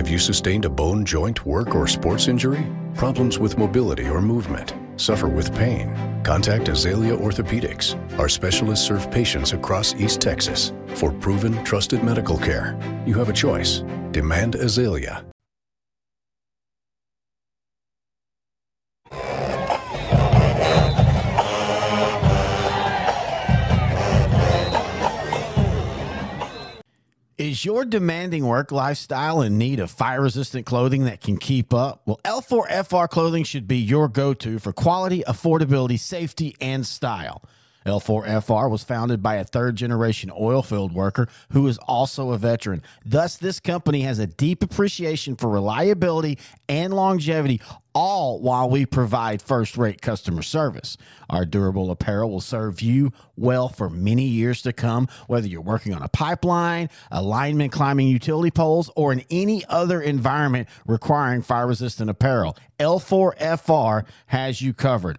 Have you sustained a bone, joint, work, or sports injury? Problems with mobility or movement? Suffer with pain? Contact Azalea Orthopedics. Our specialists serve patients across East Texas. For proven, trusted medical care, you have a choice. Demand Azalea. Is your demanding work lifestyle in need of fire resistant clothing that can keep up? Well, L4FR clothing should be your go to for quality, affordability, safety, and style. L4FR was founded by a third generation oil field worker who is also a veteran. Thus, this company has a deep appreciation for reliability and longevity, all while we provide first rate customer service. Our durable apparel will serve you well for many years to come, whether you're working on a pipeline, a lineman climbing utility poles, or in any other environment requiring fire resistant apparel. L4FR has you covered.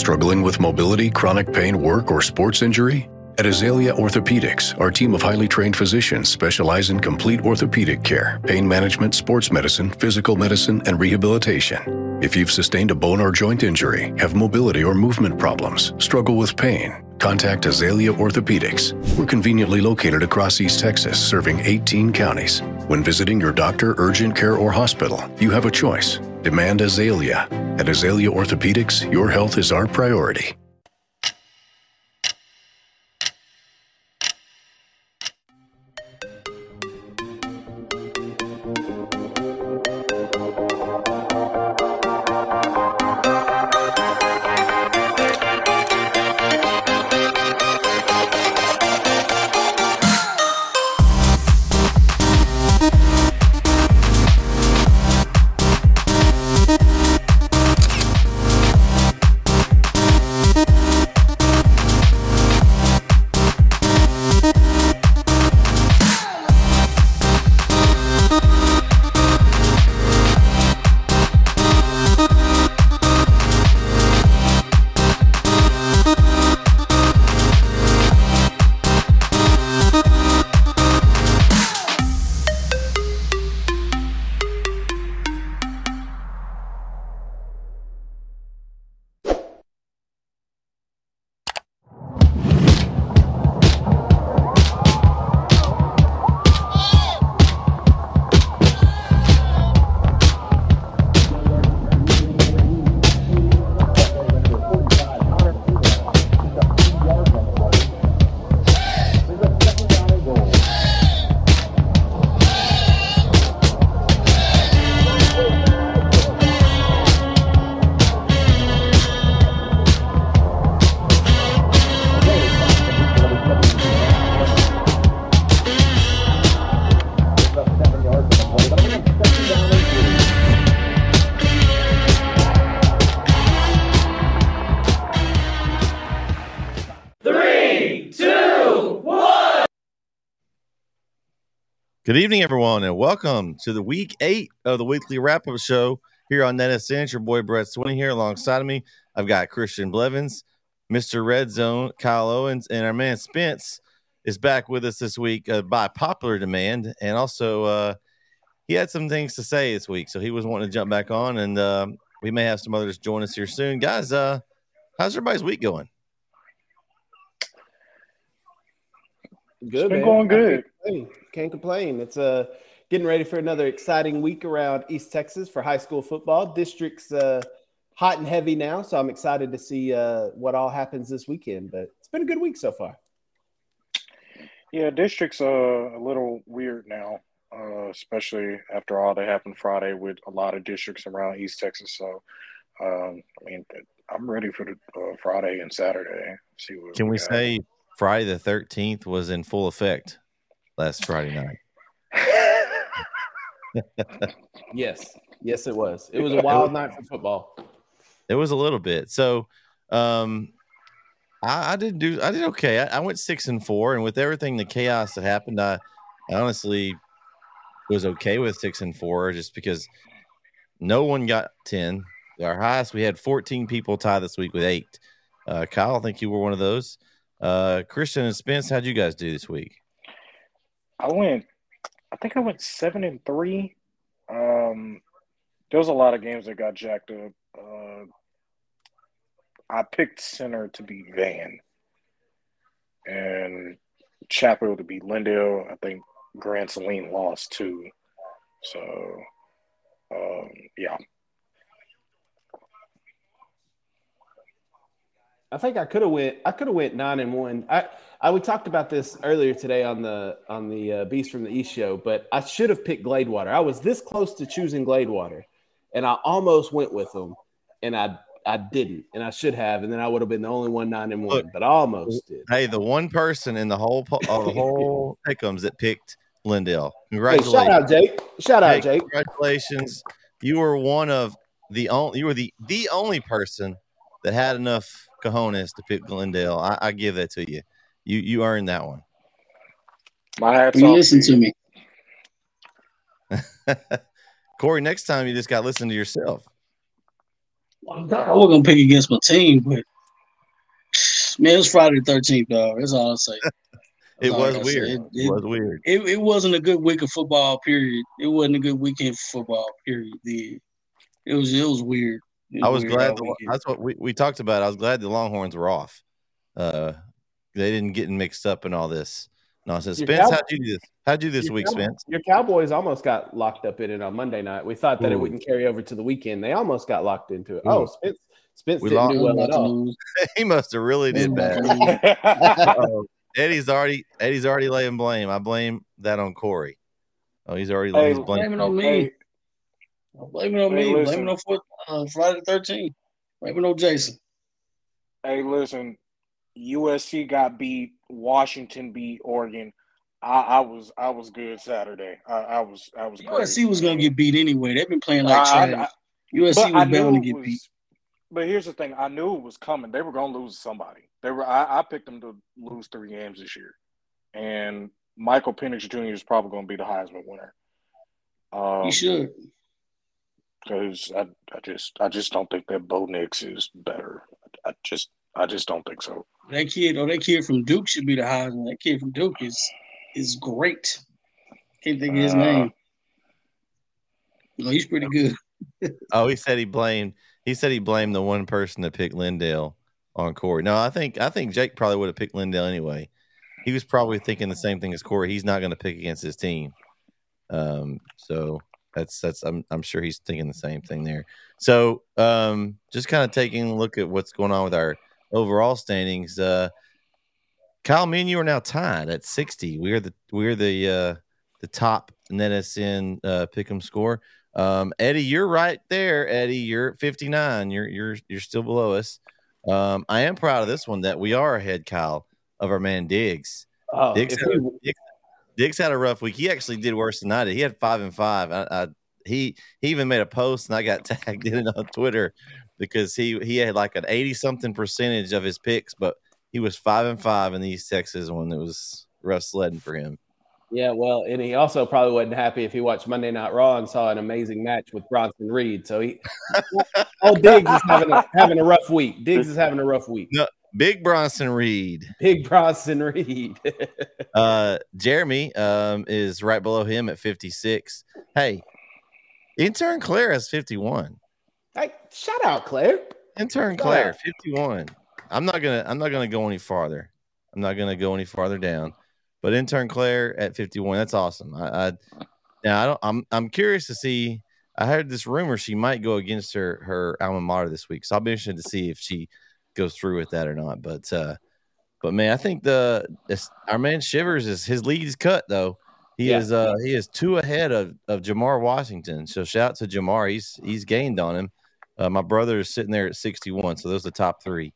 Struggling with mobility, chronic pain, work, or sports injury? At Azalea Orthopedics, our team of highly trained physicians specialize in complete orthopedic care, pain management, sports medicine, physical medicine, and rehabilitation. If you've sustained a bone or joint injury, have mobility or movement problems, struggle with pain, contact Azalea Orthopedics. We're conveniently located across East Texas, serving 18 counties. When visiting your doctor, urgent care, or hospital, you have a choice. Demand Azalea. At Azalea Orthopedics, your health is our priority. Good evening, everyone, and welcome to the week eight of the weekly wrap up show here on NetSN. Your boy Brett Swinning here alongside of me. I've got Christian Blevins, Mr. Red Zone, Kyle Owens, and our man Spence is back with us this week uh, by popular demand. And also, uh, he had some things to say this week, so he was wanting to jump back on, and uh, we may have some others join us here soon. Guys, uh, how's everybody's week going? Good, It's been man. going good. Can't complain. Can't complain. It's uh, getting ready for another exciting week around East Texas for high school football. District's uh, hot and heavy now, so I'm excited to see uh, what all happens this weekend. But it's been a good week so far. Yeah, district's uh, a little weird now, uh, especially after all that happened Friday with a lot of districts around East Texas. So, um, I mean, I'm ready for the uh, Friday and Saturday. See what Can we got. say Friday the 13th was in full effect last Friday night? Yes. Yes, it was. It was a wild night for football. It was a little bit. So, um, I, I didn't do. I did okay. I, I, went six and four, and with everything the chaos that happened, I, I honestly was okay with six and four, just because no one got ten. Our highest, we had fourteen people tie this week with eight. Uh, Kyle, I think you were one of those. Uh, Christian and Spence, how'd you guys do this week? I went. I think I went seven and three. Um, there was a lot of games that got jacked up. Uh, I picked center to be Van and Chapel to be Lindale. I think Grand Saline lost too. So, um, yeah. I think I could have went. I could have went nine and one. I, I we talked about this earlier today on the on the uh, Beast from the East show, but I should have picked Gladewater. I was this close to choosing Gladewater, and I almost went with them, and I I didn't, and I should have, and then I would have been the only one nine and one, Look, but I almost did. Hey, the one person in the whole uh, the whole pickums that picked Lindale. Congratulations! Hey, shout out, Jake! Shout out, Jake! Congratulations! You were one of the only. You were the the only person that had enough cojones to pick Lindale. I, I give that to you. You you earned that one. My hats you listen to me. Corey, next time you just got to listen to yourself. I was gonna pick against my team, but man, it was Friday the thirteenth, dog. That's all I'll say. it was weird. It, it, it, was weird. It, it wasn't a good week of football. Period. It wasn't a good weekend for football. Period. The, it was it was weird. I was glad. The, that's what we, we talked about. I was glad the Longhorns were off. Uh, they didn't get mixed up in all this nonsense. Your Spence, Cow- how'd you do this? How'd you do this week, Cow- Spence? Your Cowboys almost got locked up in it on Monday night. We thought that Ooh. it wouldn't carry over to the weekend. They almost got locked into it. Ooh. Oh, Spence, Spence we didn't do well at all. he must have really did bad. uh, Eddie's already Eddie's already laying blame. I blame that on Corey. Oh, he's already hey, blame. blaming on me. Hey. Blame it on hey, me. Listen. Blame it on uh, Friday the 13th. Blame it on Jason. Hey, listen. USC got beat. Washington beat Oregon. I, I was I was good Saturday. I, I was I was. USC great. was gonna get beat anyway. They've been playing like trash. I, USC was bound to get was, beat. But here's the thing: I knew it was coming. They were gonna lose somebody. They were. I, I picked them to lose three games this year, and Michael Penix Jr. is probably gonna be the Heisman winner. Um, he should because I, I just I just don't think that Bo Nix is better. I just I just don't think so. That kid, or oh, that kid from Duke should be the Heisman. That kid from Duke is is great. Can't think of his uh, name. No, he's pretty good. oh, he said he blamed. He said he blamed the one person that picked Lindale on Corey. No, I think I think Jake probably would have picked Lindale anyway. He was probably thinking the same thing as Corey. He's not going to pick against his team. Um, so that's that's I'm I'm sure he's thinking the same thing there. So um, just kind of taking a look at what's going on with our overall standings. Uh, Kyle, me and you are now tied at 60. We're the we're the uh, the top NetSN uh, pick'em score. Um, Eddie, you're right there. Eddie, you're at 59. You're you're you're still below us. Um, I am proud of this one that we are ahead, Kyle, of our man Diggs. Oh, Diggs, had, we, Diggs, Diggs had a rough week. He actually did worse than I did. He had five and five. I, I, he he even made a post and I got tagged in on Twitter because he he had like an eighty something percentage of his picks, but he was five and five in the East Texas one. It was rough sledding for him. Yeah, well, and he also probably wasn't happy if he watched Monday Night Raw and saw an amazing match with Bronson Reed. So he, oh, Diggs is having a, having a rough week. Diggs is having a rough week. No, Big Bronson Reed. Big Bronson Reed. uh, Jeremy um, is right below him at 56. Hey, intern Claire has 51. Hey, shout out Claire. Intern shout Claire, out. 51. I'm not gonna I'm not gonna go any farther. I'm not gonna go any farther down. But intern Claire at 51, that's awesome. I, I now I don't I'm I'm curious to see. I heard this rumor she might go against her her alma mater this week. So I'll be interested to see if she goes through with that or not. But uh, but man, I think the our man Shivers is his lead is cut though. He yeah. is uh he is two ahead of, of Jamar Washington. So shout out to Jamar. He's he's gained on him. Uh, my brother is sitting there at 61. So those are the top three.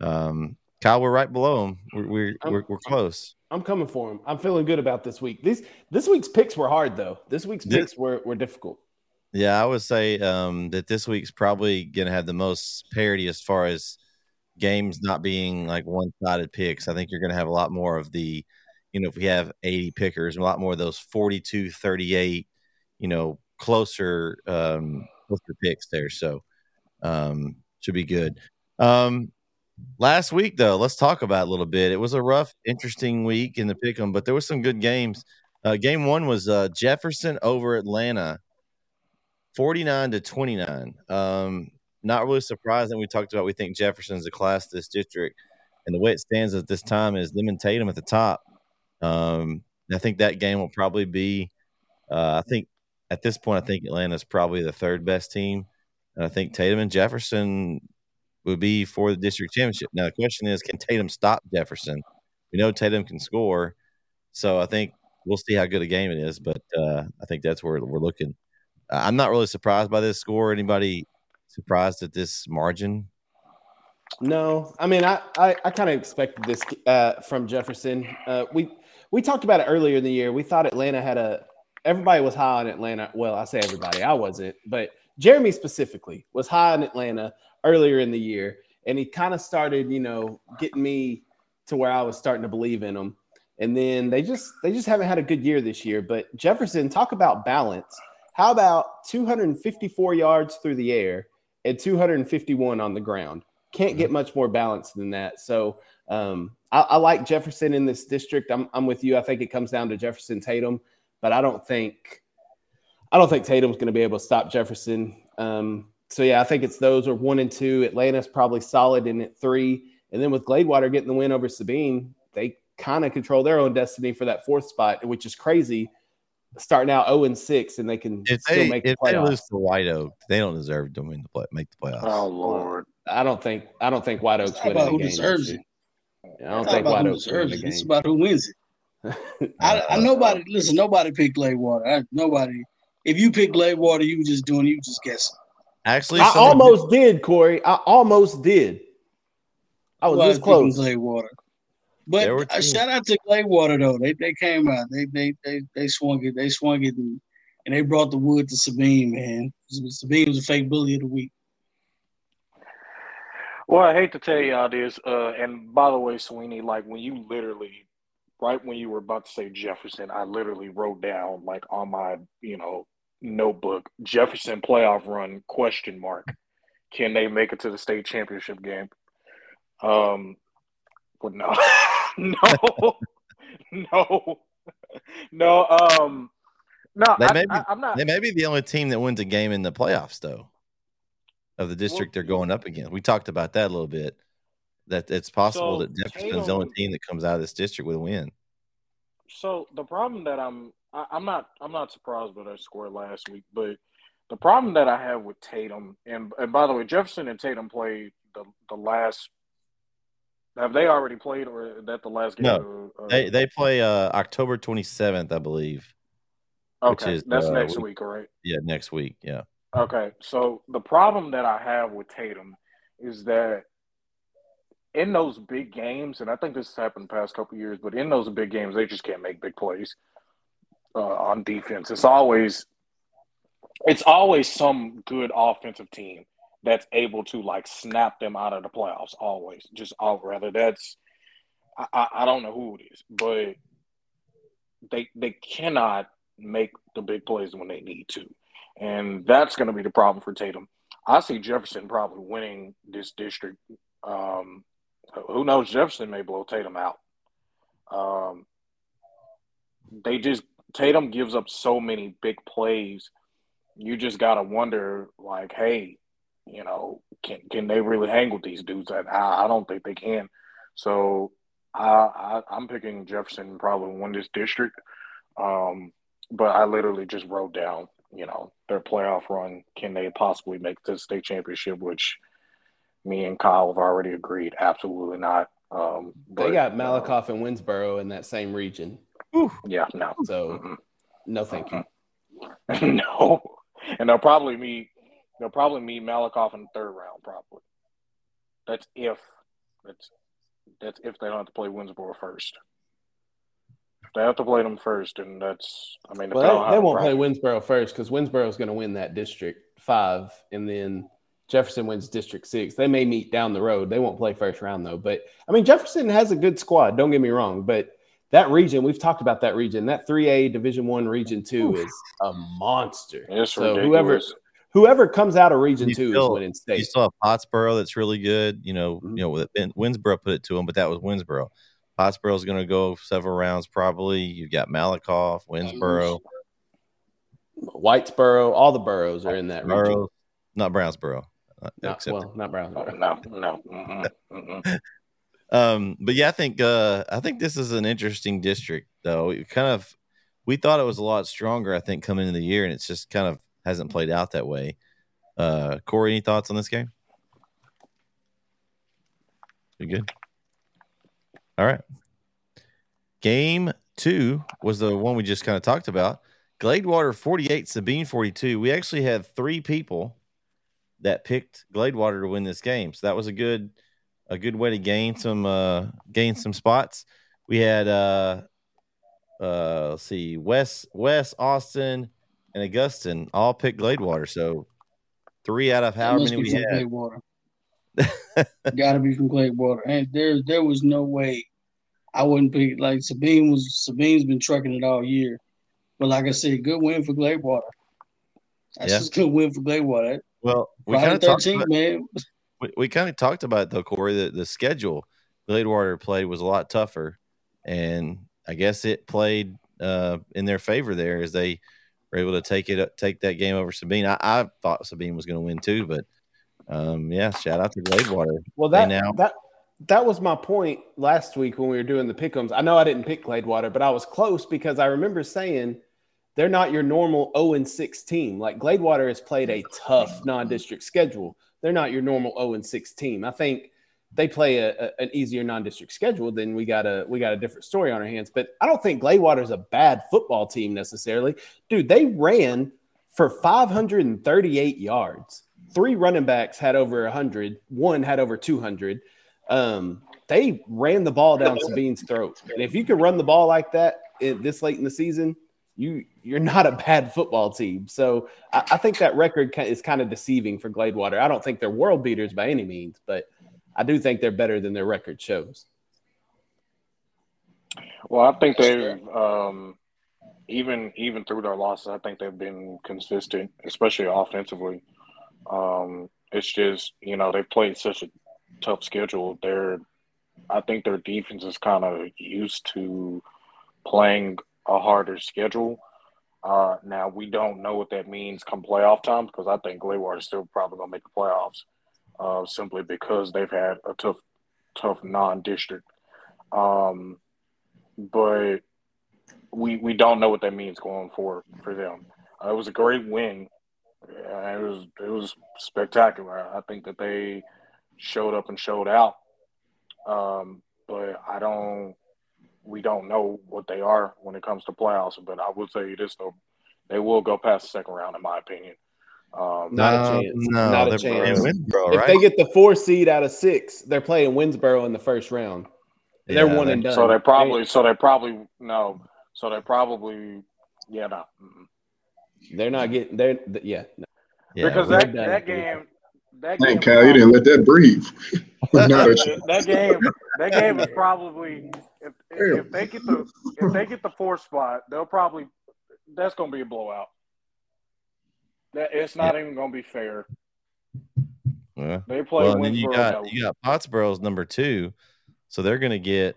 Um, Kyle, we're right below him. We're we're, we're, we're close. I'm coming for him. I'm feeling good about this week. This this week's picks were hard though. This week's picks were, were difficult. Yeah, I would say um, that this week's probably going to have the most parity as far as games not being like one sided picks. I think you're going to have a lot more of the, you know, if we have 80 pickers, a lot more of those 42 38, you know, closer, um, closer picks there. So, um, should be good. Um, last week though, let's talk about a little bit. It was a rough, interesting week in the pick 'em, but there was some good games. Uh, game one was uh, Jefferson over Atlanta, 49 to 29. Um, not really surprising. We talked about we think Jefferson's the class this district, and the way it stands at this time is them and Tatum at the top. Um, I think that game will probably be. Uh, I think at this point, I think Atlanta's probably the third best team, and I think Tatum and Jefferson would be for the district championship. Now the question is, can Tatum stop Jefferson? We know Tatum can score, so I think we'll see how good a game it is. But uh, I think that's where we're looking. I'm not really surprised by this score. Anybody surprised at this margin? No, I mean, I I, I kind of expected this uh, from Jefferson. Uh, we we talked about it earlier in the year. We thought Atlanta had a everybody was high on Atlanta. Well, I say everybody, I wasn't, but Jeremy specifically was high on Atlanta earlier in the year, and he kind of started, you know, getting me to where I was starting to believe in them. And then they just they just haven't had a good year this year. But Jefferson, talk about balance. How about 254 yards through the air and 251 on the ground? Can't get much more balance than that. So um, I, I, like Jefferson in this district. I'm, I'm with you. I think it comes down to Jefferson Tatum, but I don't think I don't think Tatum's going to be able to stop Jefferson. Um, so yeah, I think it's those are one and two. Atlanta's probably solid in at three, and then with Gladewater getting the win over Sabine, they kind of control their own destiny for that fourth spot, which is crazy. Starting out zero and six, and they can if still they, make the if they lose to White Oak, they don't deserve to win the play, make the playoffs. Oh Lord. I don't think I don't think White Oaks It's win not about who game. deserves it. I don't It's think White who Oaks deserves it. It's game. about who wins it. I, I nobody listen. Nobody picked Gladewater. I, nobody. If you pick Gladewater, you were just doing. You were just guessing. Actually, I almost did, Corey. I almost did. I was Nobody this close. picking Gladewater. There were But uh, shout out to Gladewater though. They they came out. They they they they swung it. They swung it and, and they brought the wood to Sabine. Man, Sabine was a fake bully of the week. Well, I hate to tell y'all this, uh, and by the way, Sweeney, like when you literally, right when you were about to say Jefferson, I literally wrote down like on my, you know, notebook, Jefferson playoff run question mark. Can they make it to the state championship game? Um, but no, no, no, no. Um, no. They I, may be- I, I'm not. They may be the only team that wins a game in the playoffs, though, of the district they're going up against. We talked about that a little bit. That it's possible So, that Jefferson's the only team that comes out of this district with a win. So the problem that I'm I, I'm not I'm not surprised by that score last week, but the problem that I have with Tatum and and by the way, Jefferson and Tatum played the the last. Have they already played, or is that the last game? No, of, uh, They they play uh, October 27th, I believe. okay, is, that's uh, next we- week, all right? Yeah, next week. Yeah. Okay, so the problem that I have with Tatum is that in those big games, and I think this has happened the past couple years, but in those big games, they just can't make big plays uh, on defense. It's always it's always some good offensive team that's able to like snap them out of the playoffs. Always, just all rather that's I, I, don't know who it is, but they they cannot make the big plays when they need to. And that's going to be the problem for Tatum. I see Jefferson probably winning this district. Um, who knows? Jefferson may blow Tatum out. Um, they just Tatum gives up so many big plays. You just got to wonder, like, hey, you know, can can they really hang with these dudes? And I, I don't think they can. So I, I I'm picking Jefferson probably win this district. Um, but I literally just wrote down, you know, their playoff run. Can they possibly make the state championship? Which me and Kyle have already agreed, absolutely not. Um, They but, got uh, Malakoff and Winnsboro in that same region. yeah, no, So Mm-mm. no thank you. no, and they'll probably meet. They'll probably meet Malakoff in the third round. Probably. That's if. That's that's if they don't have to play Winnsboro first. They have to play them first, and that's. I mean, well, they, they won't play Winnsboro first because Winnsboro is going to win that district five, and then Jefferson wins District Six. They may meet down the road. They won't play first round though. But I mean, Jefferson has a good squad. Don't get me wrong, but that region we've talked about that region. That three A Division One Region Two is a monster. It's so ridiculous. whoever whoever comes out of Region You Two still- is winning You still have Pottsboro that's really good. You know, Mhm. you know, with- and Winnsboro put it to them, but that was Winnsboro. is going to go several rounds probably. You've got Malakoff, Winnsboro, Whitesboro, all the boroughs are in that region. Not Brownsboro. uh, Not, well, not Brownsboro. No, no. Mm-mm, mm-mm. Um, but yeah, I think uh, I think this is an interesting district, though. It kind of we thought it was a lot stronger. I think coming into the year, and it's just kind of hasn't played out that way. Uh, Corey, any thoughts on this game? You good? All right. Game two was the one we just kind of talked about. Gladewater 48, Sabine 42. We actually had three people that picked Gladewater to win this game. So that was a good a good way to gain some uh gain some spots. We had uh uh let's see, Wes Wes Austin and Augustin all picked Gladewater. So three out of however many we had. Got to be from Gladewater. And there, there was no way I wouldn't pick. Like Sabine was. Sabine's been trucking it all year. But like I said, good win for Gladewater. That's Yeah. just a good win for Gladewater. Well, we kind of talked about, man. we, we kind of talked about it though, Corey. The, the schedule Gladewater played was a lot tougher, and I guess it played uh, in their favor there as they were able to take it take that game over Sabine. I, I thought Sabine was going to win too, but um, yeah, shout out to Gladewater. Well, that now- that that was my point last week when we were doing the pickums. I know I didn't pick Gladewater, but I was close because I remember saying they're not your normal 0 and 6 team. Like Gladewater has played a tough non-district schedule. They're not your normal 0 and 6 team. I think they play a, a- an easier non-district schedule. Then we got a we got a different story on our hands. But I don't think Gladewater is a bad football team necessarily. Dude, they ran for 538 yards. Three running backs had over 100. One had over 200. Um, they ran the ball down Sabine's throat. And if you can run the ball like that in, this late in the season, you you're not a bad football team. So I, I think that record is kind of deceiving for Gladewater. I don't think they're world beaters by any means, but I do think they're better than their record shows. Well, I think they've um, even even through their losses, I think they've been consistent, especially offensively. Um, it's just you know they've played such a tough schedule. They're I think their defense is kind of used to playing a harder schedule. Uh, now we don't know what that means come playoff time because I think Gladewater is still probably gonna make the playoffs, uh, simply because they've had a tough, tough non-district. Um, but we we don't know what that means going forward for them. Uh, it was a great win. Uh, it was it was spectacular. I think that they showed up and showed out. Um, but I don't. We don't know what they are when it comes to playoffs. But I will tell you this though, they will go past the second round, in my opinion. Um, Not a chance. No, Not a chance. playing Winnsboro, If they get the four seed out of six, they're playing Winnsboro in the first round. They're Yeah, one they- and done. So they probably, so they probably no, so they probably, yeah, no, They're not getting. They're yeah. no. yeah, because that done. that game, that Dang, game, Cal, you didn't let that breathe. Not a that, that game, that game is probably if if they get the if they get the fourth spot, they'll probably that's going to be a blowout. That it's not even going to be fair. yeah. They play Well, and then you got no. you got Pottsboro's number two, so they're going to get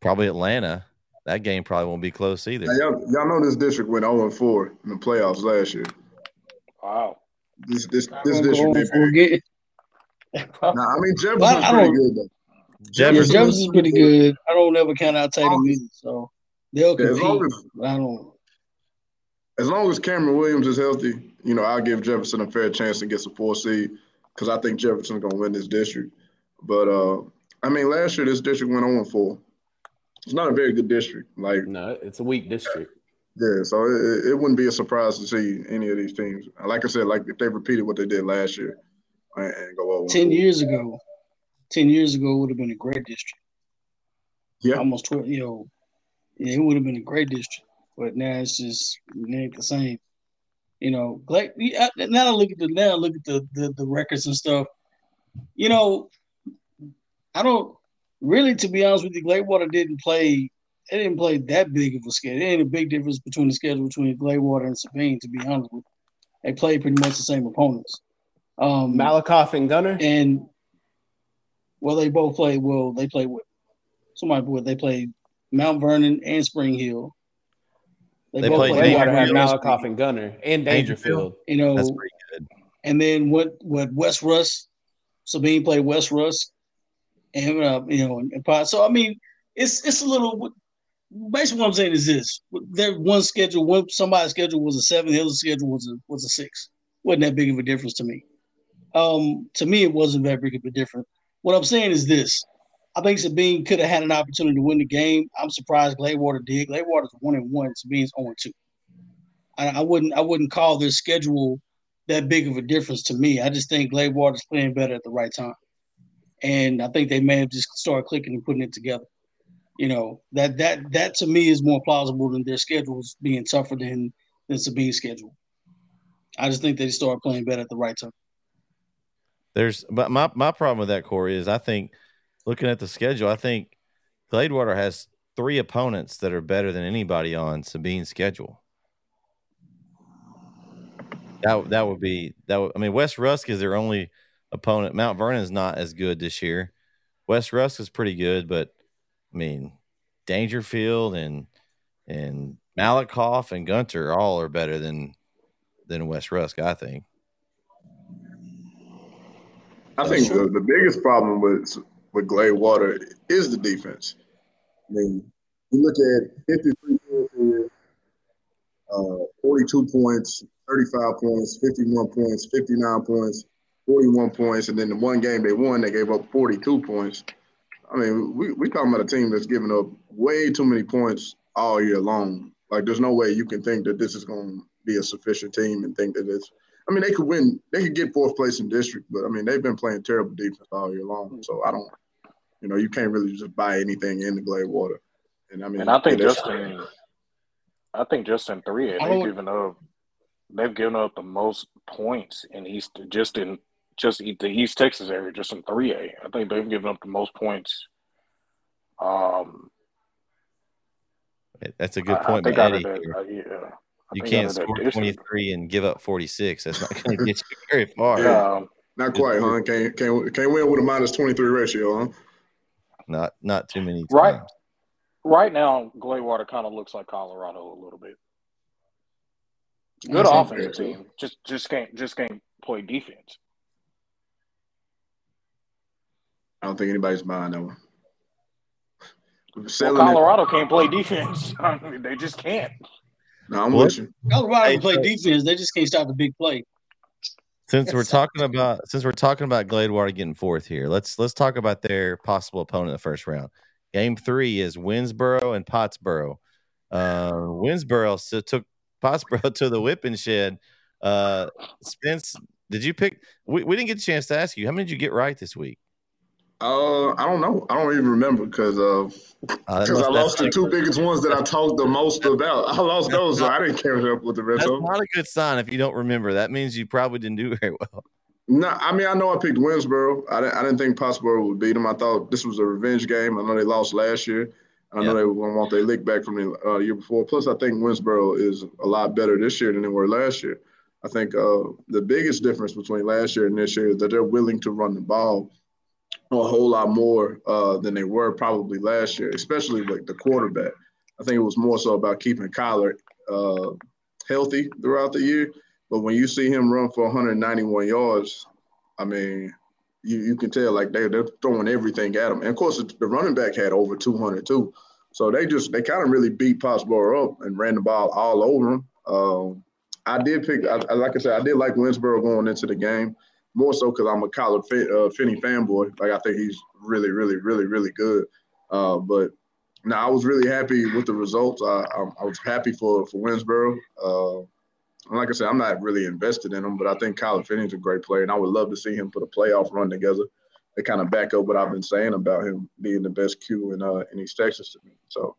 probably Atlanta. That game probably won't be close either. Now, y'all, y'all know this district went 0 4 in the playoffs last year. wow. This this I'm this district on be big. Nah, I mean Jefferson's Well, I pretty good though. Yeah, Jefferson, Jefferson's pretty good. I don't ever count out Tatum either, so they'll Yeah, as long compete. as I don't. as long as Cameron Williams is healthy, you know, I'll give Jefferson a fair chance to get some four seed because I think Jefferson's gonna win this district. But uh, I mean, last year this district went on four. It's not a very good district. Like, No, it's a weak district. yeah, so it, it wouldn't be a surprise to see any of these teams. Like I said, like if they repeated what they did last year and, and go over. Ten years ago, ten years ago would have been a great district. Yeah. Almost twelve. You know, Yeah, it would have been a great district, but now it's just it ain't the same. You know, like now I look at the now I look at the, the the records and stuff. You know, I don't really, to be honest with you, Gladewater didn't play. They didn't play that big of a schedule. It ain't a big difference between the schedule between Gladewater and Sabine. To be honest with you, they played pretty much the same opponents. Um, Malakoff and Gunter, and well, they both played. Well, they played with somebody. What they played Mount Vernon and Spring Hill. They, they both played. Gladewater had Malakoff and Gunter and Daingerfield. You know, that's pretty good. And then what? What West Rusk? Sabine played West Rusk, and uh, you know, and Pot. So I mean, it's it's a little. Basically, what I'm saying is this: their one schedule, one somebody's schedule was a seven, the other schedule was a was a six. wasn't that big of a difference to me. Um, to me, it wasn't that big of a difference. What I'm saying is this: I think Sabine could have had an opportunity to win the game. I'm surprised Gladewater did. Gladewater's one and one. Sabine's oh on two. I, I wouldn't I wouldn't call their schedule that big of a difference to me. I just think Gladewater's playing better at the right time and I think they may have just started clicking and putting it together. You know that that that to me is more plausible than their schedules being tougher than than Sabine's schedule. I just think they started playing better at the right time. There's, but my my problem with that Corey is I think looking at the schedule, I think Gladewater has three opponents that are better than anybody on Sabine's schedule. That that would be that. Would, I mean, West Rusk is their only opponent. Mount Vernon is not as good this year. West Rusk is pretty good, but I mean, Daingerfield and and Malakoff and Gunter all are better than than West Rusk, I think. I think the, the biggest problem with with Gladewater is the defense. I mean, you look at 53 points, uh, 42 points, 35 points, 51 points, 59 points, 41 points, and then the one game they won, they gave up 42 points. I mean, we we talking about a team that's giving up way too many points all year long. Like, there's no way you can think that this is going to be a sufficient team and think that it's. I mean, they could win. They could get fourth place in district, but I mean, they've been playing terrible defense all year long. So I don't, you know, you can't really just buy anything in the Gladewater. And I mean, and I think just in, I think just in three, they've given up. They've given up the most points in East just in just the East Texas area, just in 3A. I think they've given up the most points. Um, That's a good point, I, I Eddie. That, uh, yeah, you can't score 23 and give up 46. That's not going to get you very far. Yeah. Not quite, huh? Can't, can't, can't win with a minus 23 ratio, huh? Not not too many times. Right, right now, Gladewater kind of looks like Colorado a little bit. Good offensive team. Just just can't just can't play defense. I don't think anybody's buying that one. Well, Colorado it. can't play defense. they just can't. No, I'm what? with you. Colorado can play defense. They just can't stop the big play. Since we're talking about since we're talking about Gladewater getting fourth here, let's let's talk about their possible opponent in the first round. Game three is Winnsboro and Pottsboro. Uh, Winnsboro so took Pottsboro to the whipping shed. Uh, Spence, did you pick? We, we didn't get a chance to ask you. How many did you get right this week? Uh, I don't know. I don't even remember because because uh, I lost the two biggest ones that I talked the most about. I lost those, so I didn't care up with the rest That's of them. not a good sign if you don't remember. That means you probably didn't do very well. No, I mean I know I picked Winnsboro. I didn't, I didn't think Pottsboro would beat them. I thought this was a revenge game. I know they lost last year. I know they were going to want their lick back from the uh, year before. Plus, I think Winnsboro is a lot better this year than they were last year. I think uh, the biggest difference between last year and this year is that they're willing to run the ball a whole lot more uh, than they were probably last year, especially like the quarterback. I think it was more so about keeping Kyler uh, healthy throughout the year. But when you see him run for 191 yards, I mean, you, you can tell like they, they're throwing everything at him. And of course, the running back had over 200 too. So they just, they kind of really beat Pottsboro up and ran the ball all over him. Um, I did pick, I, like I said, I did like Winnsboro going into the game more so because I'm a Kyler uh, Finney fanboy. Like I think he's really, really, really, really good. Uh, but now I was really happy with the results. I, I, I was happy for for Winnsboro. Uh, like I said, I'm not really invested in him, but I think Kyler Finney's a great player, and I would love to see him put a playoff run together. They kind of back up what I've been saying about him being the best Q in uh, in East Texas to me. So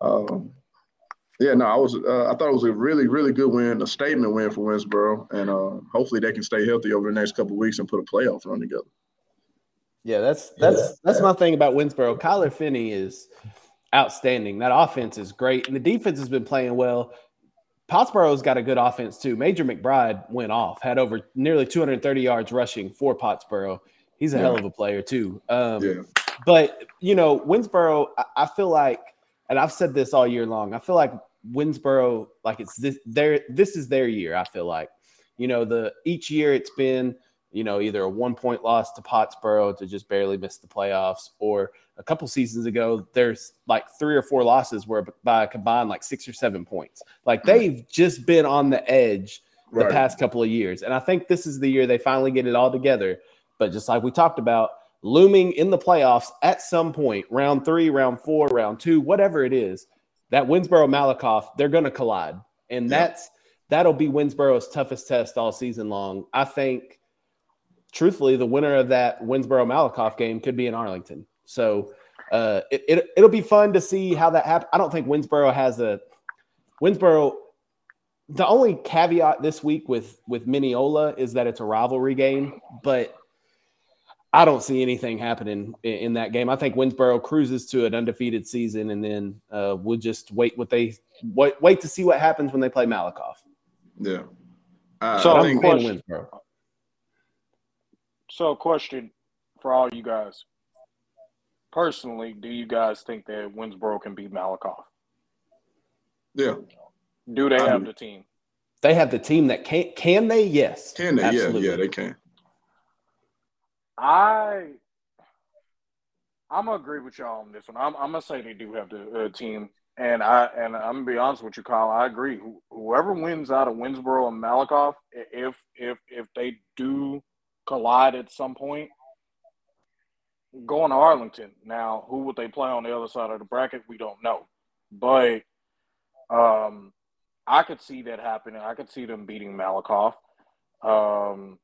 Um, yeah, no, I was. Uh, I thought it was a really, really good win, a statement win for Winnsboro, and uh, hopefully they can stay healthy over the next couple weeks and put a playoff run together. Yeah, that's that's that's my thing about Winnsboro. Kyler Finney is outstanding. That offense is great, and the defense has been playing well. Pottsboro's got a good offense too. Major McBride went off, had over nearly 230 yards rushing for Pottsboro. He's a yeah. hell of a player too. Um, yeah. But you know, Winnsboro, I, I feel like, and I've said this all year long. I feel like Winnsboro, like it's this their this is their year. I feel like, you know, the each year it's been you know, either a one point loss to Pottsboro to just barely miss the playoffs, or a couple seasons ago, there's like three or four losses where by a combined like six or seven points. Like mm-hmm. they've just been on the edge the right. past couple of years. And I think this is the year they finally get it all together. But just like we talked about, looming in the playoffs at some point, round three, round four, round two, whatever it is, that Winnsboro Malakoff, they're going to collide. And that's that'll be Winnsboro's toughest test all season long. I think truthfully, the winner of that Winnsboro Malakoff game could be in Arlington. So uh, it, it, it'll be fun to see how that happens. I don't think Winnsboro has a Winnsboro. The only caveat this week with with Mineola is that it's a rivalry game, but I don't see anything happening in, in that game. I think Winnsboro cruises to an undefeated season, and then uh, we'll just wait what they wait, wait to see what happens when they play Malakoff. Yeah. Uh, so I think Winnsboro. So, question for all you guys. Personally, do you guys think that Winnsboro can beat Malakoff? Yeah. Do they I have do. the team? They have the team that can. Can they? Yes. Can they? Absolutely. Yeah, yeah, they can. I I'm gonna agree with y'all on this one. I'm, I'm gonna say they do have the uh, team, and I and I'm gonna be honest with you, Kyle. I agree. Whoever wins out of Winnsboro and Malakoff, if if if they do collide at some point. Going to Arlington. Now, who would they play on the other side of the bracket? We don't know. But um, I could see that happening. I could see them beating Malakoff. Um,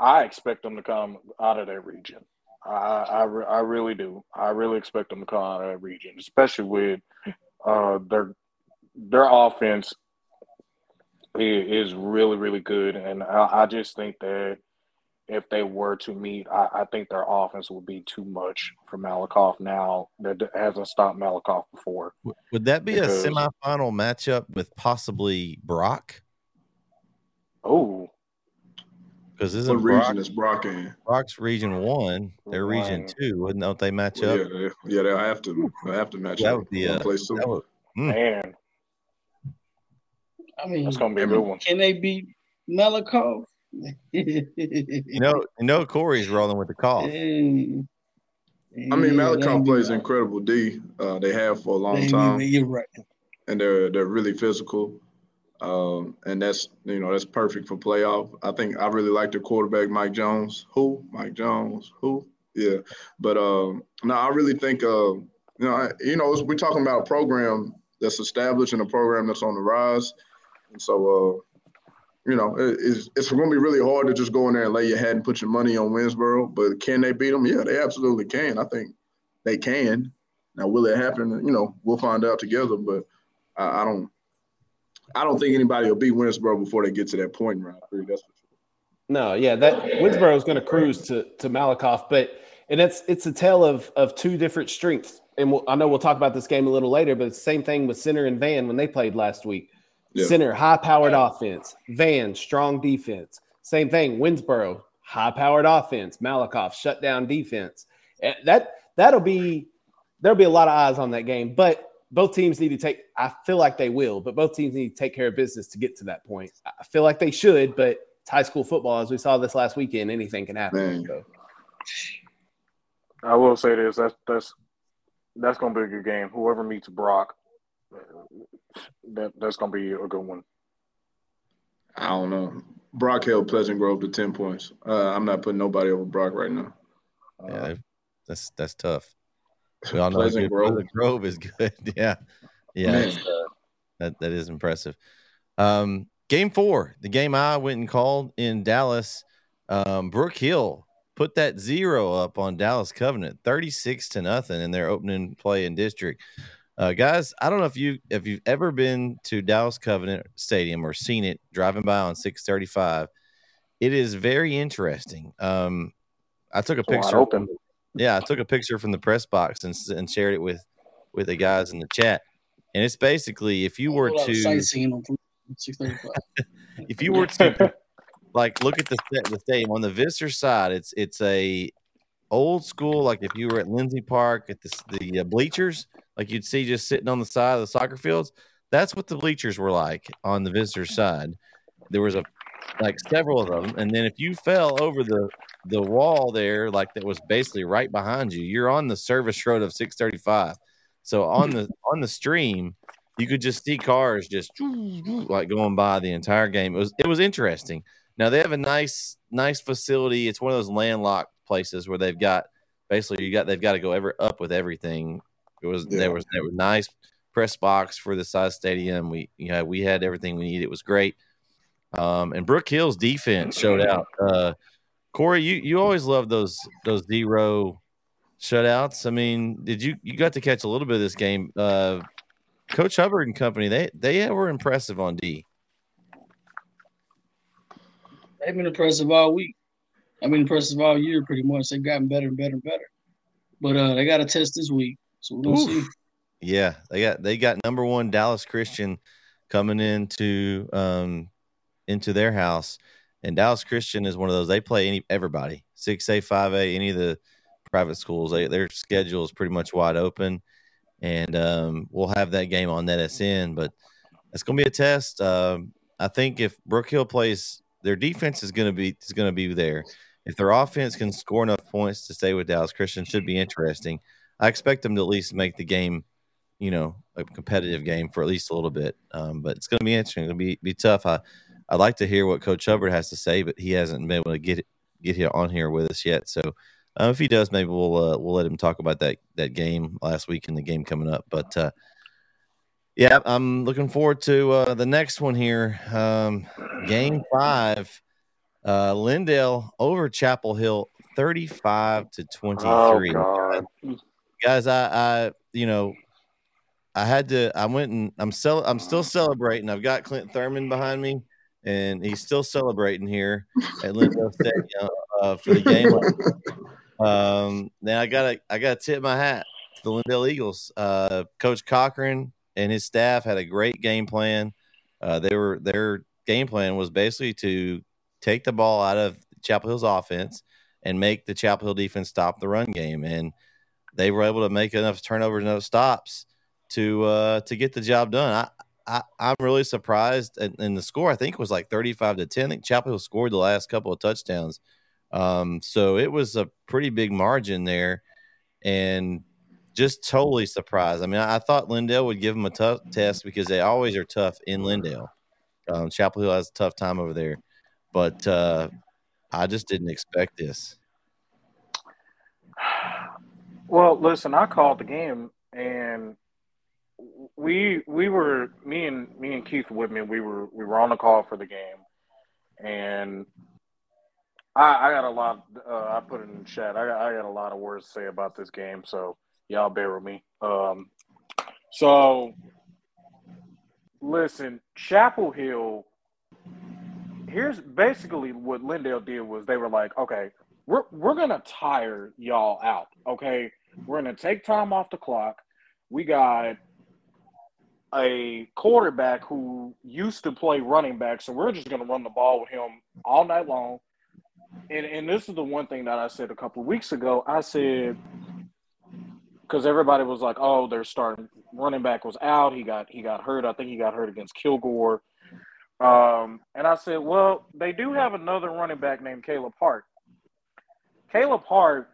I expect them to come out of that region. I, I, I, really do. I really expect them to come out of that region, especially with uh, their their offense is really really good, and I, I just think that if they were to meet, I, I, think their offense would be too much for Malakoff now that hasn't stopped Malakoff before. Would that be because, a semifinal matchup with possibly Brock? Oh, because isn't what Brock, region is Brock in? Brock's region one, they're region two. Wouldn't don't they match up? Yeah, they, yeah, they'll have to. They have to match that up. Would be a, place that would, mm. Man, I mean, that's gonna be a good one. Can they beat Malakoff? you know, you know, Corey's rolling with the call. I mean, Malakoff plays incredible D. Uh, they have for a long time. You're right. And they're they're really physical, um, and that's you know that's perfect for playoff. I think I really like the quarterback Mike Jones. Who Mike Jones? Who? Yeah, but um, no, I really think uh, you know I, you know we're talking about a program that's established and a program that's on the rise, and so uh, you know, it's, it's going to be really hard to just go in there and lay your head and put your money on Winnsboro. But can they beat them? Yeah, they absolutely can. I think they can. Now, will it happen? You know, we'll find out together. But I, I don't, I don't think anybody will beat Winnsboro before they get to that point in round three. That's for sure. No, yeah, that Winnsboro is going to cruise to to Malakoff, but and it's it's a tale of of two different strengths. And we'll, I know we'll talk about this game a little later, but it's the same thing with Center and Van when they played last week. Yeah. Center, high powered offense. Van, strong defense. Same thing. Winnsboro, high powered offense. Malakoff, shut down defense. That that'll be there'll be a lot of eyes on that game. But both teams need to take. I feel like they will, but both teams need to take care of business to get to that point. I feel like they should, but it's high school football, as we saw this last weekend. Anything can happen. So. I will say this: that's that's that's going to be a good game. Whoever meets Brock, that that's gonna be a good one. I don't know. Brock held Pleasant Grove to ten points. Uh, I'm not putting nobody over Brock right now. Uh, yeah, that's that's tough. We all know Pleasant Grove. Pleasant Grove is good. yeah, yeah, uh, that that is impressive. Um, game four, the game I went and called in Dallas. Um, Brook Hill put that zero up on Dallas Covenant, thirty six to nothing in their opening play in district. Uh, guys, I don't know if you if you've ever been to Dallas Covenant Stadium or seen it driving by on 635. It is very interesting. Um, I took a It's picture. open. Yeah, I took a picture from the press box and, and shared it with with the guys in the chat. And it's basically if you were A lot of to sightseeing on 635. if you were to like look at the the stadium on the visitor side, it's it's a old school like if you were at Lindsay Park at the the uh, bleachers, like you'd see just sitting on the side of the soccer fields. That's what the bleachers were like on the visitor side. There was a like several of them, and then if you fell over the the wall there, like that was basically right behind you, you're on the service road of 635. So on the on the stream, you could just see cars just like going by the entire game. It was it was interesting. Now they have a nice nice facility. It's one of those landlocked places where they've got basically you got they've got to go ever up with everything. It was Yeah. there was there was nice press box for the size stadium. We you know we had everything we needed. It was great. Um, and Brook Hill's defense showed out. Uh, Corey, you you always love those those zero shutouts. I mean, did you you got to catch a little bit of this game? Uh, Coach Hubbard and company they they were impressive on D. They've been impressive all week. I've been impressive all year, pretty much. They've gotten better and better and better. But uh, they got a test this week, so gonna Oof. see. Yeah, they got they got number one Dallas Christian coming into um into their house, and Dallas Christian is one of those they play any everybody six A five A any of the private schools they, their schedule is pretty much wide open, and um, we'll have that game on NetSN, but it's going to be a test. Um, I think if Brook Hill plays, their defense is going to be is going to be there. If their offense can score enough points to stay with Dallas Christian, should be interesting. I expect them to at least make the game you know a competitive game for at least a little bit. Um, but it's going to be interesting. To be be tough. I I'd like to hear what Coach Hubbard has to say, but he hasn't been able to get get here on here with us yet. So uh, if he does, maybe we'll uh, we'll let him talk about that that game last week and the game coming up. But uh, yeah, I'm looking forward to uh, the next one here. Um, game five, uh, Lindale over Chapel Hill, thirty-five to Oh twenty-three God. guys i i you know i had to i went and i'm cel- i'm still celebrating i've got clint thurman behind me and he's still celebrating here at Lindale Stadium uh, for the game. Um then i gotta i gotta tip my hat to the Lindale eagles. Uh coach cochran and his staff had a great game plan. Uh they were their game plan was basically to take the ball out of chapel hill's offense and make the chapel hill defense stop the run game. And they were able to make enough turnovers and enough stops to uh, to get the job done. I, I I'm really surprised, and, and the score I think was like 35 to 10. I think Chapel Hill scored the last couple of touchdowns, um, so it was a pretty big margin there, and just totally surprised. I mean, I, I thought Lindale would give them a tough test because they always are tough in Lindale. Um, Chapel Hill has a tough time over there, but uh, I just didn't expect this. Well, listen, I called the game and we we were me and me and Keith Whitman, we were we were on the call for the game and I, I got a lot uh, I put it in chat. I got, I got a lot of words to say about this game, so y'all bear with me. Um so listen, Chapel Hill here's basically what Lindale did was they were like, okay, we're we're gonna tire y'all out. Okay, we're gonna take time off the clock. We got a quarterback who used to play running back, so we're just gonna run the ball with him all night long. And and this is the one thing that I said a couple weeks ago. I said because everybody was like, "Oh, they're starting running back was out. He got he got hurt. I think he got hurt against Kilgore." Um, and I said, "Well, they do have another running back named Caleb Hart. Caleb Hart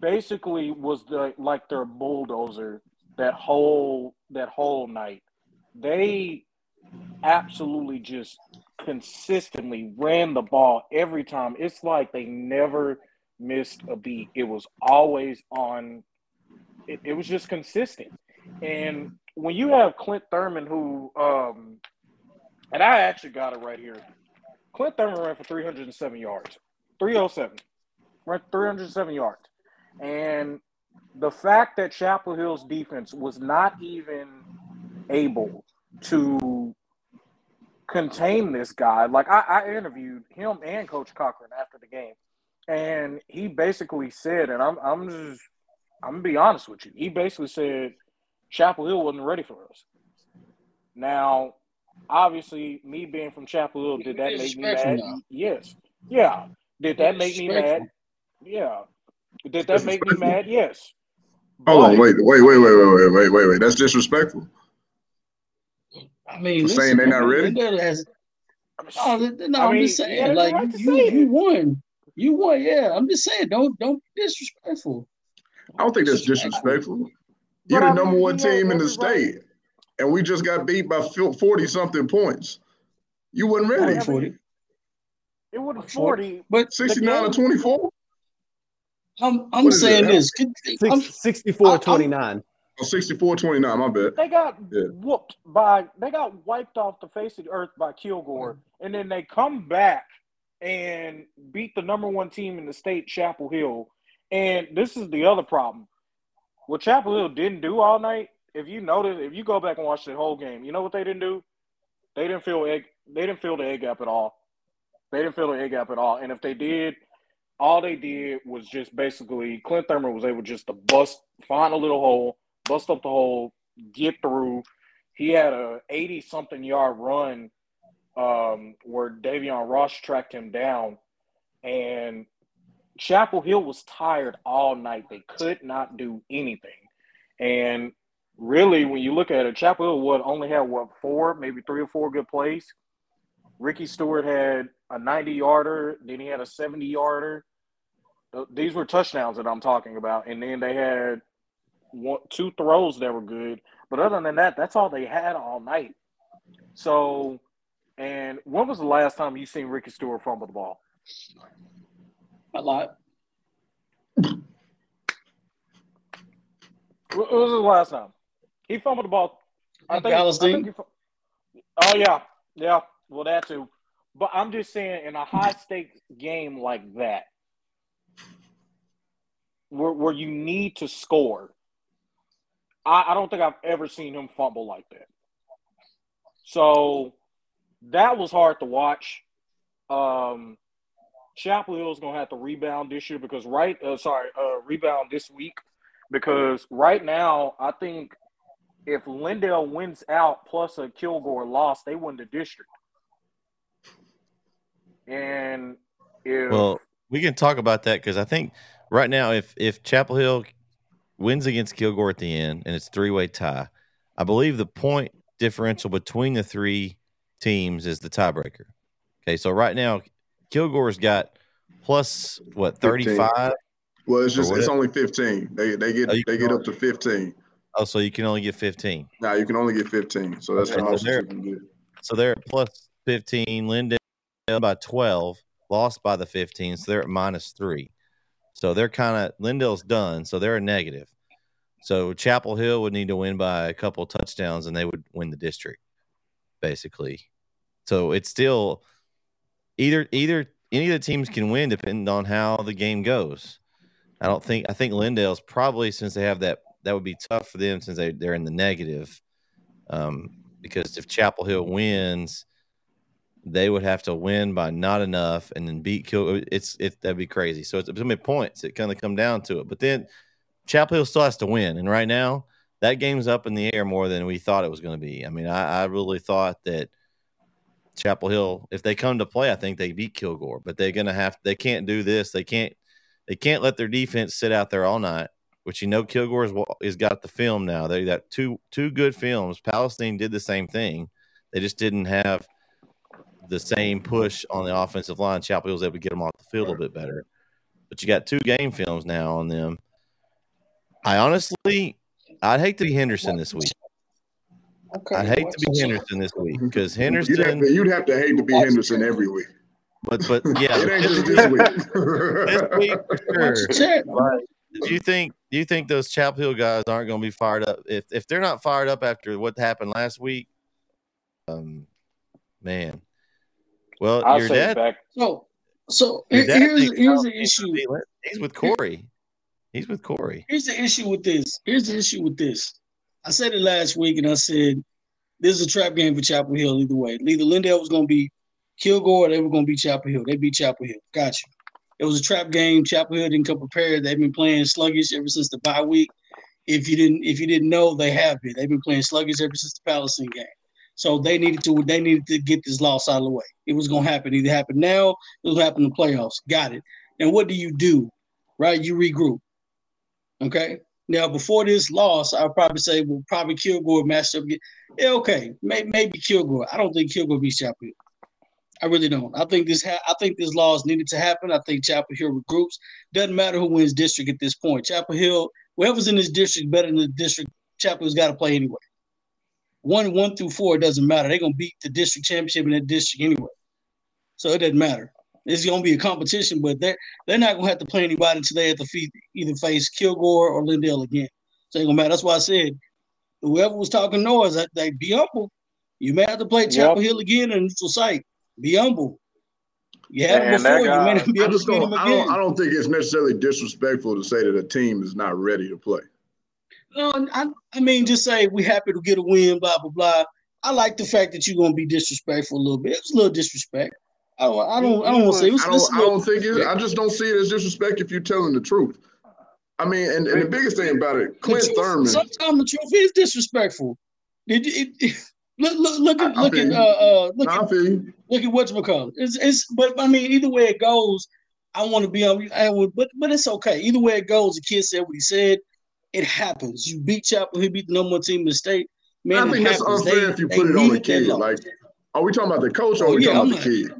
basically was the like their bulldozer that whole that whole night. They absolutely just consistently ran the ball every time. It's like they never missed a beat. It was always on. It, it was just consistent. And when you have Clint Thurman, who, um, and I actually got it right here. Clint Thurman ran for 307 yards, 307, ran 307 yards. And the fact that Chapel Hill's defense was not even able to contain this guy. Like I, I interviewed him and Coach Cochran after the game, and he basically said, and I'm I'm just I'm gonna be honest with you. He basically said Chapel Hill wasn't ready for us. Now, obviously, me being from Chapel Hill, did that make me mad? Now. Yes. Yeah. Did that make me mad? Yeah. Did that make me mad? Yes. Hold on, wait, wait, wait, wait, wait, wait, wait, wait, wait. That's disrespectful. I mean, listen, saying they're not ready. Has, no, I am just saying, yeah, like right you, you won, you won. Yeah, I'm just saying, don't don't be disrespectful. I don't think that's disrespectful. You're the number one team in the state, and we just got beat by forty something points. You wasn't ready. Forty. It wasn't forty, but sixty nine or twenty four. I'm I'm saying this. I'm, 64 29. Oh, 64 29, my bad. They got yeah. whooped by, they got wiped off the face of the earth by Kilgore. Mm-hmm. And then they come back and beat the number one team in the state, Chapel Hill. And this is the other problem. What Chapel Hill didn't do all night, if you notice, if you go back and watch the whole game, you know what they didn't do? They didn't fill egg. They didn't fill the A gap at all. They didn't fill the A gap at all. And if they did, all they did was just basically Clint Thurman was able just to bust, find a little hole, bust up the hole, get through. He had a 80 something yard run um, where Davion Ross tracked him down. And Chapel Hill was tired all night. They could not do anything. And really, when you look at it, Chapel Hill would only had what four, maybe three or four good plays. Ricky Stewart had a 90 yarder, then he had a 70 yarder. These were touchdowns that I'm talking about. And then they had one, two throws that were good. But other than that, that's all they had all night. So, and when was the last time you seen Ricky Stewart fumble the ball? A lot. What was the last time? He fumbled the ball. I think, I think he, oh yeah, yeah. Well, that too. But I'm just saying, in a high stakes game like that, where, where you need to score, I, I don't think I've ever seen him fumble like that. So that was hard to watch. Um, Chapel Hill is going to have to rebound this year because right, uh, sorry, uh, rebound this week because right now I think if Lindale wins out plus a Kilgore loss, they win the district. And if well, we can talk about that because I think right now, if if Chapel Hill wins against Kilgore at the end and it's three way tie, I believe the point differential between the three teams is the tiebreaker. Okay, so right now Kilgore's got plus what thirty five. Well, it's just it's only fifteen. They they get oh, they get up to fifteen. Oh, so you can only get fifteen. No, you can only get fifteen. So that's okay, the most so you can get. So they're at plus fifteen. Lindale by 12, lost by the 15, so they're at minus three. So they're kind of Lindale's done, so they're a negative. So Chapel Hill would need to win by a couple touchdowns, and they would win the district, basically. So it's still either either any of the teams can win depending on how the game goes. I don't think I think Lindale's probably since they have that that would be tough for them since they they're in the negative. Um, because if Chapel Hill wins, they would have to win by not enough and then beat Kill. It's it that'd be crazy. So it's, it's many points. It kind of come down to it. But then Chapel Hill still has to win, and right now that game's up in the air more than we thought it was going to be. I mean, I, I really thought that Chapel Hill, if they come to play, I think they beat Kilgore, but they're going to have. They can't do this. They can't. They can't let their defense sit out there all night. Which you know, Kilgore is got the film now. They got two two good films. Palestine did the same thing. They just didn't have the same push on the offensive line. Chapel Hill was able to get them off the field a little bit better. But you got two game films now on them. I honestly, I'd hate to be Henderson this week. Okay, I'd hate to be Henderson this week because Henderson. You'd have, to, you'd have, to, hate to be Henderson every week. But but yeah, it ain't just this week. this week for sure. But do you think do you think those Chapel Hill guys aren't going to be fired up if if they're not fired up after what happened last week? Um, man, well, I'll your dad. Back. So, so here's here's the issue. He's with Corey. He's with Corey. Here's the issue with this. Here's the issue with this. I said it last week, and I said this is a trap game for Chapel Hill either way. Either Lindale was going to be Kilgore, or they were going to be Chapel Hill. They beat Chapel Hill. Got you. It was a trap game. Chapel Hill didn't come prepared. They've been playing sluggish ever since the bye week. If you didn't, if you didn't know, they have been. They've been playing sluggish ever since the Palestine game. So they needed to they needed to get this loss out of the way. It was gonna happen. Either happen now, it will happen in the playoffs. Got it. And what do you do? Right? You regroup. Okay. Now before this loss, I'll probably say well, probably Kilgore matched up. Yeah, okay, maybe, maybe Kilgore. I don't think Kilgore beats Chapel Hill. I really don't. I think this ha- I think this loss needed to happen. I think Chapel Hill regroups. Doesn't matter who wins district at this point. Chapel Hill, whoever's in this district better than the district, Chapel Hill's got to play anyway. One one through four, it doesn't matter. They're gonna beat the district championship in that district anyway. So it doesn't matter. It's gonna be a competition, but they're they're not gonna have to play anybody until they have to feed, either face Kilgore or Lindale again. So it ain't gonna matter. That's why I said whoever was talking noise, that they be humble. You may have to play Chapel yep. Hill again in neutral site. Be humble. You had him before. You may not be able to beat him again. I don't, I don't think it's necessarily disrespectful to say that a team is not ready to play. No, I, I mean, just say we happy to get a win, blah blah blah. I like the fact that you're gonna be disrespectful a little bit. It's a little disrespect. I don't, I don't, I don't want to say. It was, I don't, I don't think it. I just don't see it as disrespect if you're telling the truth. I mean, and, and the biggest thing about it, Clint truth, Thurman. Sometimes the truth is disrespectful. Did it, it, look, look, look at, look at, uh, uh, look at, look at what's become. It's, it's, but I mean, either way it goes, I want to be on. I would, but, but it's okay. Either way it goes, the kid said what he said. It happens. You beat Chapel. He beat the number one team in the state. Man, I think that's happens. unfair they, if you put it on the kid. Like, are we talking about the coach or are oh, we yeah, talking about the kid?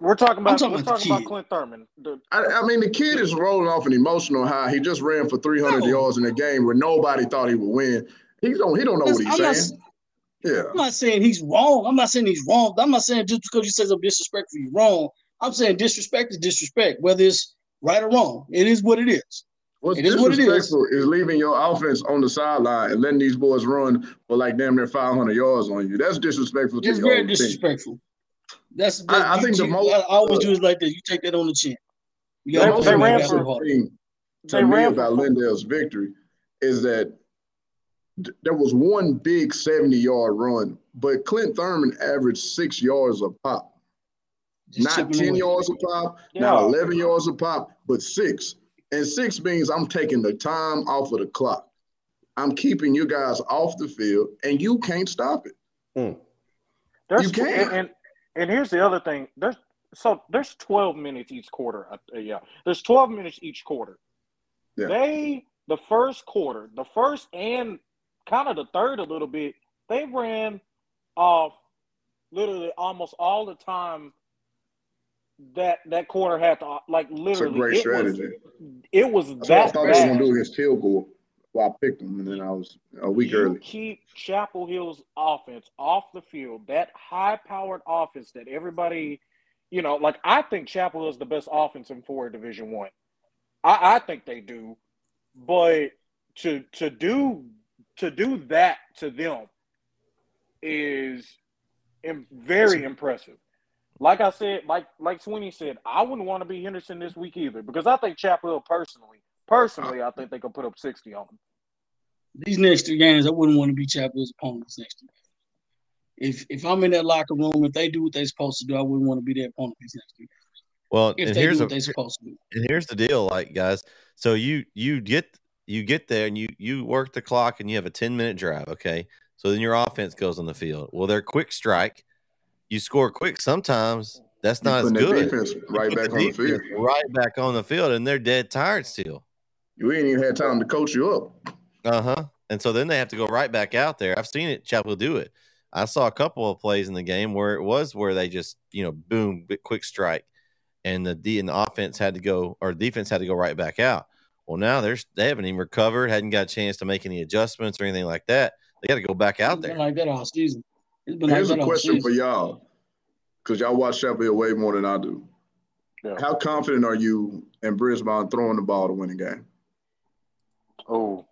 We're talking about, talking we're about talking about Clint Thurman. The, I, I, mean, the kid is rolling off an emotional high. He just ran for 300 no. yards in a game where nobody thought he would win. He don't. He don't know what he's I'm saying. Not, yeah. I'm not saying he's wrong. I'm not saying he's wrong. I'm not saying just because you say something disrespectful, you're wrong. I'm saying disrespect is disrespect, whether it's right or wrong. It is what it is. What's it is what it is. is leaving your offense on the sideline and letting these boys run for like damn near 500 yards on you. That's disrespectful. It's very disrespectful. Team. That's the, I, I think you, the most. I always do is like this. You take that on the chin. You the most impressive thing to they me about Lindale's victory is that there was one big 70 yard run, but Clint Thurman averaged six yards a pop. Just not 10 away. yards a pop, yeah. not 11 yards a pop, but six. And six means I'm taking the time off of the clock. I'm keeping you guys off the field, and you can't stop it. Hmm. you can't. And, and, and here's the other thing. There's so there's 12 minutes each quarter. Uh, yeah, there's 12 minutes each quarter. Yeah. They the first quarter, the first and kind of the third a little bit. They ran off literally almost all the time that that corner had to like literally. Great it strategy. Was, it was That's that. I thought bad. they were gonna do against field goal. Well, I picked them, and then I was a week you early. Keep Chapel Hill's offense off the field. That high-powered offense that everybody, you know, like I think Chapel Hill is the best offense in four Division One. I, I think they do, but to to do to do that to them is very impressive. Like I said, like like Sweeney said, I wouldn't want to be Henderson this week either because I think Chapel Hill personally Personally, I think they could put up 60 on them. These next three games, I wouldn't want to be Chapel's opponents next year. If if I'm in that locker room, if they do what they're supposed to do, I wouldn't want to be their opponent these next three games. Well, if and here's what a, they're supposed to do. And here's the deal, like guys. So you you get you get there and you you work the clock and you have a 10 minute drive, okay? So then your offense goes on the field. Well, they're quick strike. You score quick sometimes. That's not as good. right back on the field. Right back on the field, and they're dead tired still. You ain't even had time to coach you up. Uh huh. And so then they have to go right back out there. I've seen it. Chapel do it. I saw a couple of plays in the game where it was where they just you know boom, quick strike, and the D and the offense had to go or defense had to go right back out. Well, now there's they haven't even recovered, hadn't got a chance to make any adjustments or anything like that. They got to go back out there. like that all season. Here's like a question for y'all, because y'all watch Sheffield way more than I do. Yeah. How confident are you in Brisbon throwing the ball to win a game? Oh.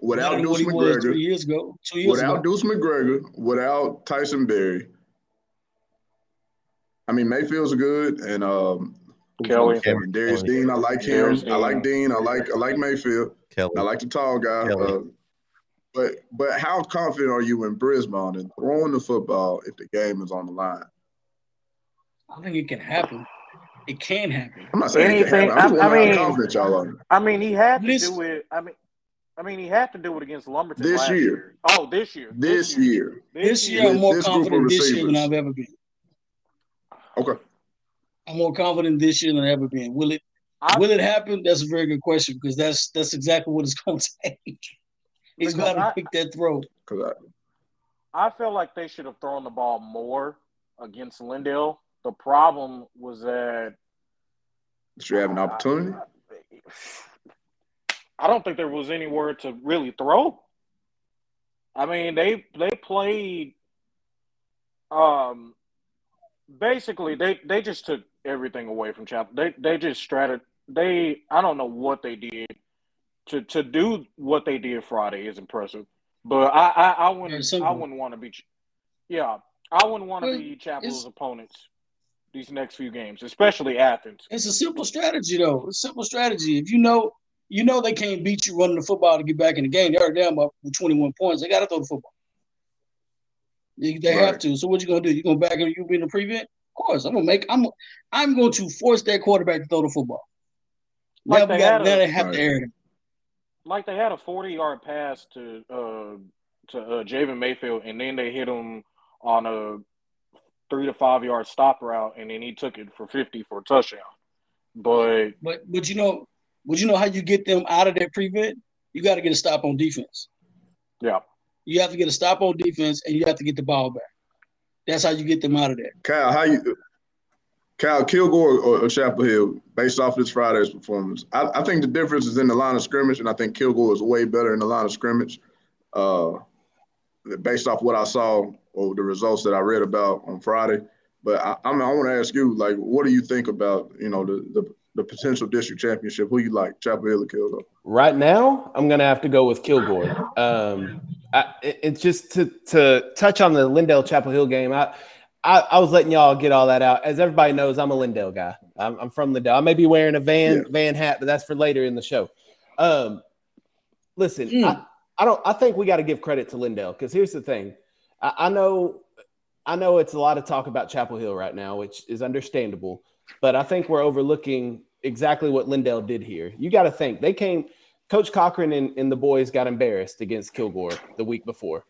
Without Deuce McGregor. Two years ago. Two years without ago. Deuce McGregor, without Tyson Berry. I mean, Mayfield's good, and um, Kelly. Darius Kelly. Dean, I like him. Darius I like Dean. Dean. I like I like Mayfield. Kelly. I like the tall guy. Kelly. Uh, but but how confident are you in Brisbon and throwing the football if the game is on the line? I think it can happen. It can happen. I'm not saying it Anything- can't. I'm just I- I mean- how confident y'all are. I mean, he had to Listen. do it. I mean, I mean, he had to do it against Lumberton This last year. Oh, this year. This year. This year, I'm With more this group of confident this year than receivers. I've ever been. Okay. I'm more confident this year than I've ever been. Will it I, will it happen? That's a very good question because that's that's exactly what it's going to take. He's Because got to I- pick that throw. Because I feel like they should have thrown the ball more against Lindale. The problem was that should you have an opportunity? I don't think there was anywhere to really throw. I mean, they they played um basically they they just took everything away from Chapel. They they just strated they I don't know what they did to to do what they did Friday is impressive. But I I, I wouldn't simple. I wouldn't want to be yeah, I wouldn't want to be Chapel's it's- opponents these next few games, especially Athens. It's a simple strategy though. It's a simple strategy. If you know you know they can't beat you running the football to get back in the game. They're down up with 21 points. They got to throw the football. They, they have to. So what you gonna do? You gonna back and you being a prevent? Of course, I'm gonna make. I'm I'm going to force that quarterback to throw the football. Like now they we got. had a- Now they have Right. to air it. Like they had a 40 yard pass to uh to uh Javen Mayfield and then they hit him on a three to five yard stop route and then he took it for 50 for a touchdown. But But but you know, but you know how you get them out of that prevent? You got to get a stop on defense. yeah, You have to get a stop on defense, and you have to get the ball back. That's how you get them out of there. Kyle, how you Kyle Kilgore or, or Chapel Hill, based off this Friday's performance, I, I think the difference is in the line of scrimmage, and I think Kilgore is way better in the line of scrimmage. Uh, based off what I saw or the results that I read about on Friday. But I, I, mean, I want to ask you, like, what do you think about you know the, the the potential district championship? Who you like, Chapel Hill or Kilgore? Right now, I'm gonna have to go with Kilgore. Um, I, it- it's just to to touch on the Lindale Chapel Hill game. I, I I was letting y'all get all that out. As everybody knows, I'm a Lindale guy. I'm, I'm from Lindale. I may be wearing a van Yeah. van hat, but that's for later in the show. Um, listen, Mm. I, I don't. I think we got to give credit to Lindale because here's the thing. I, I know, I know it's a lot of talk about Chapel Hill right now, which is understandable. But I think we're overlooking exactly what Lindale did here. You got to think they came. Coach Cochran and, and the boys got embarrassed against Kilgore the week before.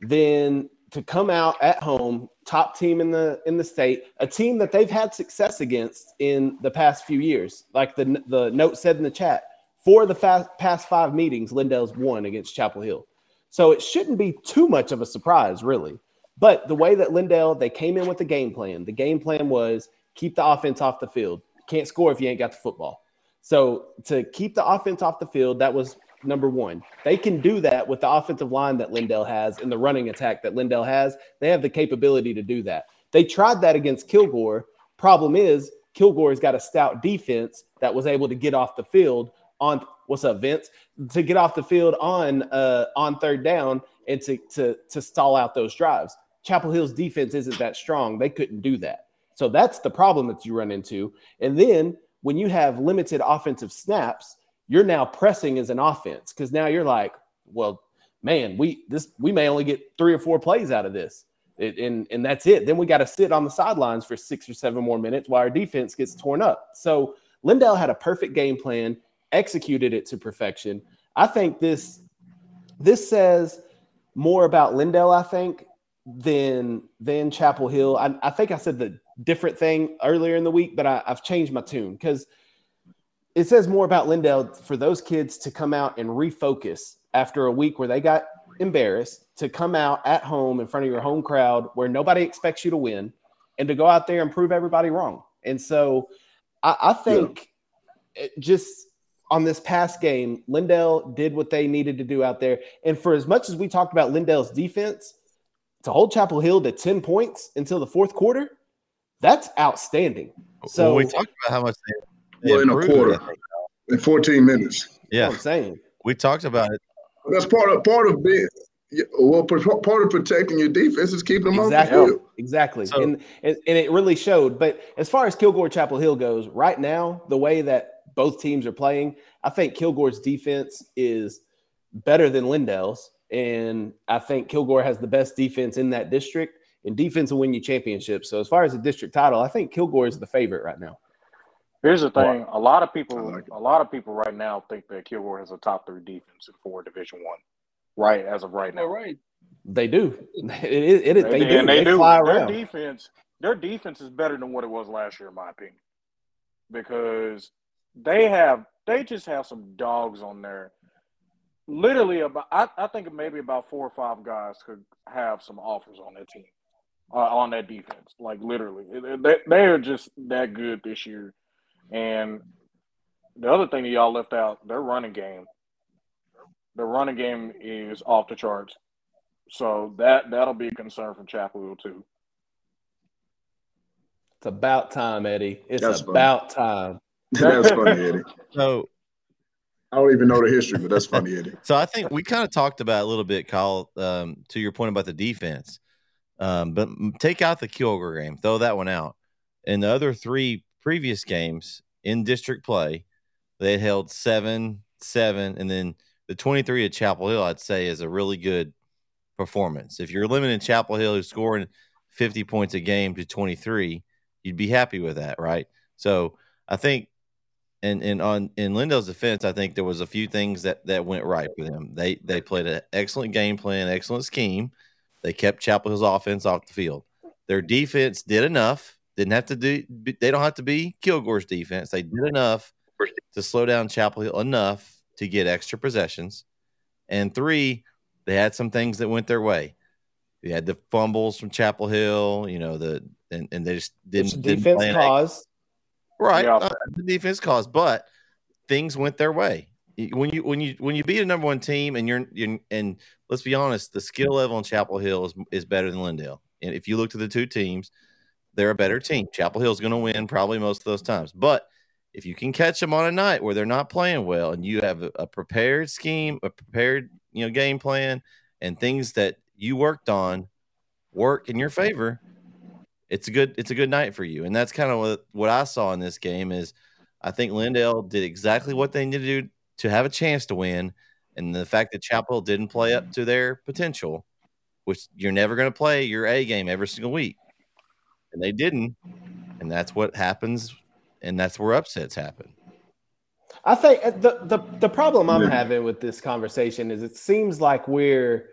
Then to come out at home, top team in the in the state, a team that they've had success against in the past few years. Like the the note said in the chat, for the past five meetings, Lindale's won against Chapel Hill. So it shouldn't be too much of a surprise, really. But the way that Lindale they came in with the game plan. The game plan was keep the offense off the field. Can't score if you ain't got the football. So to keep the offense off the field, that was number one. They can do that with the offensive line that Lindale has and the running attack that Lindale has. They have the capability to do that. They tried that against Kilgore. Problem is, Kilgore's got a stout defense that was able to get off the field on what's up, Vince? To get off the field on uh on third down and to to to stall out those drives. Chapel Hill's defense isn't that strong. They couldn't do that. So that's the problem that you run into. And then when you have limited offensive snaps, you're now pressing as an offense because now you're like, well, man, we this we may only get three or four plays out of this, it, and and that's it. Then we got to sit on the sidelines for six or seven more minutes while our defense gets torn up. So Lindale had a perfect game plan, executed it to perfection. I think this this says more about Lindale, I think, than than Chapel Hill. I, I think I said the different thing earlier in the week, but I, I've changed my tune because it says more about Lindale for those kids to come out and refocus after a week where they got embarrassed to come out at home in front of your home crowd where nobody expects you to win and to go out there and prove everybody wrong. And so I, I think it just on this past game, Lindale did what they needed to do out there. And for as much as we talked about Lindale's defense, to hold Chapel Hill to 10 points until the fourth quarter, that's outstanding. So well, we talked about how much they Well, in a quarter. In 14 minutes. Yeah, what I'm saying. we talked about it. That's part of part of being well, part of protecting your defense is keeping them exactly. on the field. Exactly, so, and, and and it really showed. But as far as Kilgore Chapel Hill goes, right now, the way that both teams are playing, I think Kilgore's defense is better than Lindale's, and I think Kilgore has the best defense in that district. And defense will win you championships. So as far as the district title, I think Kilgore is the favorite right now. Here's the thing: a lot of people, like a lot of people right now think that Kilgore has a top three defense in four Division One, right? As of right now, right? They do. It is. It, it, they, they, do. They, they do. Fly their around. defense, their defense is better than what it was last year, in my opinion, because they have they just have some dogs on there. Literally, about I, I think maybe about four or five guys could have some offers on that team, uh, on that defense. Like literally, they they are just that good this year and the other thing that y'all left out, their running game. The running game is off the charts. So that that'll be a concern for Chapel Hill too. It's about time, Eddie. It's that's about funny. time. that's funny, Eddie. So I don't even know the history, but that's funny, Eddie. So I think we kind of talked about a little bit, Kyle, um, to your point about the defense. Um, but take out the Kilgore game, throw that one out. And the other three previous games in district play, they held seven, seven, and then the 23 at Chapel Hill, I'd say, is a really good performance. If you're limiting Chapel Hill who's scoring 50 points a game to 23, you'd be happy with that, right? So I think and and on in Lindale's defense, I think there was a few things that that went right for them. They they played an excellent game plan, excellent scheme. They kept Chapel Hill's offense off the field. Their defense did enough didn't have to do. They don't have to be Kilgore's defense. They did enough to slow down Chapel Hill enough to get extra possessions. And three, they had some things that went their way. They had the fumbles from Chapel Hill, you know, the and, and they just didn't Which defense didn't cause. Right, yeah. uh, the defense cause, but things went their way. When you when you when you beat a number one team and you're, you're and let's be honest, the skill level in Chapel Hill is is better than Lindale. And if you look to the two teams, they're a better team. Chapel Hill's going to win probably most of those times. But if you can catch them on a night where they're not playing well and you have a, prepared scheme, a prepared you know game plan, and things that you worked on work in your favor, it's a good it's a good night for you. And that's kind of what, what I saw in this game is I think Lindale did exactly what they needed to do to have a chance to win. And the fact that Chapel didn't play up to their potential, which you're never going to play your A game every single week and they didn't. And that's what happens, and that's where upsets happen. I think uh, the the, the problem I'm yeah. having with this conversation is it seems like we're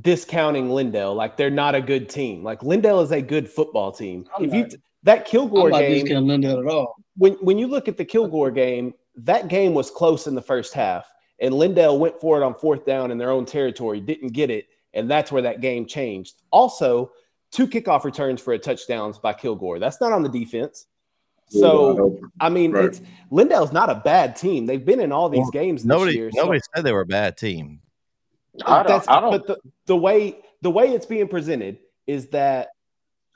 discounting Lindale, like they're not a good team. Like Lindale is a good football team. I'm if not, you that Kilgore I'm not game, discounting Lindale at all. When when you look at the Kilgore game, that game was close in the first half, and Lindale went for it on fourth down in their own territory, didn't get it, and that's where that game changed. Also, two kickoff returns for a touchdowns by Kilgore. That's not on the defense. So I mean, right. it's Lindale's not a bad team. They've been in all these well, games nobody, year, Nobody so. said they were a bad team. I don't, I don't. But the, the way the way it's being presented is that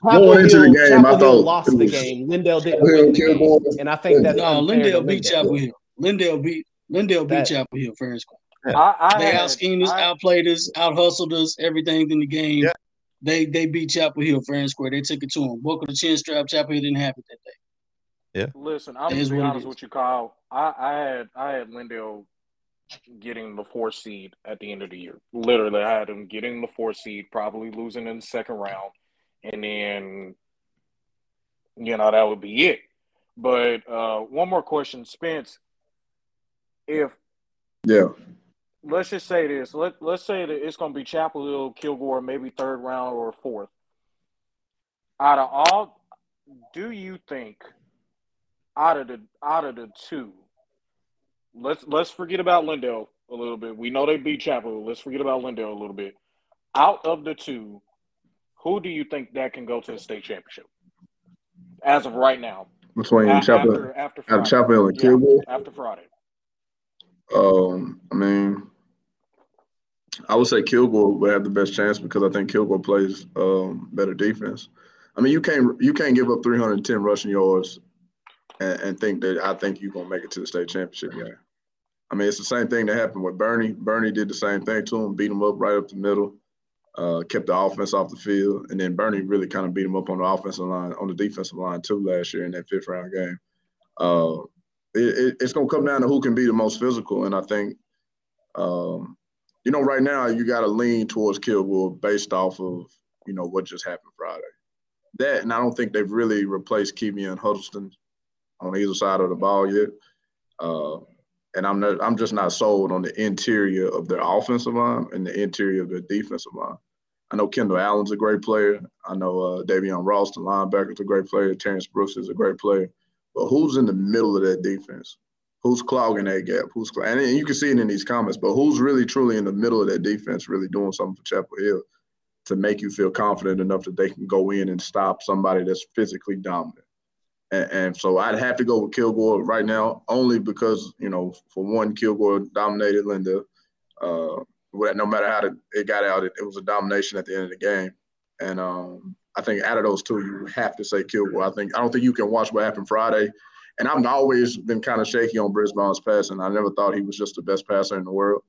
Going into the game, Chapel I thought lost the game. Lindale didn't win the game, and I think that's no. Lindale beat Chapel Hill. Lindale beat Lindale beat that, Chapel Hill fair and square. Yeah. I, I they out schemed us, outplayed us, out hustled us, everything in the game. Yeah. They they beat Chapel Hill fair and square. They took it to them. Book of the chin strap. Chapel Hill didn't have it that day. Yeah. Listen, I'm gonna be honest with you, Kyle. I, I had I had Lindale getting the four seed at the end of the year. Literally, I had him getting the four seed, probably losing in the second round, and then you know that would be it. But uh, one more question, Spence. If yeah, let's just say this. Let let's say that it's going to be Chapel Hill, Kilgore, maybe third round or fourth. Out of all, do you think out of the out of the two, let's let's forget about Lindale a little bit. We know they beat Chapel. Hill. Let's forget about Lindale a little bit. Out of the two, who do you think that can go to the state championship as of right now? Between a- Chapel, after, after, after Chapel Hill and yeah, Kilgore after Friday. Um, I mean, I would say Kilgore would have the best chance because I think Kilgore plays um, better defense. I mean, you can't you can't give up 310 rushing yards and, and think that I think you're gonna make it to the state championship game. I mean, it's the same thing that happened with Bernie. Bernie did the same thing to him, beat him up right up the middle, uh, kept the offense off the field, and then Bernie really kind of beat him up on the offensive line, on the defensive line too last year in that fifth round game. Uh, it, it, it's to come down to who can be the most physical, and I think, um, you know, right now you got to lean towards Kilgore based off of you know what just happened Friday. That, and I don't think they've really replaced Kevion Huddleston on either side of the ball yet. Uh, and I'm not, I'm just not sold on the interior of their offensive line and the interior of their defensive line. I know Kendall Allen's a great player. I know uh, Davion Ross, the linebacker, is a great player. Terrence Brooks is a great player. But who's in the middle of that defense? Who's clogging that gap? Who's and you can see it in these comments. But who's really truly in the middle of that defense, really doing something for Chapel Hill to make you feel confident enough that they can go in and stop somebody that's physically dominant? And, and, so I'd have to go with Kilgore right now, only because you know, for one, Kilgore dominated Linda. Uh, no matter how it got out, it, it, was a domination at the end of the game. And um, I think out of those two, you have to say Kilgore. I think I don't think you can watch what happened Friday. And I've always been kind of shaky on Brisbon's passing. I never thought he was just the best passer in the world.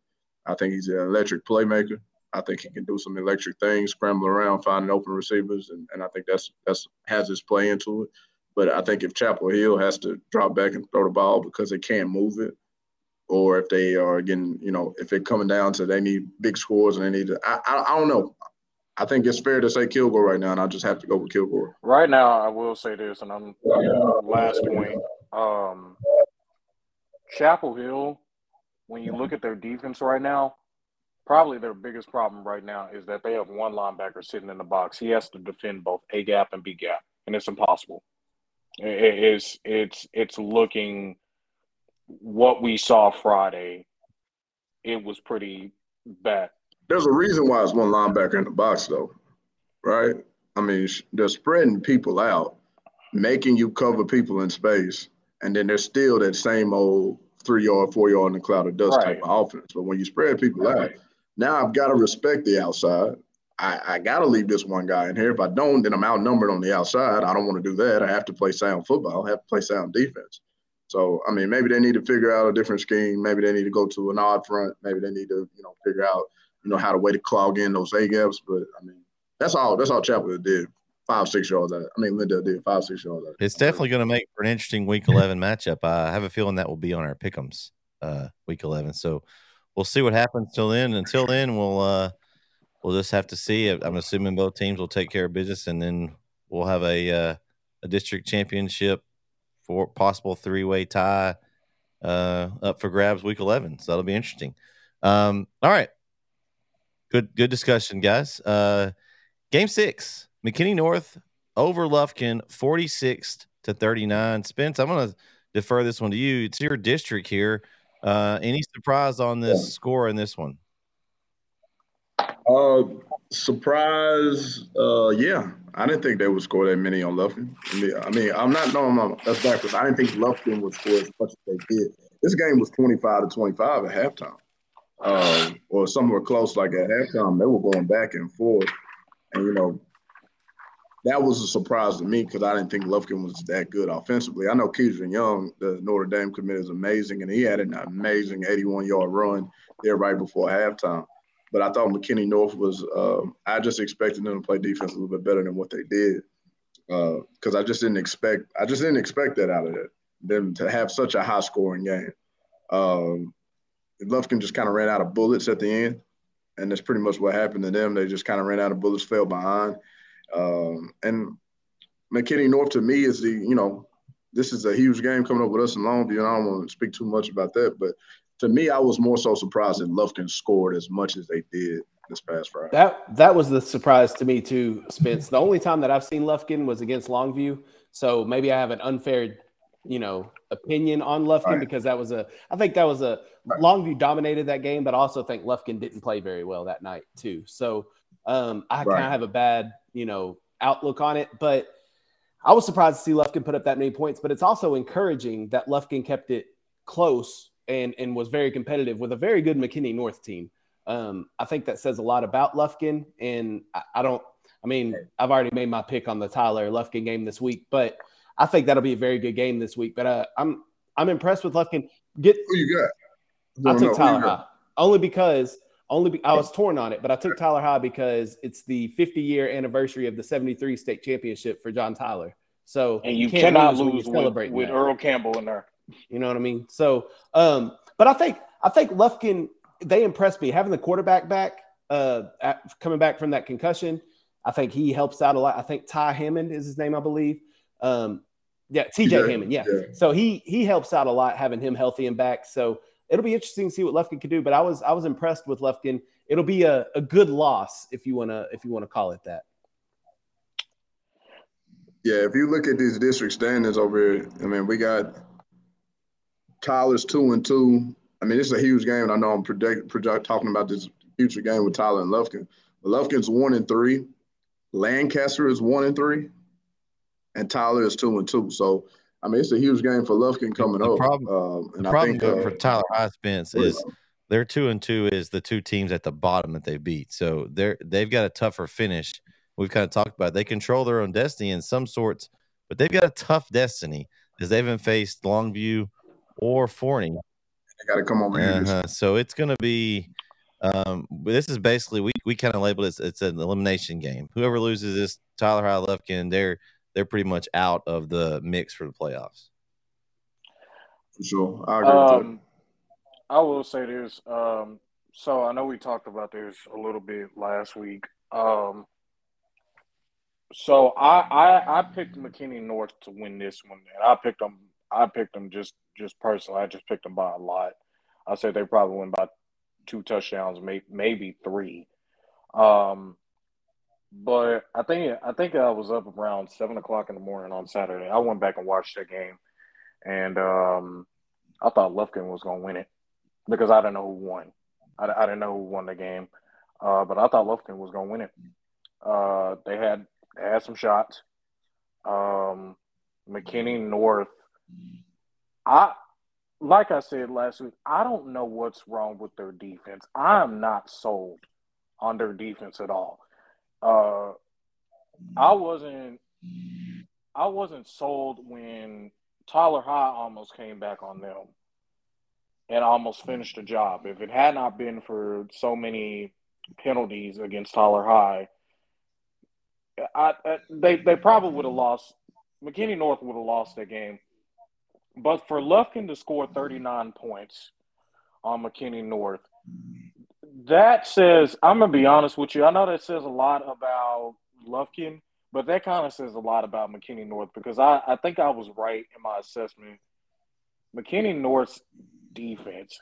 I think he's an electric playmaker. I think he can do some electric things, scramble around, finding open receivers, and, and I think that's that's has his play into it. But I think if Chapel Hill has to drop back and throw the ball because they can't move it, or if they are getting, you know, if it coming down to they need big scores and they need to, I, I, I don't know. I think it's fair to say Kilgore right now, and I just have to go with Kilgore. Right now, I will say this, and I'm last point. Um, Chapel Hill, when you look at their defense right now, probably their biggest problem right now is that they have one linebacker sitting in the box. He has to defend both A gap and B gap, and it's impossible. It's it's it's looking what we saw Friday. It was pretty bad. There's a reason why it's one linebacker in the box, though, right? I mean, they're spreading people out, making you cover people in space, and then there's still that same old three yard, four yard in the cloud of dust right. type of offense. But when you spread people right. out, now I've got to respect the outside. I, I got to leave this one guy in here. If I don't, then I'm outnumbered on the outside. I don't want to do that. I have to play sound football. I have to play sound defense. So, I mean, maybe they need to figure out a different scheme. Maybe they need to go to an odd front. Maybe they need to, you know, figure out, you know, how to way to clog in those A gaps. But I mean, that's all. That's all Chapel did. Five, six yards out. I mean, Linda did five, six yards out. It's definitely going to make for an interesting Week 11 matchup. I have a feeling that will be on our pickums uh, Week 11. So we'll see what happens till then. Until then, we'll uh, we'll just have to see. I'm assuming both teams will take care of business, and then we'll have a uh, a district championship for possible three way tie uh, up for grabs week 11. So that'll be interesting. Um, all right, good good discussion, guys. Uh, game six, McKinney North over Lufkin, 46 to 39. Spence, I'm gonna defer this one to you. It's your district here. Uh, any surprise on this score in this one? Uh, surprise. Uh, yeah, I didn't think they would score that many on Lufkin. I mean, I mean I'm not knowing no, that's backwards. I didn't think Lufkin would score as much as they did. This game was 25 to 25 at halftime, uh, or somewhere close. Like at halftime, they were going back and forth, and you know, that was a surprise to me because I didn't think Lufkin was that good offensively. I know Kedren Young, the Notre Dame commit, is amazing, and he had an amazing 81 yard run there right before halftime. But I thought McKinney North was. Uh, I just expected them to play defense a little bit better than what they did, because uh, I just didn't expect. I just didn't expect that out of it. Them to have such a high scoring game. Um, Lufkin just kind of ran out of bullets at the end, and that's pretty much what happened to them. They just kind of ran out of bullets, fell behind, um, and McKinney North to me is the you know this is a huge game coming up with us in Longview, and I don't want to speak too much about that, but to me, I was more so surprised that Lufkin scored as much as they did this past Friday. That that was the surprise to me too, Spence. The only time that I've seen Lufkin was against Longview, so maybe I have an unfair, you know, opinion on Lufkin right. because that was a. I think that was a right. Longview dominated that game, but I also think Lufkin didn't play very well that night too. So um, I right. kind of have a bad, you know, outlook on it, but. I was surprised to see Lufkin put up that many points, but it's also encouraging that Lufkin kept it close and and was very competitive with a very good McKinney North team. Um, I think that says a lot about Lufkin, and I, I, don't. I mean, I've already made my pick on the Tyler Lufkin game this week, but I think that'll be a very good game this week. But uh, I'm I'm impressed with Lufkin. Get who you got? I took Tyler High only because only be, I was torn on it, but I took Tyler High because it's the 50 year anniversary of the 73 state championship for John Tyler. So and you, you cannot lose, lose with, with Earl Campbell in there. You know what I mean? So, um, but I think I think Lufkin they impressed me having the quarterback back, uh, at, coming back from that concussion. I think he helps out a lot. I think Ty Hammond is his name, I believe. Um, yeah, TJ yeah, Hammond. Yeah. yeah. So he he helps out a lot having him healthy and back. So it'll be interesting to see what Lufkin can do. But I was I was impressed with Lufkin. It'll be a, a good loss if you wanna if you wanna call it that. Yeah, if you look at these district standings over here, I mean, we got Tyler's two and two. I mean, it's a huge game. And I know I'm project, project talking about this future game with Tyler and Lufkin. But Lufkin's one and three. Lancaster is one and three, and Tyler is two and two. So I mean, it's a huge game for Lufkin coming the up. Problem, um, and the problem think, uh, for Tyler High Spence is they're two and two is the two teams at the bottom that they beat. So they're they've got a tougher finish. We've kind of talked about it. they control their own destiny in some sorts, but they've got a tough destiny because they haven't faced Longview or Forney. They got to come over uh-huh. here. So it's going to be. Um, this is basically we, we kind of label it it's an elimination game. Whoever loses this, Tyler High Lufkin, they're they're pretty much out of the mix for the playoffs. For sure, I agree. Um, I will say this. Um, so I know we talked about this a little bit last week. Um, so I, I I picked McKinney North to win this one, and I picked them. I picked them just just personally. I just picked them by a lot. I said they probably win by two touchdowns, maybe maybe three. Um, but I think I think I was up around seven o'clock in the morning on Saturday. I went back and watched that game, and um, I thought Lufkin was going to win it because I didn't know who won. I, I didn't know who won the game, uh, but I thought Lufkin was going to win it. Uh, they had they had some shots. Um, McKinney North. I like I said last week. I don't know what's wrong with their defense. I am not sold on their defense at all uh, I wasn't I wasn't sold when Tyler High almost came back on them and almost finished the job. If it had not been for so many penalties against Tyler High, I, I, they they probably would have lost. McKinney North would have lost that game. But for Lufkin to score 39 points on McKinney North, that says I'm gonna be honest with you. I know that says a lot about Lufkin, but that kind of says a lot about McKinney North because I, I think I was right in my assessment. McKinney North's defense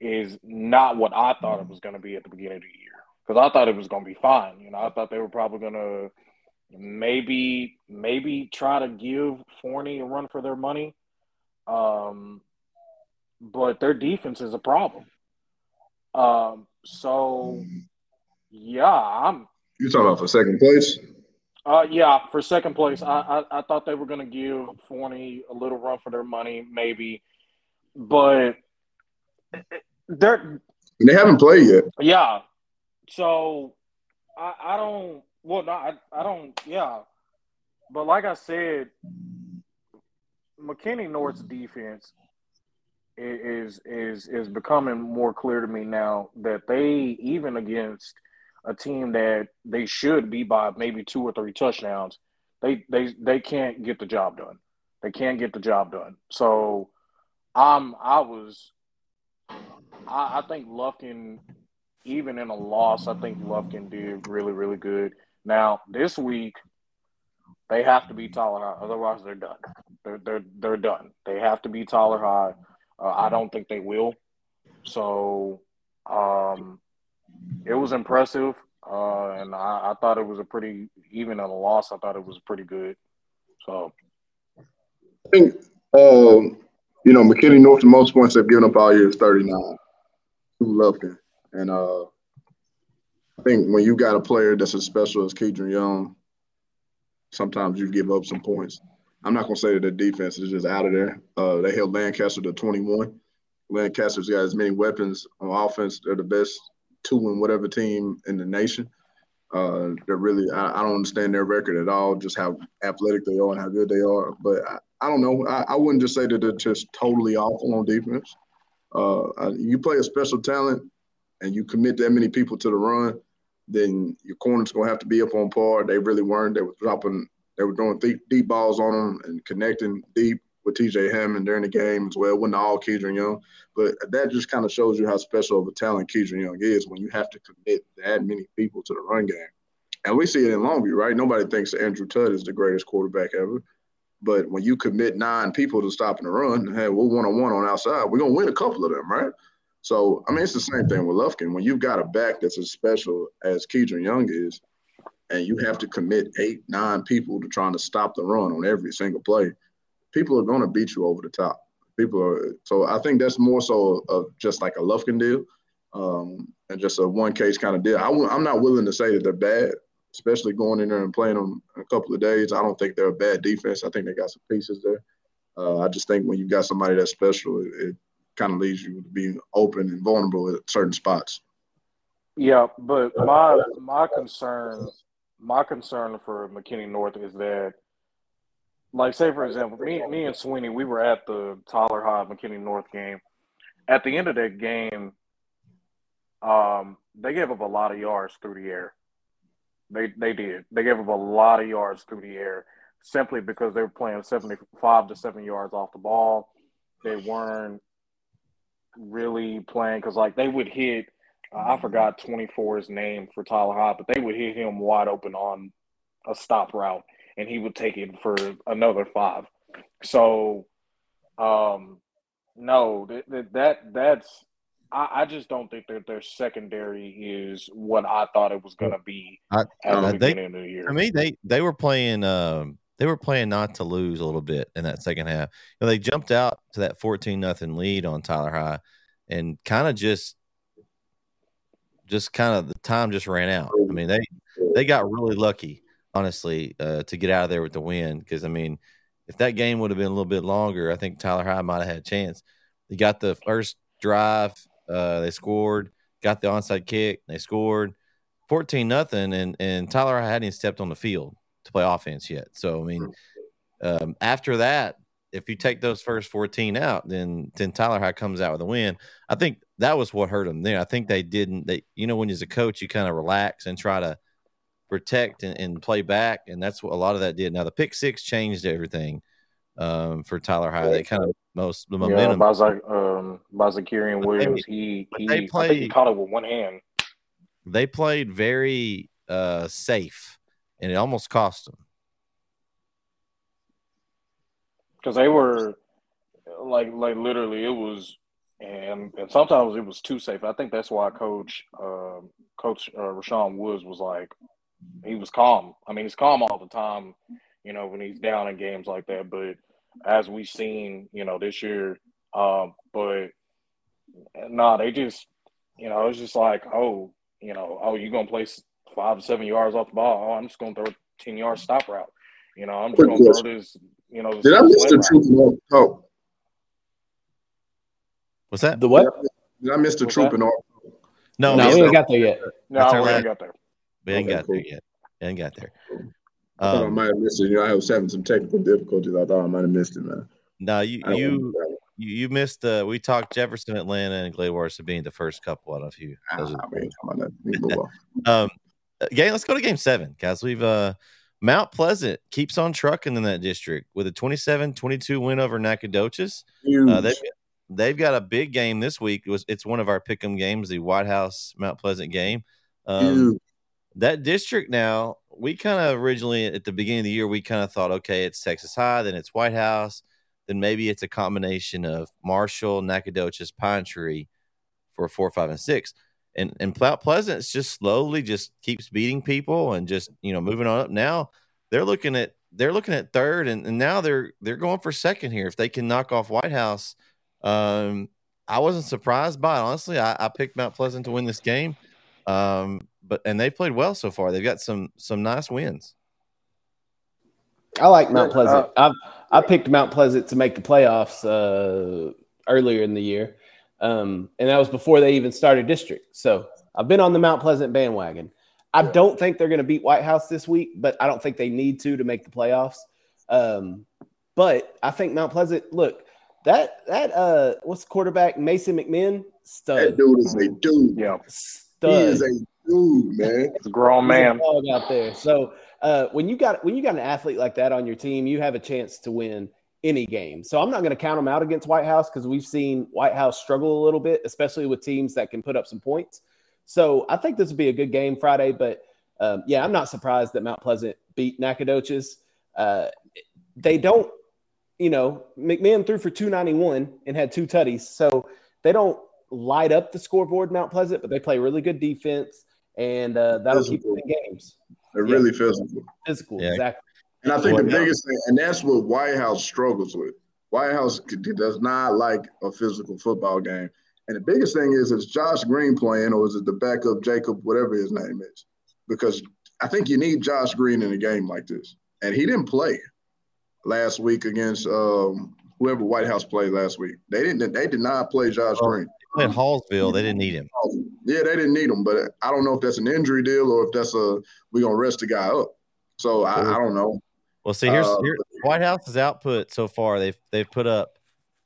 is not what I thought it was going to be at the beginning of the year because I thought it was going to be fine. You know, I thought they were probably going to maybe maybe try to give Forney a run for their money. Um, but their defense is a problem. Um, so yeah, I'm. You talking about for second place? Uh, yeah, for second place, I I, I thought they were going to give Forney a little run for their money, maybe, but they're they haven't played yet. Yeah, so I I don't well no I I don't yeah, but like I said, McKinney North's defense is is is becoming more clear to me now that they even against a team that they should be by maybe two or three touchdowns, they they they can't get the job done. They can't get the job done. So I'm I was I, I think Lufkin even in a loss, I think Lufkin did really, really good. Now this week they have to be Tyler High, otherwise they're done. They're they're they're done. They have to be Tyler High. Uh, I don't think they will. So um, it was impressive, uh, and I, I, thought it was a pretty even on the loss. I thought it was pretty good. So I think um, you know McKinney North the most points they've given up all year is thirty nine. Who Lufkin, and uh, I think when you got a player that's as special as Kedren Young, sometimes you give up some points. I'm not gonna say that the defense is just out of there. Uh, they held Lancaster to 21. Lancaster's got as many weapons on offense. They're the best two and whatever team in the nation. Uh, they're really I, I, don't understand their record at all, just how athletic they are and how good they are. But I, I don't know. I, I, wouldn't just say that they're just totally awful on defense. Uh, you play a special talent and you commit that many people to the run, then your corner's gonna have to be up on par. They really weren't. They were dropping, they were throwing deep, deep balls on them and connecting deep with TJ Hammond during the game as well. Wasn't all Kedren Young, but that just kind of shows you how special of a talent Kedren Young is when you have to commit that many people to the run game. And we see it in Longview, right? Nobody thinks Andrew Tutt is the greatest quarterback ever. But when you commit nine people to stopping the run, hey, we're one on one on outside. We're gonna win a couple of them, right? So I mean, it's the same thing with Lufkin. When you've got a back that's as special as Kedren Young is, and you have to commit eight, nine people to trying to stop the run on every single play, people are going to beat you over the top. People are so I think that's more so of just like a Lufkin deal, um, and just a one case kind of deal. I w- I'm not willing to say that they're bad especially going in there and playing them a couple of days. I don't think they're a bad defense. I think they got some pieces there. Uh, I just think when you've got somebody that's special, it, it kind of leaves you to be open and vulnerable at certain spots. Yeah, but my my concern my concern for McKinney North is that, like, say for example, me me and Sweeney, we were at the Tyler High McKinney North game. At the end of that game, um, they gave up a lot of yards through the air. They they did. They gave up a lot of yards through the air simply because they were playing 75 to 7 yards off the ball. They weren't really playing because like they would hit I forgot 24's name for Tyler High, but they would hit him wide open on a stop route and he would take it for another five. So um no, that, that that's I, I, just don't think that their secondary is what I thought it was going to be I, at the uh, beginning of the year. For me, they they were playing um, they were playing not to lose a little bit in that second half. You know, they jumped out to that fourteen nothing lead on Tyler High, and kind of just just kind of the time just ran out. I mean they they got really lucky, honestly, uh, to get out of there with the win. Because I mean, if that game would have been a little bit longer, I think Tyler High might have had a chance. They got the first drive uh, they scored, got the onside kick, they scored 14 nothing, and and Tyler High hadn't stepped on the field to play offense yet. So I mean, um, after that, if you take those first 14 out, then then Tyler High comes out with a win. I think that was what hurt them there. I think they didn't. They you know when you're a coach, you kind of relax and try to protect and, and, play back, and that's what a lot of that did. Now the pick six changed everything um, for Tyler High. They kind of most the momentum. Yeah, Bazak, um, Bazakarian Williams, they, he he, they played, he caught it with one hand. They played very uh, safe, and it almost cost them because they were like like literally it was and and sometimes it was too safe. I think that's why Coach uh, Coach uh, Rashawn Woods was like he was calm. I mean, he's calm all the time, you know, when he's down in games like that. But as we've seen, you know, this year. Um, but no, nah, they just, you know, it's just like, oh, you know, oh, you're gonna place five seven yards off the ball. Oh, I'm just gonna throw a ten yard stop route. You know, I'm just gonna throw. You know, did I miss the troop oh. What's that? The what? Did I miss the troop and all? No, no, we ain't got there yet. No, we ain't got there. We ain't got there yet. We ain't got there. I thought um, I might have missed it. You know, I was having some technical difficulties. I thought I might have missed it, man. No, you you, you you missed. Uh, we talked Jefferson, Atlanta, and Gladewater Sabine the first couple. I don't know if you. Those ah, um, uh, game. Let's go to game seven, guys. We've uh, Mount Pleasant keeps on trucking in that district with a 27-22 win over Nacogdoches. Uh, they've, they've got a big game this week. It was it's one of our pick'em games, the White House Mount Pleasant game. Um, that district now, we kind of originally at the beginning of the year, we kind of thought, okay, it's Texas High, then it's White House, then maybe it's a combination of Marshall, Nacogdoches, Pine Tree for four, five, and six. And and Pleasant's just slowly just keeps beating people and just you know moving on up. Now they're looking at they're looking at third, and, and now they're they're going for second here. If they can knock off White House, um, I wasn't surprised by it. Honestly, I, I picked Mount Pleasant to win this game. Um, but and they've played well so far. They've got some some nice wins. I like Mount Pleasant. I I picked Mount Pleasant to make the playoffs uh, earlier in the year, um, and that was before they even started district. So I've been on the Mount Pleasant bandwagon. I don't think they're going to beat White House this week, but I don't think they need to to make the playoffs. Um, but I think Mount Pleasant. Look, that that uh, what's the quarterback Mason McMinn? Stud. That dude is a dude. Yeah, Stud. He is a dude, man. it's a grown He's a man. dog out there. So uh, when you got when you got an athlete like that on your team, you have a chance to win any game. So I'm not going to count them out against White House because we've seen White House struggle a little bit, especially with teams that can put up some points. So I think this will be a good game Friday. But um, yeah, I'm not surprised that Mount Pleasant beat Nacogdoches. Uh, they don't, you know, McMahon threw for 291 and had two tutties. So they don't light up the scoreboard, Mount Pleasant, but they play really good defense, and uh, that'll keep them in games. They're Yeah. really physical. Physical, Yeah. exactly. And I think the biggest thing, and that's what White House struggles with. White House does not like a physical football game. And the biggest thing is, is Josh Green playing, or is it the backup Jacob, whatever his name is? Because I think you need Josh Green in a game like this. And he didn't play last week against um, whoever White House played last week. They didn't. They did not play Josh Oh. Green. Played Hallsville, they didn't need him. Yeah, they didn't need him, but I don't know if that's an injury deal or if that's a we're gonna rest the guy up. So I, I don't know. Well, see, here's Uh, here, White House's output so far. They've they've put up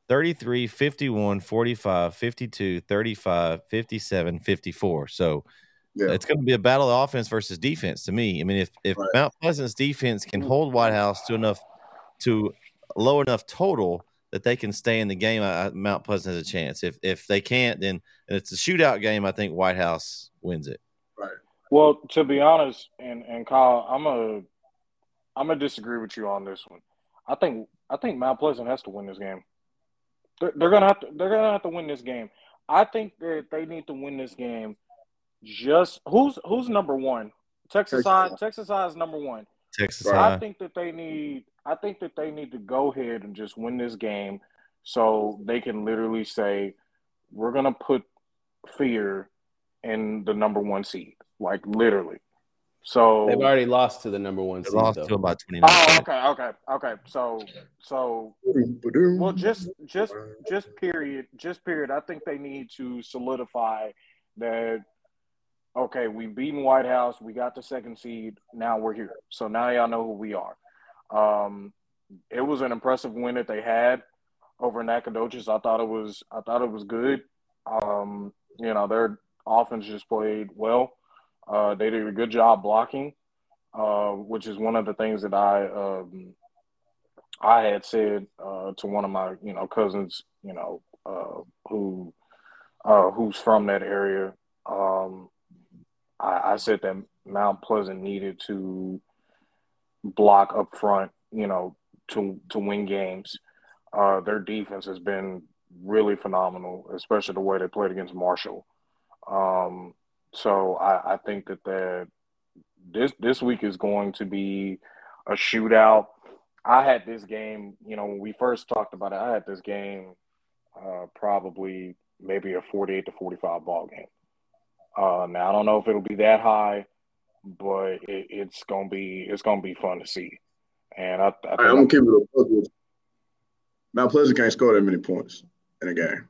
33, 51, 45, 52, 35, 57, 54. So Yeah. it's going to be a battle of offense versus defense to me. I mean, if if Right. Mount Pleasant's defense can hold White House to enough to low enough total that they can stay in the game, I, I- Mount Pleasant has a chance. If if they can't, then and it's a shootout game. I think White House wins it. Right. Well, to be honest, and and Kyle, I'm a I'm gonna disagree with you on this one. I think I think Mount Pleasant has to win this game. They're, they're gonna have to they're gonna have to win this game. I think that they need to win this game. Just who's who's number one? Texas Texas High. High. Texas High is number one. Texas Right. High. I think that they need I think that they need to go ahead and just win this game so they can literally say we're gonna put fear in the number one seed. Like literally. So They've already lost to the number one They seed. lost though. to about 29. Oh, okay, okay, okay. So so well just just just period just period i think they need to solidify that okay we've beaten white house we got the second seed now we're here so now y'all know who we are um it was an impressive win that they had over nacogdoches i thought it was i thought it was good um you know their offense just played well uh they did a good job blocking uh which is one of the things that i um I had said uh, to one of my, you know, cousins, you know, uh, who uh, who's from that area. Um, I, I said that Mount Pleasant needed to block up front, you know, to to win games. Uh, their defense has been really phenomenal, especially the way they played against Marshall. Um, so I, I think that that this this week is going to be a shootout. I had this game, you know, when we first talked about it, I had this game uh, probably maybe a 48 to 45 ball game. Uh, now I don't know if it'll be that high, but it, it's gonna be it's gonna be fun to see. And I, I All right, gonna keep it a. Mount Pleasant can't score that many points in a game.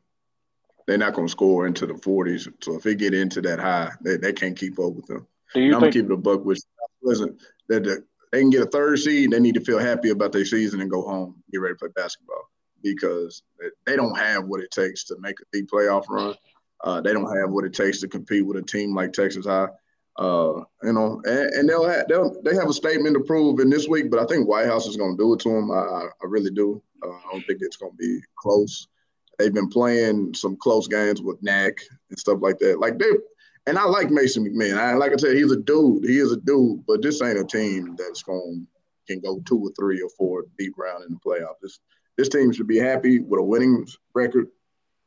They're not gonna score into the 40s. So if they get into that high, they, they can't keep up with them. do And you I'm gonna keep it a buck with. Mount that that they can get a third seed. They need to feel happy about their season and go home, get ready to play basketball because they- don't have what it takes to make a deep playoff run. Uh, they don't have what it takes to compete with a team like Texas High. Uh, you know, and, and they'll have, they'll they have a statement to prove in this week, but I think White House is going to do it to them. I, I I really do. Uh, I don't think it's going to be close. They've been playing some close games with Knack and stuff like that. Like they, and I like Mason McMahon. I, like I said, he's a dude. He is a dude, but this ain't a team that's going can go two or three or four deep round in the playoffs. This this team should be happy with a winning record,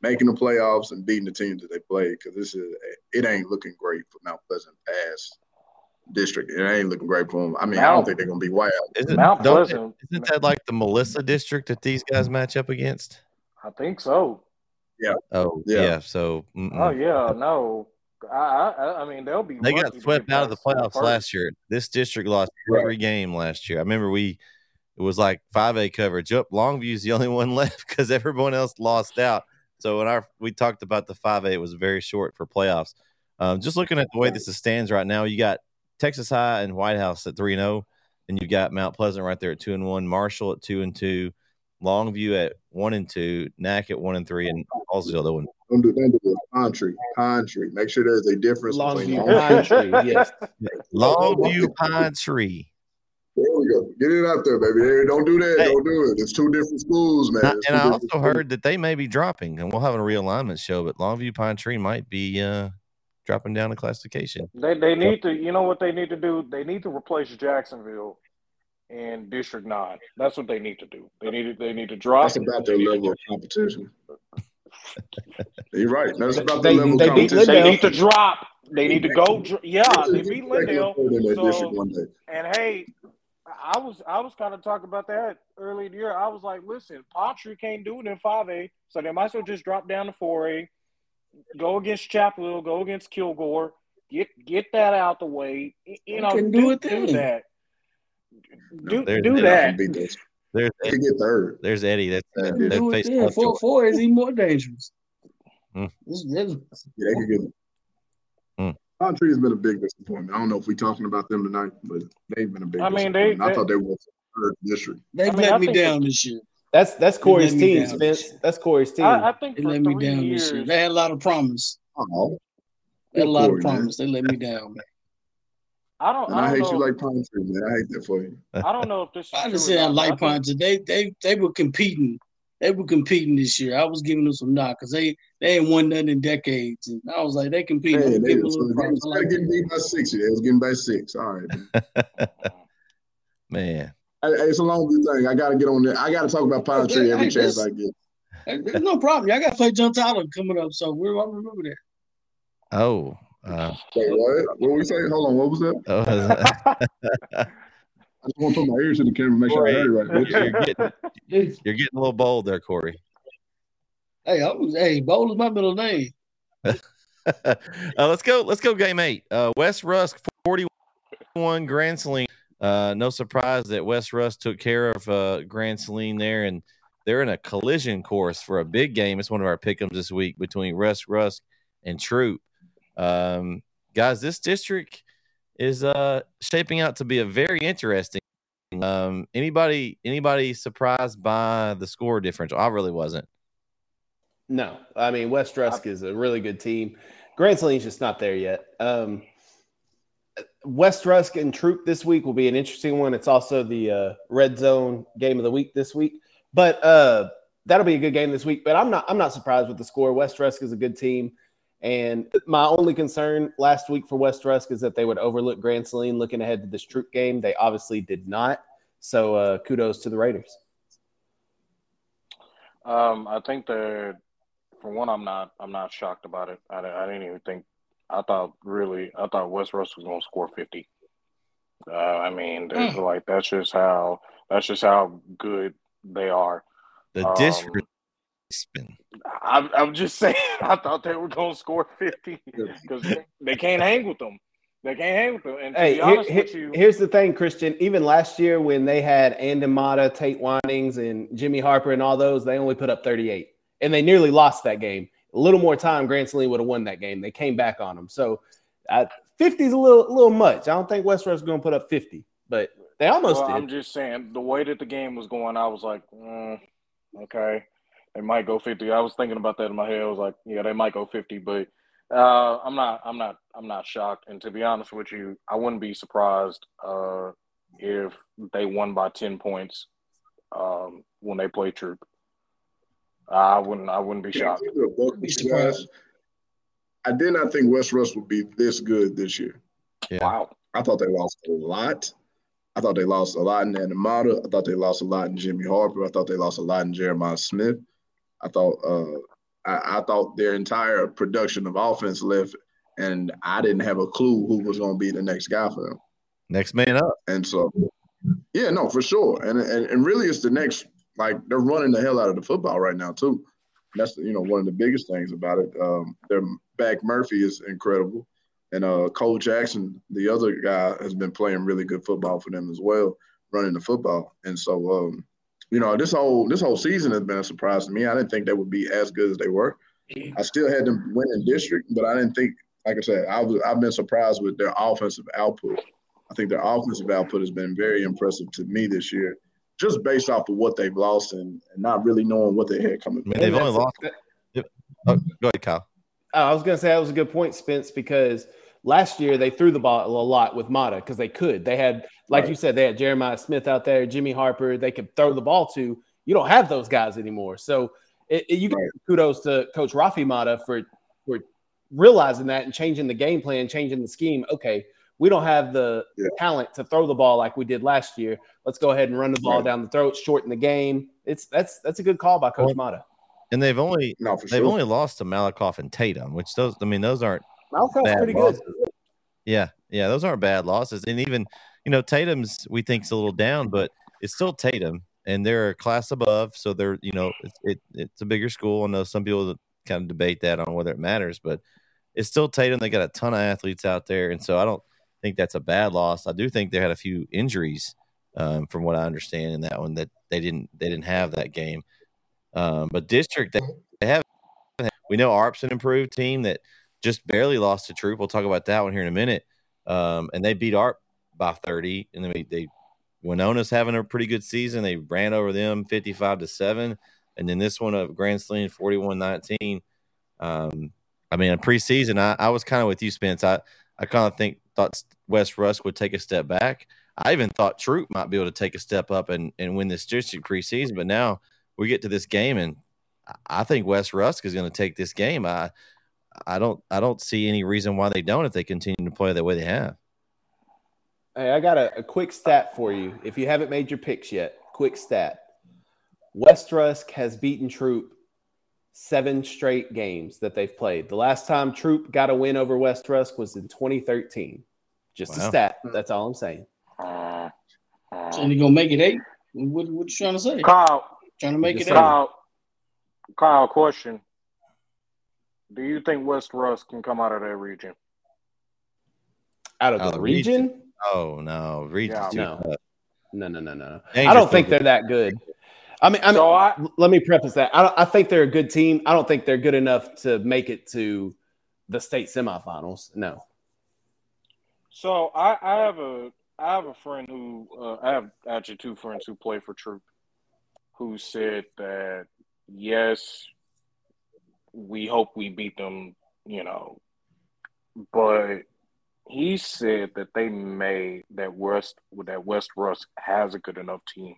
making the playoffs and beating the teams that they play because this is it ain't looking great for Mount Pleasant past district. It ain't looking great for them. I mean, I don't think they're gonna be wild. Isn't, Mount Pleasant? isn't that like the Melissa district that these guys match up against? I think so. Yeah. Oh, Yeah. yeah. so, mm-mm. Oh yeah, no. I I, I mean they'll be. they got swept out of the playoffs first. last year. This district lost every game last year. I remember we, it was like 5A coverage. Up Longview's the only one left because everyone else lost out. So when our we talked about the 5A, it was very short for playoffs. Um, just looking at the way this stands right now, you got Texas High and White House at three and zero, and you've got Mount Pleasant right there at two and one, Marshall at two and two, Longview at one and two, Knack at one and three, and also the other one. Don't do, don't do this. Pine Tree, Pine Tree. Make sure there's a difference between Longview Pine Tree. Yes. Longview Pine Tree. There we go. Get it out there, baby. Hey, don't do that. Hey. Don't do it. It's two different schools, man. And I also schools. heard that they may be dropping, and we'll have a realignment show. But Longview Pine Tree might be uh, dropping down a classification. They they need to you know what they need to do? They need to replace Jacksonville in District Nine. That's what they need to do. They need to they need to drop. That's about their level of competition. You're right. That's about They- their level they of beat competition. They need to drop. They need to go. Yeah, they beat expect them to Lindale. put in that So, district one day. and hey, I was I was kind of talking about that early in the year. I was like, listen, Patry can't do it in five A, so they might as well just drop down to four A, go against Chapel, Hill, go against Kilgore, get get that out the way. You know, can do, do it do then. that. Do There's- do that. can beat those. There's They can get third. there's Eddie. That's uh, They that Do it faced then. Lovejoy. Four four is even more dangerous. Hmm. This- this- Yeah, they can get. Hmm. Pine has been a big disappointment. I don't know if we're talking about them tonight, but they've been a big I mean, they- disappointment. I thought they were third district. They I mean, let I me down this year. That's that's Corey's team, Spence. That's Corey's team. I, I think They let me down years, this year. They had a lot of promise. Oh, They had a lot of Corey, man. promise. They let me down, man. I don't. and I I, don't hate know. you like Pine Tree, man. I hate that for you. I don't know if this. Is I true just or said I not, like pine Ponce. They they they were competing. They were competing this year. I was giving them some knock because they they ain't won nothing in decades, and I was like they competing. Hey, I'm they, giving them a so little they was like getting beat by six. They was getting by six. All right. man. Man, Hey, hey, it's a long thing. I got to get on there. I got to talk about Pine Tree every Hey, chance I get. There's no problem. Y'all got to play John Tyler coming up, so we're I remember that. oh, uh, Wait, what? What we say? Hold on. What was that? oh, I just want to put my ears to the camera, make sure I heard it right. you're, getting you're getting a little bold there, Corey. Hey, I was hey, bold is my middle name. uh, let's go. Let's go. Game eight. Uh, West Rusk forty-one. Grand Saline. Uh, no surprise that West Rusk took care of uh, Grand Saline there, and they're in a collision course for a big game. It's one of our pick'ems this week between Rusk Rusk and Troup. Um, guys, this district is uh shaping out to be a very interesting. Um, anybody anybody surprised by the score differential? I really wasn't. No, I mean West Rusk is a really good team. Grand Saline's just not there yet. Um, West Rusk and Troup this week will be an interesting one. It's also the uh, red zone game of the week this week, but uh, that'll be a good game this week. But I'm not I'm not surprised with the score. West Rusk is a good team, and my only concern last week for West Rusk is that they would overlook Grand Saline looking ahead to this Troup game. They obviously did not. So uh, kudos to the Raiders. Um, I think that for one, I'm not I'm not shocked about it. I, I didn't even think. I thought really, I thought West Rusk was going to score 50. Uh, I mean, there's Hmm. like that's just how that's just how good they are. The Um, district. Spin. I'm, I'm just saying, I thought they were going to score 50 because they can't hang with them. They can't hang with them. And to Hey, be here- honest here- with you, here's the thing, Christian. Even last year when they had Andon Mata, Tate Winings, and Jimmy Harper and all those, they only put up 38. And they nearly lost that game. A little more time, Grand Saline would have won that game. They came back on them. So uh, 50 is a little, a little much. I don't think West is going to put up 50, but they almost well, did. I'm just saying the way that the game was going, I was like, mm, okay, they might go 50. I was thinking about that in my head. I was like, yeah, they might go 50, but uh, I'm not, I'm not, I'm not shocked. And to be honest with you, I wouldn't be surprised uh, if they won by 10 points um, when they play Troup. I wouldn't, I wouldn't be shocked. Be surprised. I did not think West Rusk would be this good this year. Yeah. Wow. I thought they lost a lot. I thought they lost a lot in Andon Mata. I thought they lost a lot in Jimmy Harper. I thought they lost a lot in Jeremiah Smith. I thought uh, I, I thought their entire production of offense left, and I didn't have a clue who was going to be the next guy for them. Next man up. And so, yeah, no, for sure. And, and and really, it's the next. Like they're running the hell out of the football right now too. That's you know one of the biggest things about it. Um, their back Murphy is incredible, and uh, Cole Jackson, the other guy, has been playing really good football for them as well, running the football. And so, um, you know, this whole this whole season has been a surprise to me. I didn't think they would be as good as they were. I still had them winning district, but I didn't think, like I said, I was I've been surprised with their offensive output. I think their offensive output has been very impressive to me this year. just based off of what they've lost and, and not really knowing what they had coming. I mean, they've only lost. Oh, go ahead, Kyle. Oh, I was going to say that was a good point, Spence, because last year they threw the ball a lot with Mata because they could. They had, like right. you said, they had Jeremiah Smith out there, Jimmy Harper. They could throw the ball to. You don't have those guys anymore. So it, it, you right. kudos to Coach Rafi Mata for for realizing that and changing the game plan, changing the scheme. Okay, we don't have the yeah. talent to throw the ball like we did last year. Let's go ahead and run the ball right. down the throat, shorten the game. It's that's that's a good call by Coach well, Mata. And they've only no, they've sure. only lost to Malakoff and Tatum, which those I mean those aren't Malakoff's pretty losses. good. Yeah, yeah, those aren't bad losses. And even you know Tatum's we think's a little down, but it's still Tatum, and they're a class above, so they're you know it's it, it's a bigger school. I know some people kind of debate that on whether it matters, but it's still Tatum. They got a ton of athletes out there, and so I don't think that's a bad loss. I do think they had a few injuries, um, from what I understand in that one that they didn't they didn't have that game. Um, but district they, they have we know Arp's an improved team that just barely lost to Troup. We'll talk about that one here in a minute. Um, and they beat Arp by 30, and then they, they Winona's having a pretty good season. They ran over them 55 to 7. And then this one of Grand Saline 41 19. Um, I mean, in preseason, I, I was kind of with you, Spence. I, I kind of think thought West Rusk would take a step back. I even thought Troup might be able to take a step up and, and win this district preseason. But now we get to this game, and I think West Rusk is going to take this game. I I don't I don't see any reason why they don't if they continue to play the way they have. Hey, I got a, a quick stat for you. If you haven't made your picks yet, quick stat. West Rusk has beaten Troup seven straight games that they've played. The last time Troup got a win over West Rusk was in 2013. Just wow. a stat. That's all I'm saying. So you gonna make it eight? What, what you trying to say? Kyle, trying to make it Kyle, eight. Kyle, question. Do you think West Rusk can come out of that region? Out of the region? region? Oh no, region. Yeah, no. no, no, no, no, I don't think they're that good. I mean, I mean, so I, let me preface that. I, I think they're a good team. I don't think they're good enough to make it to the state semifinals. No. So I, I have a I have a friend who uh, I have actually two friends who play for Troup, who said that yes, we hope we beat them, you know, but he said that they may that West that West Rusk has a good enough team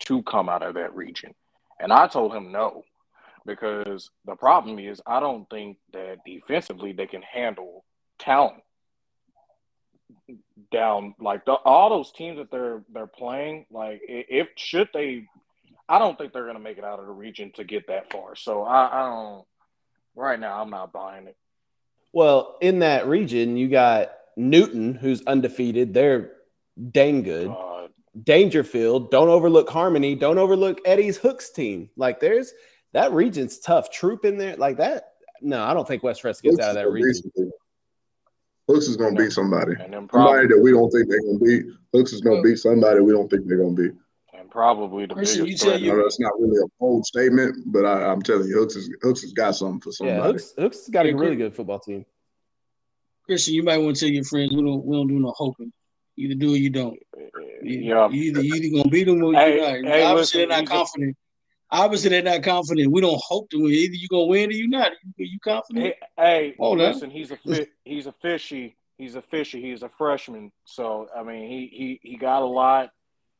to come out of that region. And I told him no, because the problem is I don't think that defensively they can handle talent down like the, all those teams that they're they're playing. Like if should they, I don't think they're going to make it out of the region to get that far. So I, I don't. Right now, I'm not buying it. Well, in that region, you got Newton, who's undefeated. They're dang good. Uh, Daingerfield. Don't overlook Harmony. Don't overlook Eddie's Hooks team. Like there's that region's tough. Troup in there like that. No, I don't think West Rusk gets Hooks out of that region. Hooks is gonna beat somebody. Somebody that we don't think they're gonna beat. Hooks is gonna beat somebody we don't think they're gonna beat. And probably the Christian, biggest. You you, that's not really a bold statement, but I, am telling you, Hooks is Hooks has got something for somebody. Yeah, Hooks, Hooks has got a really good football team. Christian, you might want to tell your friends we don't we don't do no hoping. Either do or you don't. Yeah. You either you either gonna beat them or hey, you're not. Hey, Obviously, listen, they're not confident. Obviously, they're not confident. We don't hope to win. Either you gonna win or you not. You, you confident? Hey, hey oh, listen, he's a fi- he's a fishy. He's a fishy. He's a freshman. So I mean, he he he got a lot.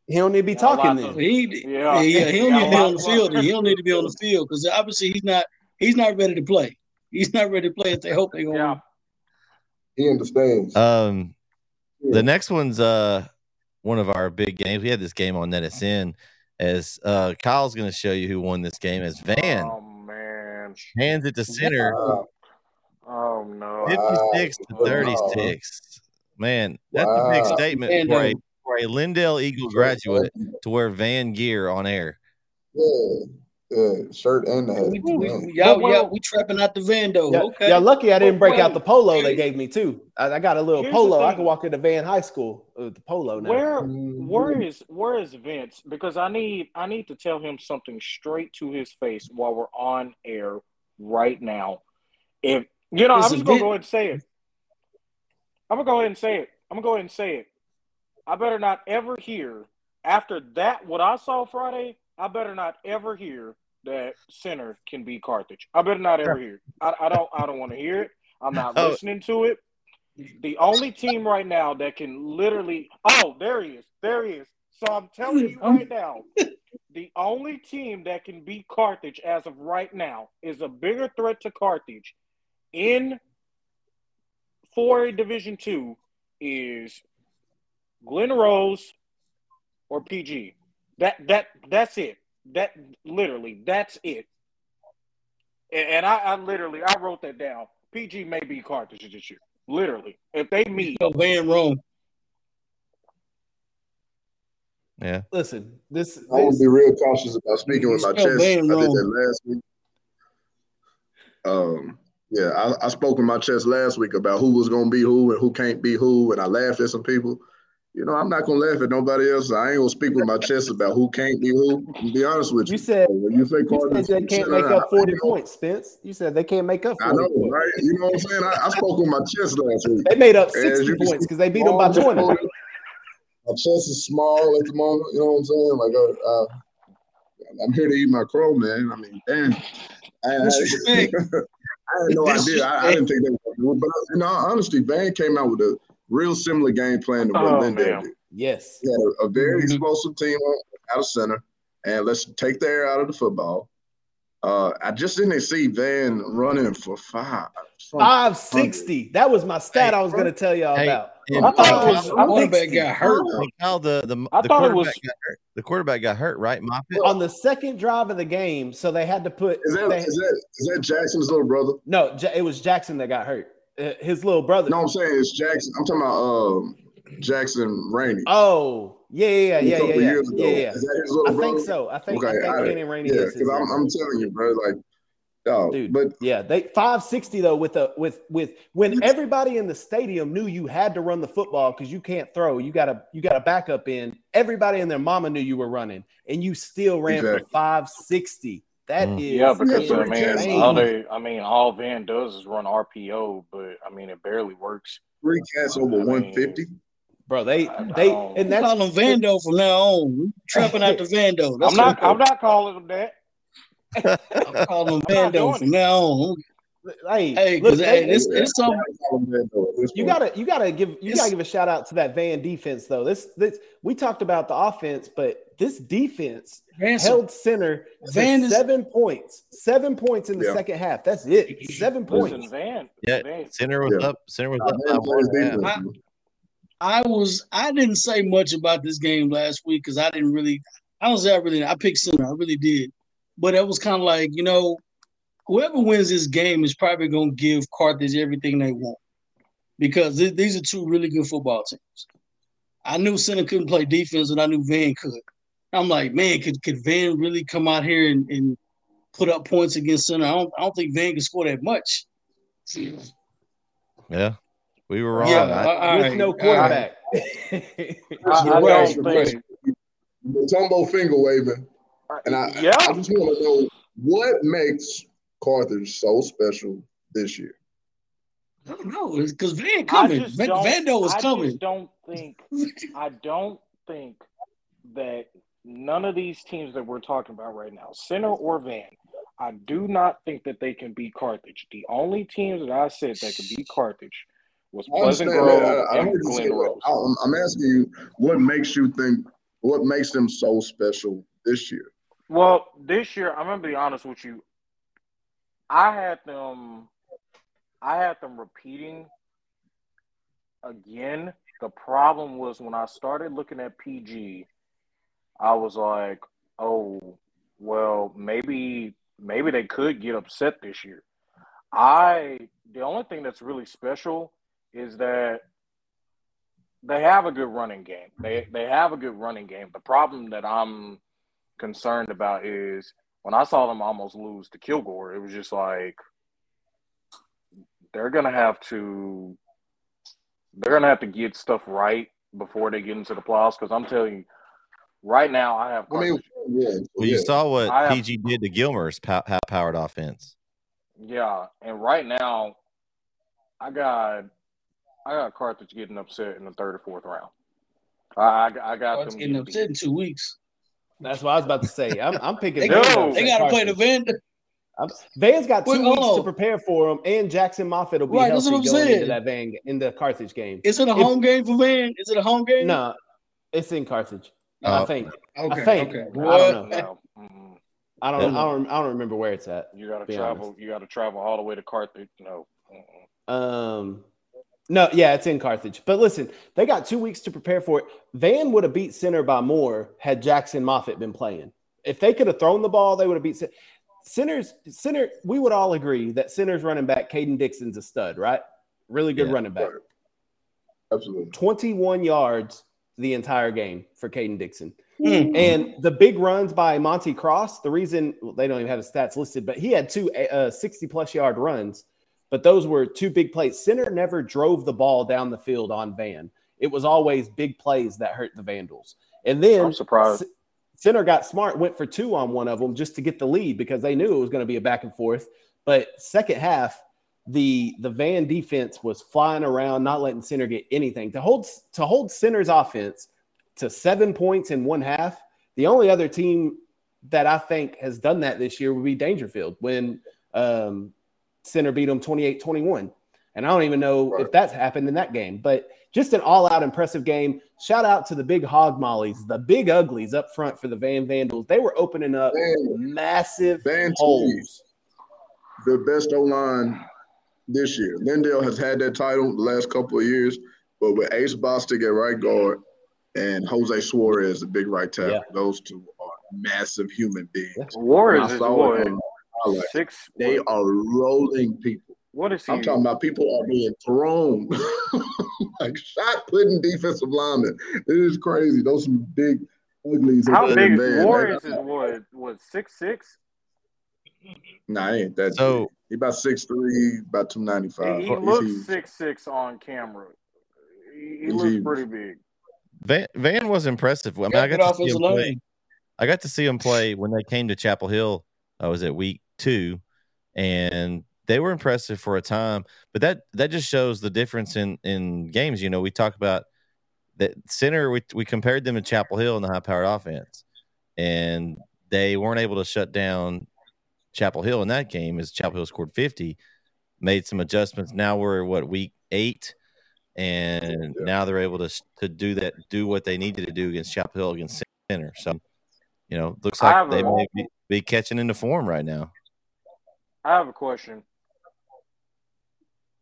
He don't need to be talking then. He, yeah, yeah, he don't need to be on the field. He don't need to be on the field because obviously he's not he's not ready to play. He's not ready to play if they hope they're gonna yeah. He understands. Um, the next one's uh one of our big games. We had this game on NETSN as uh Kyle's going to show you who won this game as Van. Oh man, hands it to center. Oh no, 56 to 36. Man, that's wow. a big statement for a, for a Lindale Eagle graduate to wear Van gear on air. Yeah. Yeah, shirt and the hat. We, we, y'all, y'all, we trapping out the van though. Yeah, okay. Y'all lucky I didn't break out the polo they gave me too. I, I got a little Here's polo. I can walk into Van High School with the polo now. Where mm-hmm. where is where is Vince? Because I need I need to tell him something straight to his face while we're on air right now. If you know, is I'm just gonna go ahead and say it. I'm gonna go ahead and say it. I'm gonna go ahead and say it. I better not ever hear after that, what I saw Friday, I better not ever hear that center can be Carthage. I better not ever hear. It. I, I don't. I don't want to hear it. I'm not oh. listening to it. The only team right now that can literally. Oh, there he is. There he is. So I'm telling you right now, the only team that can beat Carthage as of right now is a bigger threat to Carthage in 4A Division Two is Glen Rose or PG. That that that's it. That literally that's it. And, and I, I, literally I wrote that down. PG may be Carthage this year. Literally, if they meet Van Rome. Yeah. Listen, this. I would be real cautious about speaking with my chest. I did that last week. Um, yeah, I, I spoke with my chest last week about who was going to be who and who can't be who, and I laughed at some people. You know, I'm not gonna laugh at nobody else. I ain't gonna speak with my chest about who can't be who. To be honest with you, you said when you say you said they can't make up 40 points, Spence. You said they can't make up. 40 I know, points. right? You know what I'm saying? I, I spoke with my chest last week. They made up 60 points because they beat them by 20. My chest is small at the moment. You know what I'm saying? Like, uh, uh, I'm here to eat my crow, man. I mean, damn. I, I, I, had no idea. I, I, didn't think they were. But in all honesty, Van came out with a real similar game plan to what oh, Lindale did. Yes. He had a, a very mm-hmm. explosive team out of center, and let's take the air out of the football. Uh, I just didn't see Van running for five. Five sixty. That was my stat hey, I was going to tell y'all hey, about. I thought it was. I quarterback got hurt. How the the, I the thought it was the quarterback got hurt, right? Moffitt on the second drive of the game, so they had to put. Is that, they, is that is that Jackson's little brother? No, it was Jackson that got hurt. Uh, his little brother. No, I'm saying it's Jackson. I'm talking about um, Jackson Rainey. Oh, yeah, yeah, yeah, yeah, yeah, yeah. yeah. Is that his little I brother? think so. I think, okay, I think Kenny Rainey. Yeah, because I'm, I'm telling you, bro, like Oh, Dude, but yeah, they 560 though with a with with when everybody in the stadium knew you had to run the football because you can't throw, you got to you got a backup in. Everybody and their mama knew you were running, and you still ran exactly. for 560. That mm. is yeah, because I mean, all they, I mean, all Van does is run RPO, but I mean, it barely works. Three cats over one fifty. Bro, they they and that's call them Vando from now on. Trapping out the Vando. I'm not. I'm not calling them that. I'm calling them Vando from now on. Hey, hey, look, hey, it's, it's something. You gotta, you gotta give, you gotta give a shout out to that Van defense though. This, this, we talked about the offense, but this defense Ransom. held center Van seven is, points, seven points in the yeah. second half. That's it, seven points. Listen, Van, yeah, Van. center was yeah. up, center was up. I, I was, I didn't say much about this game last week because I didn't really, I don't say I really, I picked center, I really did, but it was kind of like you know whoever wins this game is probably going to give Carthage everything they want because th- these are two really good football teams. I knew Center couldn't play defense, and I knew Van could. I'm like, man, could, could Van really come out here and, and put up points against Center? I don't, I don't think Van can score that much. Yeah, we were wrong. Yeah, I, with right, no quarterback. I, I, right, right. Tumbo finger waving, and I, yeah. I just want to know what makes Carthage so special this year? I don't know. because Van coming. Vando was I coming. I don't think. I don't think that none of these teams that we're talking about right now, Center or Van, I do not think that they can beat Carthage. The only teams that I said that could beat Carthage was Pleasant Grove I, I and Glen Rose. I'm asking you, what makes you think? What makes them so special this year? Well, this year, I'm gonna be honest with you. I had them I had them repeating again. The problem was when I started looking at PG, I was like, "Oh, well, maybe maybe they could get upset this year." I the only thing that's really special is that they have a good running game. They they have a good running game. The problem that I'm concerned about is when I saw them almost lose to Kilgore, it was just like they're gonna have to they're gonna have to get stuff right before they get into the playoffs. Because I'm telling you, right now I have. I mean, yeah, well, you saw what have, PG did to Gilmer's pow- powered offense. Yeah, and right now, I got I got Carthage getting upset in the third or fourth round. I, I got Oh, it's getting upset in two weeks. That's what I was about to say. I'm, I'm picking. They, Van got, they got to play the Carthage. Van. I'm- Van's got two Wait, weeks oh. to prepare for him, and Jackson Moffitt will be Right, healthy what I'm going into that Van in the Carthage game. Is it a If- home game for Van? Is it a home game? No, it's in Carthage. Oh. I think. Okay. I think. Okay. I don't know. I don't. I don't. I don't remember where it's at. You got to travel. honest. You got to travel all the way to Carthage. No. Mm-mm. Um, no, yeah, it's in Carthage. But listen, they got two weeks to prepare for it. Van would have beat center by more had Jackson Moffitt been playing. If they could have thrown the ball, they would have beat center. Center's center. We would all agree that center's running back Caden Dixon's a stud, right? Really good Yeah. running back. Right. Absolutely. 21 yards the entire game for Caden Dixon. Mm. And the big runs by Monty Cross, the reason well, they don't even have his stats listed, but he had two uh, 60 plus yard runs, but those were two big plays. Center never drove the ball down the field on Van. It was always big plays that hurt the Vandals. And then I'm surprised. Center got smart, went for two on one of them just to get the lead because they knew it was going to be a back and forth. But second half, the the Van defense was flying around, not letting Center get anything. To hold to hold Center's offense to seven points in one half, the only other team that I think has done that this year would be Daingerfield when um, Center beat them 28-21. And I don't even know Right. if that's happened in that game, but just an all-out impressive game. Shout out to the big hog mollies, the big uglies up front for the Van Vandals. They were opening up Van, massive Van to holes. the best O line this year. Lindale has had that title the last couple of years, but with Ace Bostic at right guard and Jose Suarez, the big right tackle, Yeah. those two are massive human beings. Yeah. Warriors I is saw what it on highlights. six. They what, are rolling people. what is he? I'm talking about people are being thrown like shot putting defensive linemen. It is crazy. Those some big uglies. How in big? Van. Warriors is what? What six six? Nah, he ain't that. So- big. he about six three, about two ninety five. He, he looks six six on camera. He, he looks pretty big. Van, Van was impressive. I mean, Got I got to see him play. I got to see him play when they came to Chapel Hill. I was at week two, and they were impressive for a time. But that that just shows the difference in in games. You know, we talk about that center. We we compared them to Chapel Hill in the high powered offense, and they weren't able to shut down Chapel Hill in that game. As Chapel Hill scored fifty, made some adjustments. Now we're what week eight. And Yeah. now they're able to to do that, do what they needed to do against Chapel Hill against center. So, you know, looks like they may be, be catching into form right now. I have a question.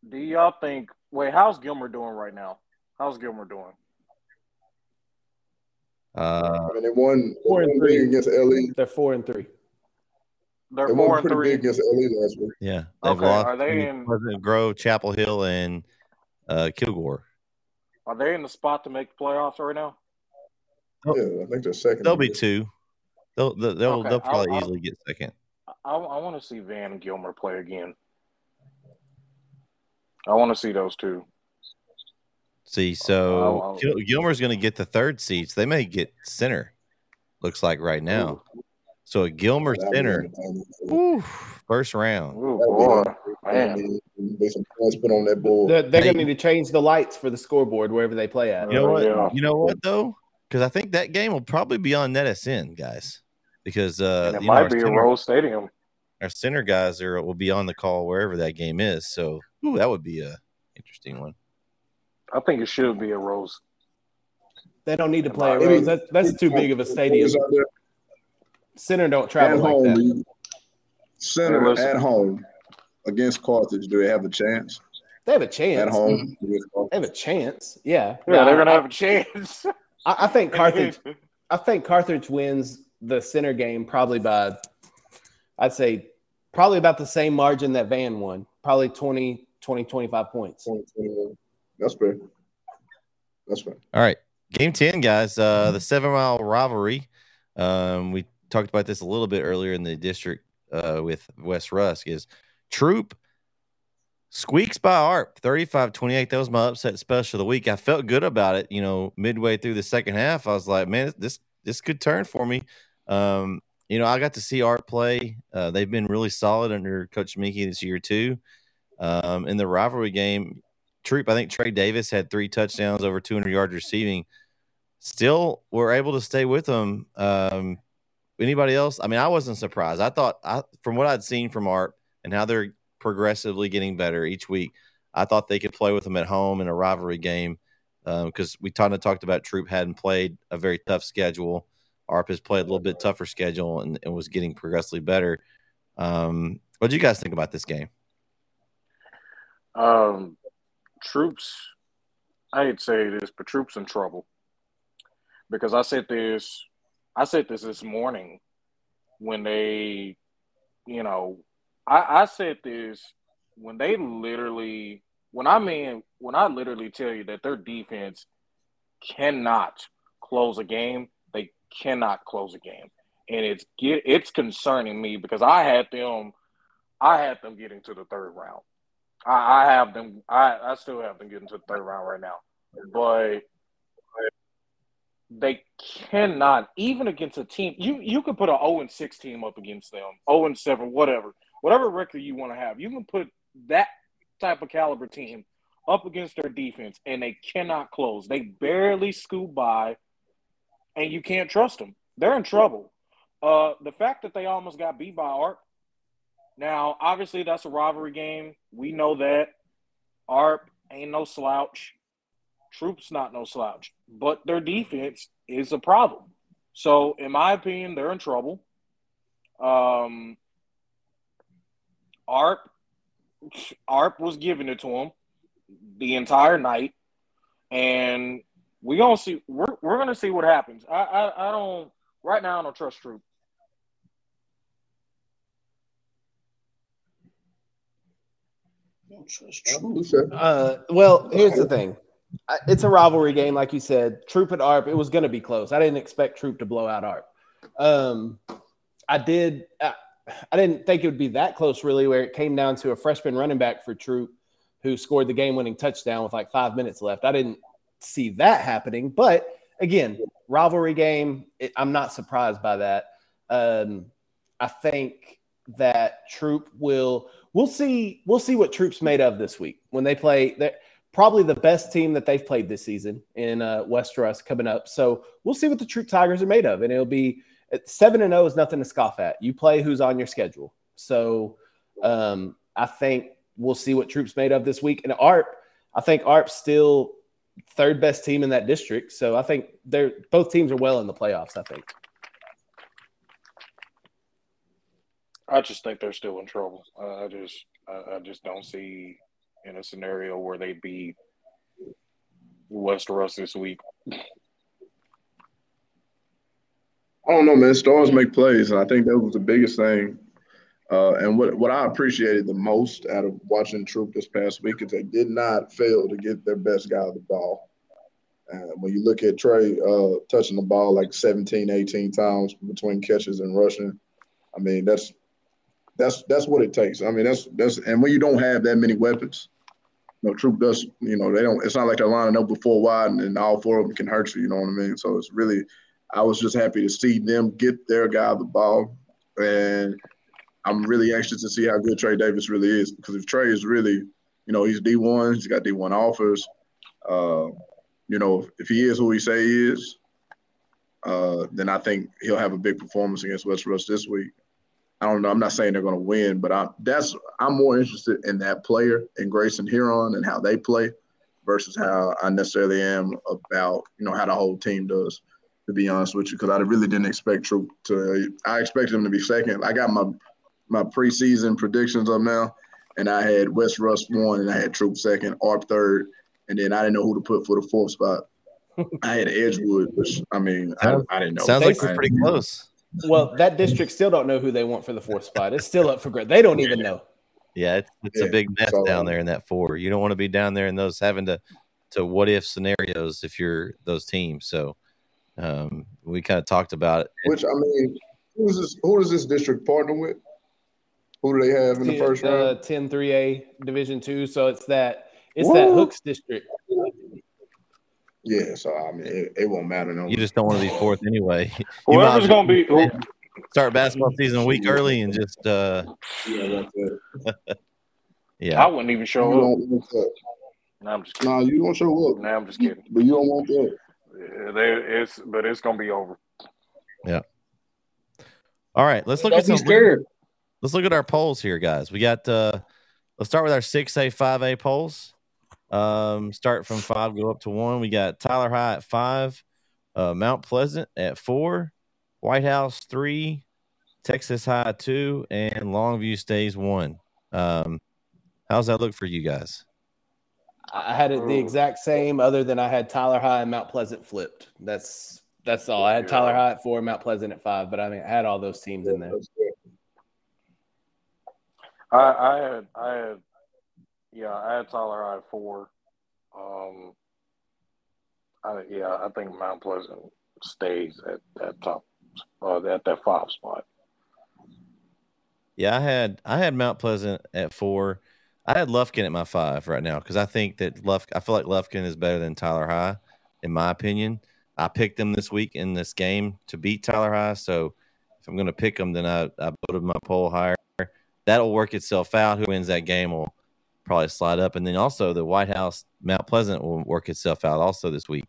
Do y'all think? Wait, how's Gilmer doing right now? How's Gilmer doing? Uh, I mean, they won, Four and three. against LE. They're four and three. They're They four won and pretty three. big against LE last week. yeah, they've Okay, lost are they in- Pleasant Grove, Chapel Hill, and uh, Kilgore. Are they in the spot to make the playoffs right now? Yeah, I think they're second. They'll be two. They'll they'll they'll, Okay, they'll probably I'll- I'll- easily get second. I, I want to see Van and Gilmer play again. I want to see those two. See, so I'll- I'll- Gil- Gilmer's going to get the third seats. They may get center. Looks like right now. So a Gilmer center, entertaining. woo, first round. Ooh, boy, man. There's some points put on that board. They're, they're going to need to change the lights for the scoreboard wherever they play at. You know what? yeah. You know what though? Because I think that game will probably be on NETSN, guys. Because uh, And it you know, our might be a Rose Stadium. our center guys are will be on the call wherever that game is. So ooh, that would be a interesting one. I think it should be a Rose. They don't need to play at It Rose. That's, that's too big of a stadium. It's out there Center don't At travel like home, that. center Hey, listen. at home against Carthage. Do they have a chance They have a chance. at home? against They have a chance. Yeah. Yeah, No, they're gonna have a chance. I, I think Carthage. I think Carthage wins the center game probably by, I'd say, probably about the same margin that Van won. Probably 20, 20 25 points. That's fair. That's fair. All right, game ten, guys. Uh, the seven mile rivalry. Um, we talked about this a little bit earlier in the district uh, with West Rusk. Is Troup squeaks by Arp 35-28. That was my upset special of the week. I felt good about it. You know, midway through the second half, I was like, man, this this could turn for me. Um, you know, I got to see Arp play. Uh, they've been really solid under Coach Mickey this year too. Um, in the rivalry game, Troup, I think Trey Davis had three touchdowns, over 200 yards receiving. still were able to stay with them. Um, anybody else? I mean, I wasn't surprised. I thought I, from what I'd seen from Arp and how they're progressively getting better each week, I thought they could play with them at home in a rivalry game because um, we kind of talked about Troup hadn't played a very tough schedule. ARP has played a little bit tougher schedule and, and was getting progressively better. Um, what do you guys think about this game? Um, Troup's, I hate to say this, but Troup's in trouble because I said this, I said this this morning when they, you know, I, I said this when they literally, when I mean, when I literally tell you that their defense cannot close a game, cannot close a game, and it's get it's concerning me because I had them, I had them getting to the third round. I, I have them. I, I still have them getting to the third round right now, but they cannot even against a team. You you can put an zero oh and six team up against them, zero and seven, whatever, whatever record you want to have. You can put that type of caliber team up against their defense, and they cannot close. They barely scoop by, and you can't trust them. They're in trouble. Uh, the fact that they almost got beat by Arp. Now, obviously, that's a rivalry game. We know that. Arp ain't no slouch. Troup's not no slouch, but their defense is a problem. So, in my opinion, they're in trouble. Um, Arp, Arp was giving it to him the entire night, and we gonna see. We're we're gonna see what happens. I I, I don't right now. I don't trust Troup. Don't trust Troup. Uh, well, here's the thing it's a rivalry game, like you said. Troup and Arp, it was going to be close. I didn't expect Troup to blow out Arp. Um, I did. I, I, didn't think it would be that close, really, where it came down to a freshman running back for Troup who scored the game-winning touchdown with like five minutes left. I didn't see that happening, but again, rivalry game. It, I'm not surprised by that. Um, I think that Troup will. We'll see. We'll see what Troup's made of this week when they play They're probably the best team that they've played this season in uh, West Rusk coming up. So we'll see what the Troup Tigers are made of, and it'll be seven and zero oh is nothing to scoff at. You play who's on your schedule. So um, I think we'll see what Troup's made of this week. And ARP, I think ARP's still third best team in that district. So I think they're both teams are well in the playoffs. I think. I just think they're still in trouble. Uh, I just I, I just don't see in a scenario where they beat West Rusk this week? I don't know, man. Stars make plays, and I think that was the biggest thing. Uh, and what what I appreciated the most out of watching Troup this past week is they did not fail to get their best guy the ball. Uh, when you look at Trey uh, touching the ball like 17, 18 times between catches and rushing, I mean that's that's that's what it takes. I mean, that's that's and when you don't have that many weapons, you know, Troup does. You know, they don't. It's not like they're lining up before wide and, and all four of them can hurt you. You know what I mean? So it's really, I was just happy to see them get their guy the ball, and I'm really anxious to see how good Trey Davis really is because if Trey is really, you know, he's D1, he's got D1 offers. Uh, you know, if he is who he say he is, uh, then I think he'll have a big performance against West Rusk this week. I don't know. I'm not saying they're going to win, but I'm that's I'm more interested in that player in Grayson Huron and how they play versus how I necessarily am about you know how the whole team does. To be honest with you, because I really didn't expect Troup to. I expected him to be second. I got my my preseason predictions up now, and I had West Rusk one, and I had Troup second, Arp third, and then I didn't know who to put for the fourth spot. I had Edgewood, which I mean, I, I didn't know. Sounds like we're pretty close. Well, that district still don't know who they want for the fourth spot. It's still up for grabs. They don't even know. Yeah, it's, it's yeah. a big mess so, down there in that four. You don't want to be down there in those having to to what if scenarios if you're those teams. So um, we kind of talked about it. Which I mean, who's this? Who does this district partner with? Who do they have in the first round? Uh, 10 3A Division two. So it's that it's Woo! that Hooks district. Yeah, so I mean, it, it won't matter. No, you just don't want to be fourth anyway. Whoever's going to be start basketball season a week early and just uh yeah, yeah. I wouldn't even show up. No, I'm just kidding. Nah, you don't show up. Nah, I'm just kidding. But you don't want that. they, it's but it's gonna be over. Yeah. All right, let's look Don't at be some. scared. Let's look at our polls here, guys. We got. uh Let's start with our six A, five A polls. Um, start from five, go up to one. We got Tyler High at five, uh, Mount Pleasant at four, White House three, Texas High two, and Longview stays one. Um, how's that look for you guys? I had it the exact same, other than I had Tyler High and Mount Pleasant flipped. That's that's all. I had Tyler High at four, Mount Pleasant at five, but I mean, I had all those teams in there. I, I had I had yeah, I had Tyler High four. Um I, yeah, I think Mount Pleasant stays at that top uh, at that five spot. Yeah, I had I had Mount Pleasant at four. I had Lufkin at my five right now because I think that Luf I feel like Lufkin is better than Tyler High, in my opinion. I picked them this week in this game to beat Tyler High, so if I'm going to pick them, then I I voted my poll higher. That'll work itself out. Who wins that game will probably slide up, and then also the White House Mount Pleasant will work itself out also this week.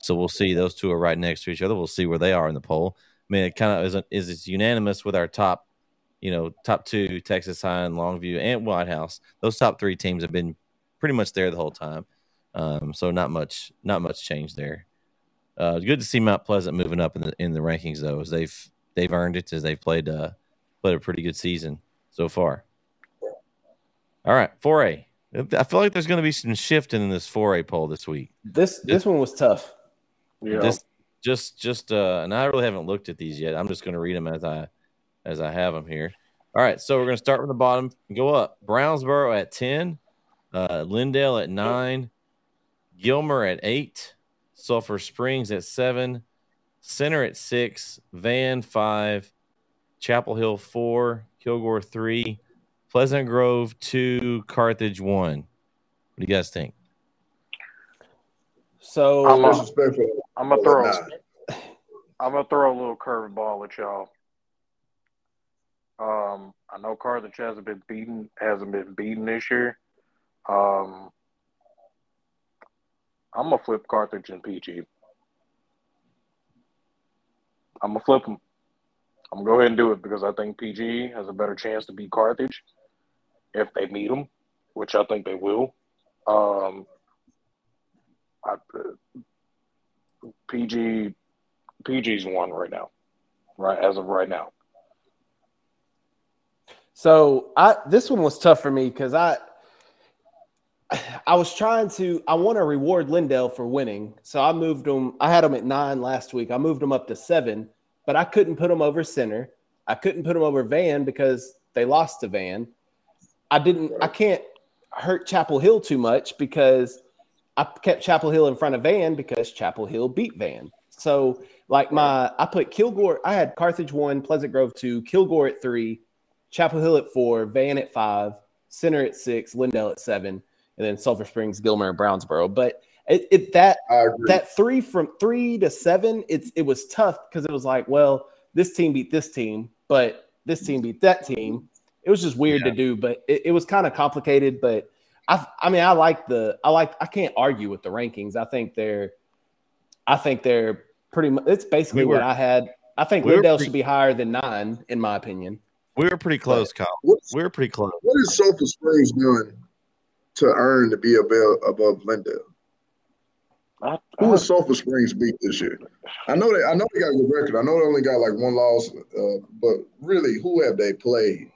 So we'll see. Those two are right next to each other. We'll see where they are in the poll. I mean, it kind of is, is it's unanimous with our top you know, top two, Texas High and Longview and White House. Those top three teams have been pretty much there the whole time. Um, so not much, not much change there. Uh, good to see Mount Pleasant moving up in the in the rankings though, as they've they've earned it as they've played uh, played a pretty good season so far. All right, four A. I feel like there's going to be some shifting in this four A poll this week. This this one was tough. Yeah. Just just just uh, and I really haven't looked at these yet. I'm just going to read them as I as I have them here. All right, so we're going to start from the bottom and go up. Brownsboro at 10, uh, Lindale at 9, Gilmer at 8, Sulphur Springs at 7, Center at 6, Van 5, Chapel Hill 4, Kilgore 3, Pleasant Grove 2, Carthage 1. What do you guys think? So I'm Disrespectful. I'm gonna throw Nah. I'm gonna throw a little curveball at y'all. Um, I know Carthage hasn't been beaten hasn't been beaten this year. Um, I'm gonna flip Carthage and PG. I'm gonna flip them. I'm gonna go ahead and do it because I think PG has a better chance to beat Carthage if they meet them, which I think they will. Um, I, PG PG's one right now, right as of right now. So I this one was tough for me because I I was trying to I want to reward Lindale for winning. So I moved them. I had them at nine last week. I moved them up to seven, but I couldn't put them over center. I couldn't put them over Van because they lost to Van. I didn't I can't hurt Chapel Hill too much because I kept Chapel Hill in front of Van because Chapel Hill beat Van. So like my I put Kilgore, I had Carthage one, Pleasant Grove two, Kilgore at three, Chapel Hill at four, Van at five, Center at six, Lindale at seven, and then Sulphur Springs, Gilmer, and Brownsboro. But it, it that that three from three to seven, it's it was tough because it was like, well, this team beat this team, but this team beat that team. It was just weird to do, but it, it was kind of complicated. But I I mean, I like the I like I can't argue with the rankings. I think they're I think they're pretty much it's basically We were- what I had. I think we were Lindale pre- should be higher than nine, in my opinion. We were pretty close, Kyle. What's, We were pretty close. what is Sulphur Springs doing to earn to be above, above Lindale? I, Who I, is Sulphur Springs beat this year? I know they. I know they got a good record. I know they only got like one loss, uh, but really, who have they played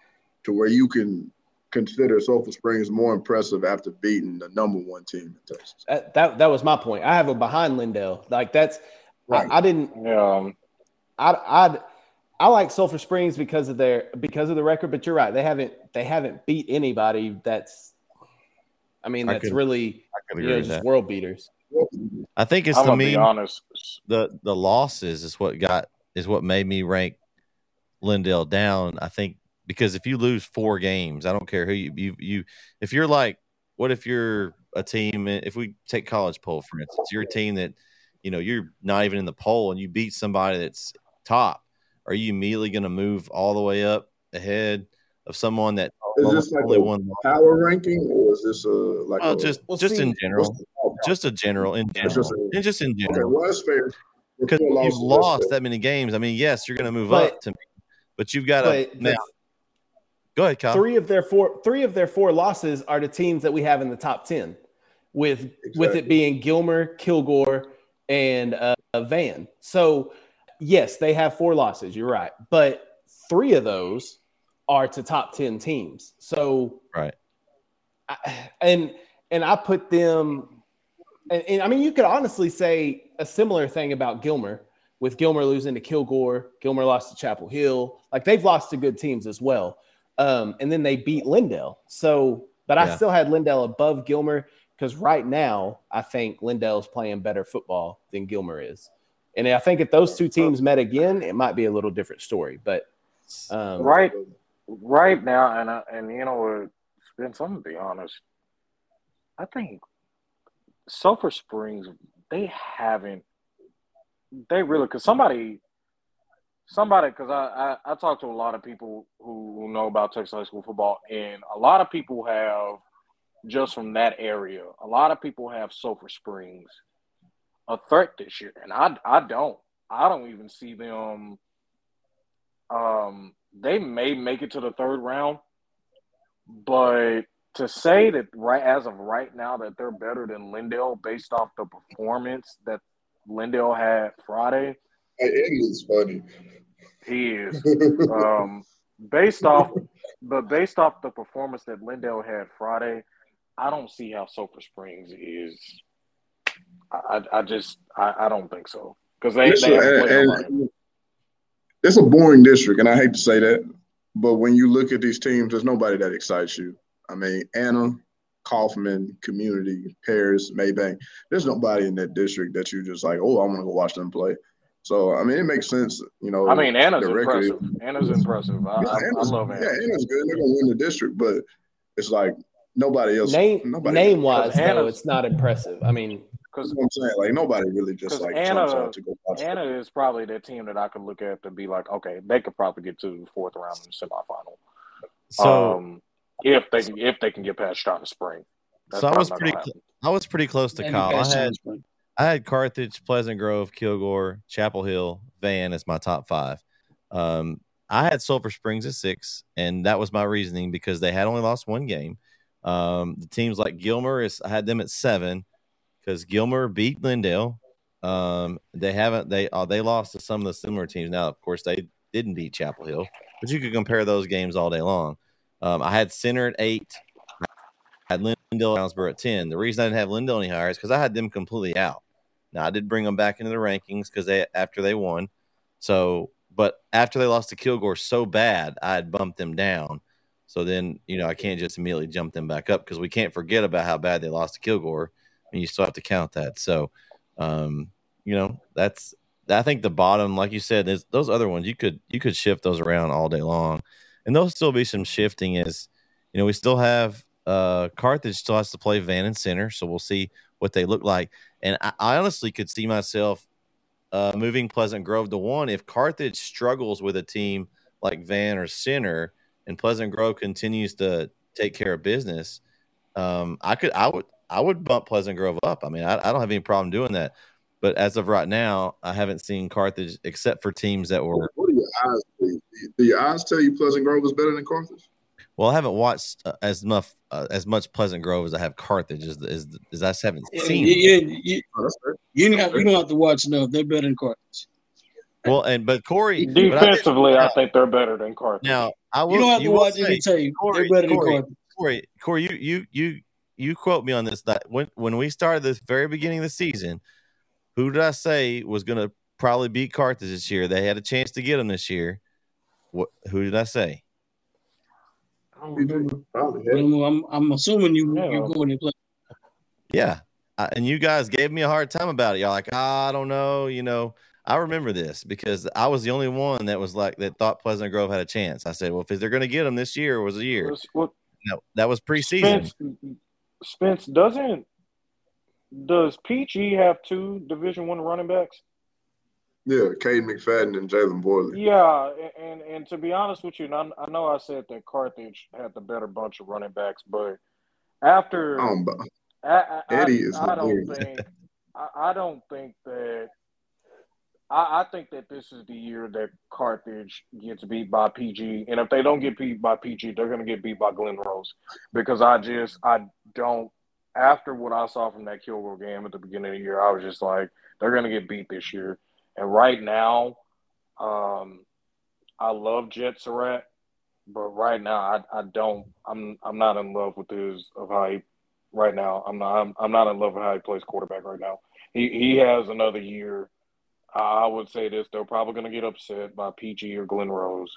to where you can consider Sulphur Springs more impressive after beating the number one team in Texas? That that, that was my point. I have a behind Lindale. Like that's Right. I, I didn't yeah, um, I I I like Sulphur Springs because of their because of the record, but you're right. They haven't they haven't beat anybody that's I mean I that's could- really I you know, just that. world beaters. I think it's I'm to gonna me be honest. the the losses is what got is what made me rank Lindale down. I think because if you lose four games, I don't care who you you, you if you're like what if you're a team if we take college poll for instance, you're a team that you know you're not even in the poll and you beat somebody that's top, are you immediately going to move all the way up ahead of someone that Is this like only a one? power ranking, or is this a like Well, a, just Well, just see, in general. just a general in general, just a- and just in Okay, general, well, that's fair. because you've losses, that's lost that many games. I mean, yes, you're going to move But- up to me, but you've got to now. Go ahead, Kyle. three of their four three of their four losses are the teams that we have in the top 10 with with it being Gilmer, Kilgore and uh, Van. So yes, they have four losses, you're right. But three of those are to top 10 teams. So Right. I, and and I put them and, and I mean you could honestly say a similar thing about Gilmer with Gilmer losing to Kilgore, Gilmer lost to Chapel Hill. Like they've lost to good teams as well. Um, and then they beat Lindale. So, but I still had Lindale above Gilmer because right now I think Lindale's playing better football than Gilmer is. And I think if those two teams met again, it might be a little different story. But um, Right, right now, and I, and you know Spence, I'm gonna be honest. I think Sulphur Springs they haven't. They really because somebody, somebody because I, I I talk to a lot of people who, who know about Texas high school football, and a lot of people have just from that area. A lot of people have Sulphur Springs a threat this year, and I I don't. I don't even see them. Um, they may make it to the third round, but to say that right as of right now that they're better than Lindale based off the performance that Lindale had Friday, Hey, Eddie's funny. he is. um, based off, but based off the performance that Lindale had Friday, I don't see how Sulphur Springs is. I, I, I just, I, I don't think so because they, they and- and. It's a boring district, and I hate to say that, but when you look at these teams, there's nobody that excites you. I mean, Anna, Kaufman, Community, Paris, Maybank. There's nobody in that district that you just like, oh, I want to go watch them play. So I mean, it makes sense, you know. I mean, Anna's the impressive. Anna's impressive. I, Yeah, I, I Anna's, love Anna. yeah, Anna's good. They're gonna win the district, but it's like nobody else. name nobody name wise Because though, it's not impressive. I mean, Because That's what I'm saying. Like nobody really just 'Cause like Anna- jumps out to go watch. Anna is probably the team that I could look at to be like, okay, they could probably get to fourth round in the semifinal. So, um, if they can, if they can get past Strata Spring. That's so I was pretty, cl- I was pretty close to Kyle. I had, I had Carthage, Pleasant Grove, Kilgore, Chapel Hill, Van as my top five. Um, I had Sulphur Springs at six, and that was my reasoning because they had only lost one game. Um, the teams like Gilmer is I had them at seven because Gilmer beat Lindale. Um, they haven't they uh, they lost to some of the similar teams. Now, of course, they didn't beat Chapel Hill, but you could compare those games all day long. Um, I had Center at eight. I had Lindale Brownsboro at 10. The reason I didn't have Lindale any higher is because I had them completely out. Now I did bring them back into the rankings because they after they won. So, but after they lost to Kilgore so bad, I had bumped them down. So then, you know, I can't just immediately jump them back up because we can't forget about how bad they lost to Kilgore, and you still have to count that. So, um, you know, that's I think the bottom, like you said, is those other ones you could you could shift those around all day long, and there'll still be some shifting as you know we still have uh Carthage still has to play Van and Center, so we'll see what they look like. And I, I honestly could see myself uh, moving Pleasant Grove to one if Carthage struggles with a team like Van or Center, and Pleasant Grove continues to take care of business. Um, I could, I would, I would bump Pleasant Grove up. I mean, I, I don't have any problem doing that. But as of right now, I haven't seen Carthage except for teams that were. What do your eyes tell you? Do your eyes tell you Pleasant Grove is better than Carthage? Well, I haven't watched uh, as much uh, as much Pleasant Grove as I have Carthage. As as, as I haven't seen. you, you, you, Oh, you don't have, you don't have to watch enough. They're better than Carthage. Well, and but Corey, but I Defensively, I think they're better than Carthage. now I will. You don't have to will watch say- any tape. Corey, They're better than Corey, Carthage. Corey, Corey, you you you you quote me on this. That when when we started this very beginning of the season, who did I say was going to probably beat Carthage this year? They had a chance to get them this year. What? Who did I say? I don't remember. Probably, But yeah. I'm, I'm, I'm assuming you Yeah. you go in and play. Yeah, I, and you guys gave me a hard time about it. Y'all like, "Ah, I don't know, you know. I remember this because I was the only one that was like that thought Pleasant Grove had a chance. I said, well, if they're going to get them this year, was a year. What's- what- No, that was preseason. Spence, Spence doesn't. Does PG have two Division One running backs? Yeah, Cade McFadden and Jalen Boyley. Yeah, and, and to be honest with you, and I, I know I said that Carthage had the better bunch of running backs, but after I don't, I, I, Eddie is I, I don't think. I, I don't think that. I, I think that this is the year that Carthage gets beat by PG, and if they don't get beat by PG, they're going to get beat by Glen Rose because I just I don't. After what I saw from that Kilgore game at the beginning of the year, I was just like, they're going to get beat this year. And right now, um, I love Jet Surratt, but right now I, I don't. I'm I'm not in love with his of how he right now. I'm not. I'm, I'm not in love with how he plays quarterback right now. He he has another year. I would say this: they're probably going to get upset by PG or Glen Rose.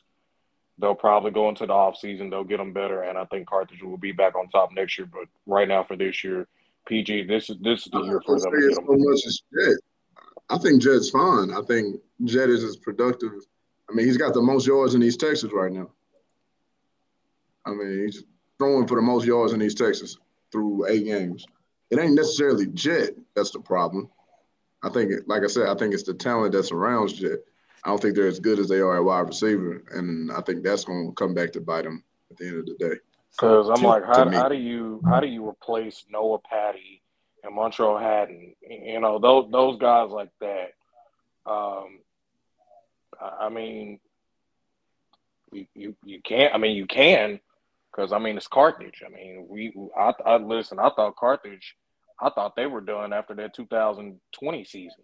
They'll probably go into the offseason. They'll get them better, and I think Carthage will be back on top next year. But right now, for this year, PG, this is this is the year for them so much as Jet. I think Jet's fine. I think Jet is as productive. I mean, he's got the most yards in East Texas right now. I mean, he's throwing for the most yards in East Texas through eight games. It ain't necessarily Jet that's the problem. I think, like I said, I think it's the talent that surrounds Jet. I don't think they're as good as they are at wide receiver, and I think that's going to come back to bite them at the end of the day. Because I'm like, how, how do you how do you replace Noah Patty and Montreal Haddon? You know, those those guys like that. Um, I I mean, you you, you can't. I mean, you can because I mean it's Carthage. I mean, we I, I listen. I thought Carthage. I thought they were done after that 2020 season,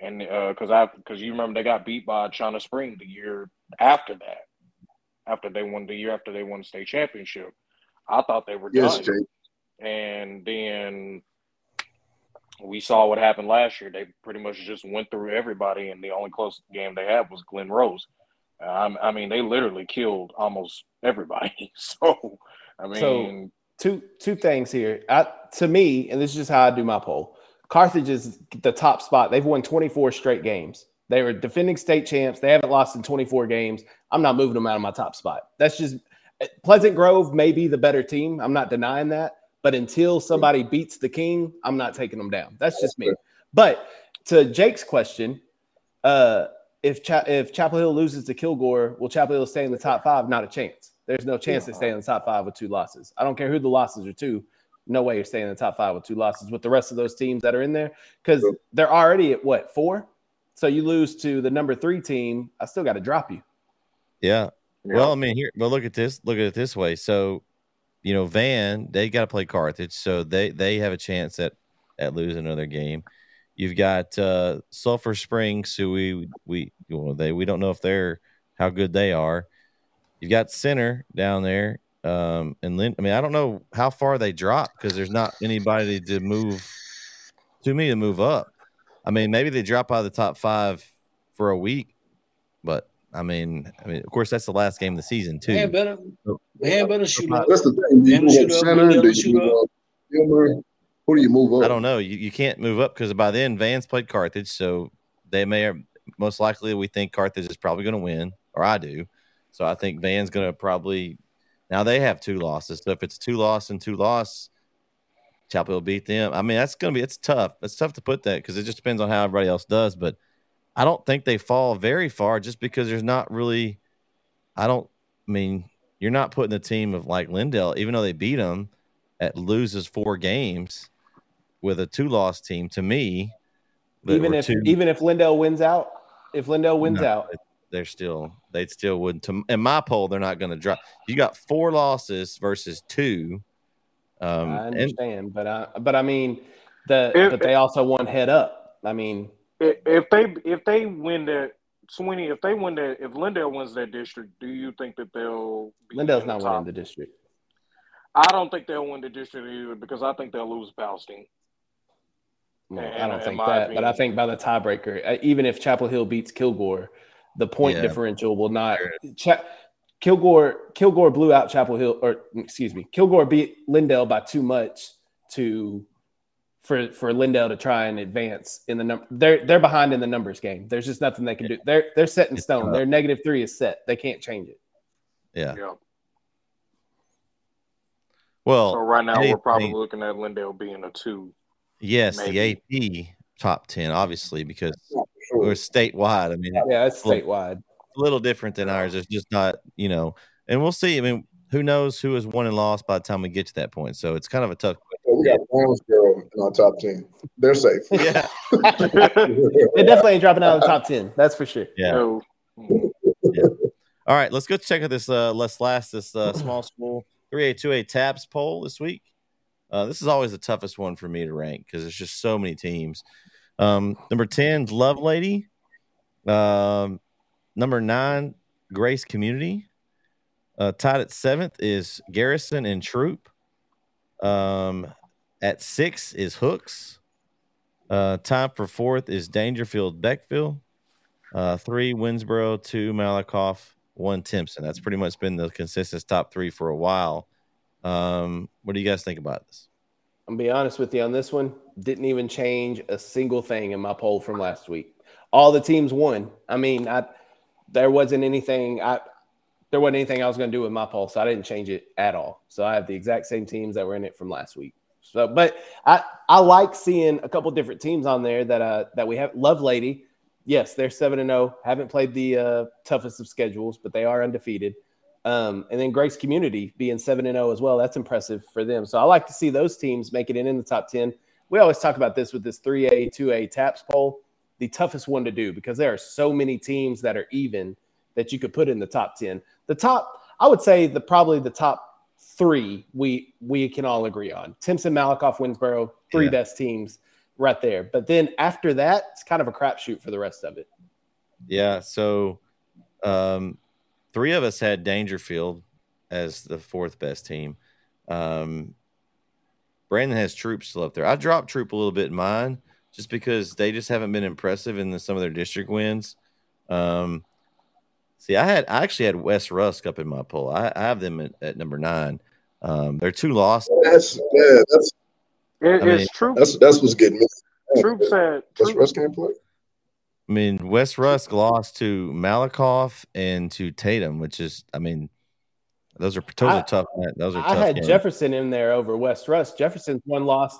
and because I because you remember they got beat by China Spring the year after that after they won the year after they won the state championship. I thought they were Yes, done. Jake. And then we saw what happened last year. They pretty much just went through everybody, and the only close game they had was Glen Rose. Um, I mean, they literally killed almost everybody. So, I mean, So- two two things here. I, to me, and this is just how I do my poll. Carthage is the top spot. They've won 24 straight games. They were defending state champs. They haven't lost in 24 games. I'm not moving them out of my top spot. That's just Pleasant Grove may be the better team. I'm not denying that. But until somebody beats the king, I'm not taking them down. That's just me. But to Jake's question, uh, if Cha- if Chapel Hill loses to Kilgore, will Chapel Hill stay in the top five? Not a chance. There's no chance they stay in the top five with two losses. I don't care who the losses are to. No way you're staying in the top five with two losses with the rest of those teams that are in there because Sure. they're already at what four. So you lose to the number three team. I still got to drop you. Yeah. yeah. Well, I mean, here, but look at this. Look at it this way. So, you know, Van, they got to play Carthage, so they they have a chance at at losing another game. You've got uh, Sulphur Springs, who we we well, they we don't know if they're how good they are. You've got Center down there, um, and Lynn. I mean, I don't know how far they drop because there's not anybody to move to me to move up. I mean, maybe they drop out of the top five for a week, but I mean, I mean, of course, that's the last game of the season too. Man better, man better shoot up. That's the thing. Do you And move shoot up up, center? Lindale Do shoot you move up. up Gilmer? Who do you move up? I don't know. You, you can't move up because by then Vans played Carthage, so they may or most likely we think Carthage is probably going to win, or I do. So I think Van's going to probably now they have two losses. So if it's two loss and two loss, Chapel will beat them. I mean that's going to be it's tough. It's tough to put that because it just depends on how everybody else does. But I don't think they fall very far just because there's not really. I don't. I mean, you're not putting the team of like Lindale, even though they beat them, at loses four games with a two loss team to me. even if two- even if Lindale wins out, if Lindale wins No, out, they're still they still wouldn't. To, in my poll, they're not going to drop. You got four losses versus two. Um, I and understand. but I but I mean the If- but they also won head up. I mean, if if they if they win that Sweeney, if they win that, if Lindale wins that district, do you think that they'll? Be Lindale's in the not top? winning the district. I don't think they'll win the district either because I think they'll lose Palestine. No, In- I don't think my that, but I think by the tiebreaker, uh, even if Chapel Hill beats Kilgore, the point Yeah. differential will not. Cha- Kilgore Kilgore blew out Chapel Hill, or excuse me, Kilgore beat Lindale by too much to for for Lindale to try and advance in the number. They're they're behind in the numbers game. There's just nothing they can do. They're they're set in It's stone. tough. Their negative three is set. They can't change it. yeah, Yeah. well, So right now hey, we're probably looking at Lindale being a two. Yes, maybe. the AP top ten, obviously, because Sure. we're statewide. I mean, Yeah, it's statewide. a little different than ours. It's just not, you know, and we'll see. I mean, who knows who has won and lost by the time we get to that point? So it's kind of a tough question we got Brownsboro in our top ten. They're safe. Yeah. They definitely ain't dropping out of the top ten. That's for sure. Yeah. No. All right, let's go check out this. Uh, let's last this uh, small school three eight two eight taps poll this week. Uh, this is always the toughest one for me to rank because there's just so many teams. Um, number 10, Lovelady. Um, number nine, Grace Community. Uh, tied at seventh is Garrison and Troup. Um, at six is Hooks. Uh, for fourth is Daingerfield Beckville. Uh, three Winnsboro, two Malakoff, one Timpson. That's pretty much been the consistent top three for a while. Um, what do you guys think about this? I'm be honest with you on this one. Didn't even change a single thing in my poll from last week. All the teams won. I mean, I there wasn't anything I there wasn't anything I was gonna do with my poll, so I didn't change it at all. So I have the exact same teams that were in it from last week. So, but I I like seeing a couple different teams on there that uh that we have. Lovelady, yes, they're seven and zero. Haven't played the uh, toughest of schedules, but they are undefeated. Um, and then Grace Community being seven and zero as well. That's impressive for them. So I like to see those teams make it in in the top ten. We always talk about this with this three A, two A taps poll, the toughest one to do because there are so many teams that are even that you could put in the top ten. The top, I would say, the probably the top three we we can all agree on. Timpson, Malakoff, Winnsboro, three Yeah. best teams right there. But then after that, it's kind of a crapshoot for the rest of it. Yeah. So, um, three of us had Daingerfield as the fourth best team. Um, Brandon has Troup still up there. I dropped Troup a little bit in mine just because they just haven't been impressive in the, some of their district wins. Um, see, I had I actually had West Rusk up in my poll. I, I have them at, at number nine. Um, they're two lost. That's yeah, that's It, I mean, it's Troup. that's that's what's getting me. Troup said. What's Troup, Russ can't play? I mean, West Rusk lost to Malakoff and to Tatum, which is, I mean, those are those I- are tough. Those are I tough had games. Jefferson in there over West Rusk. Jefferson's one loss.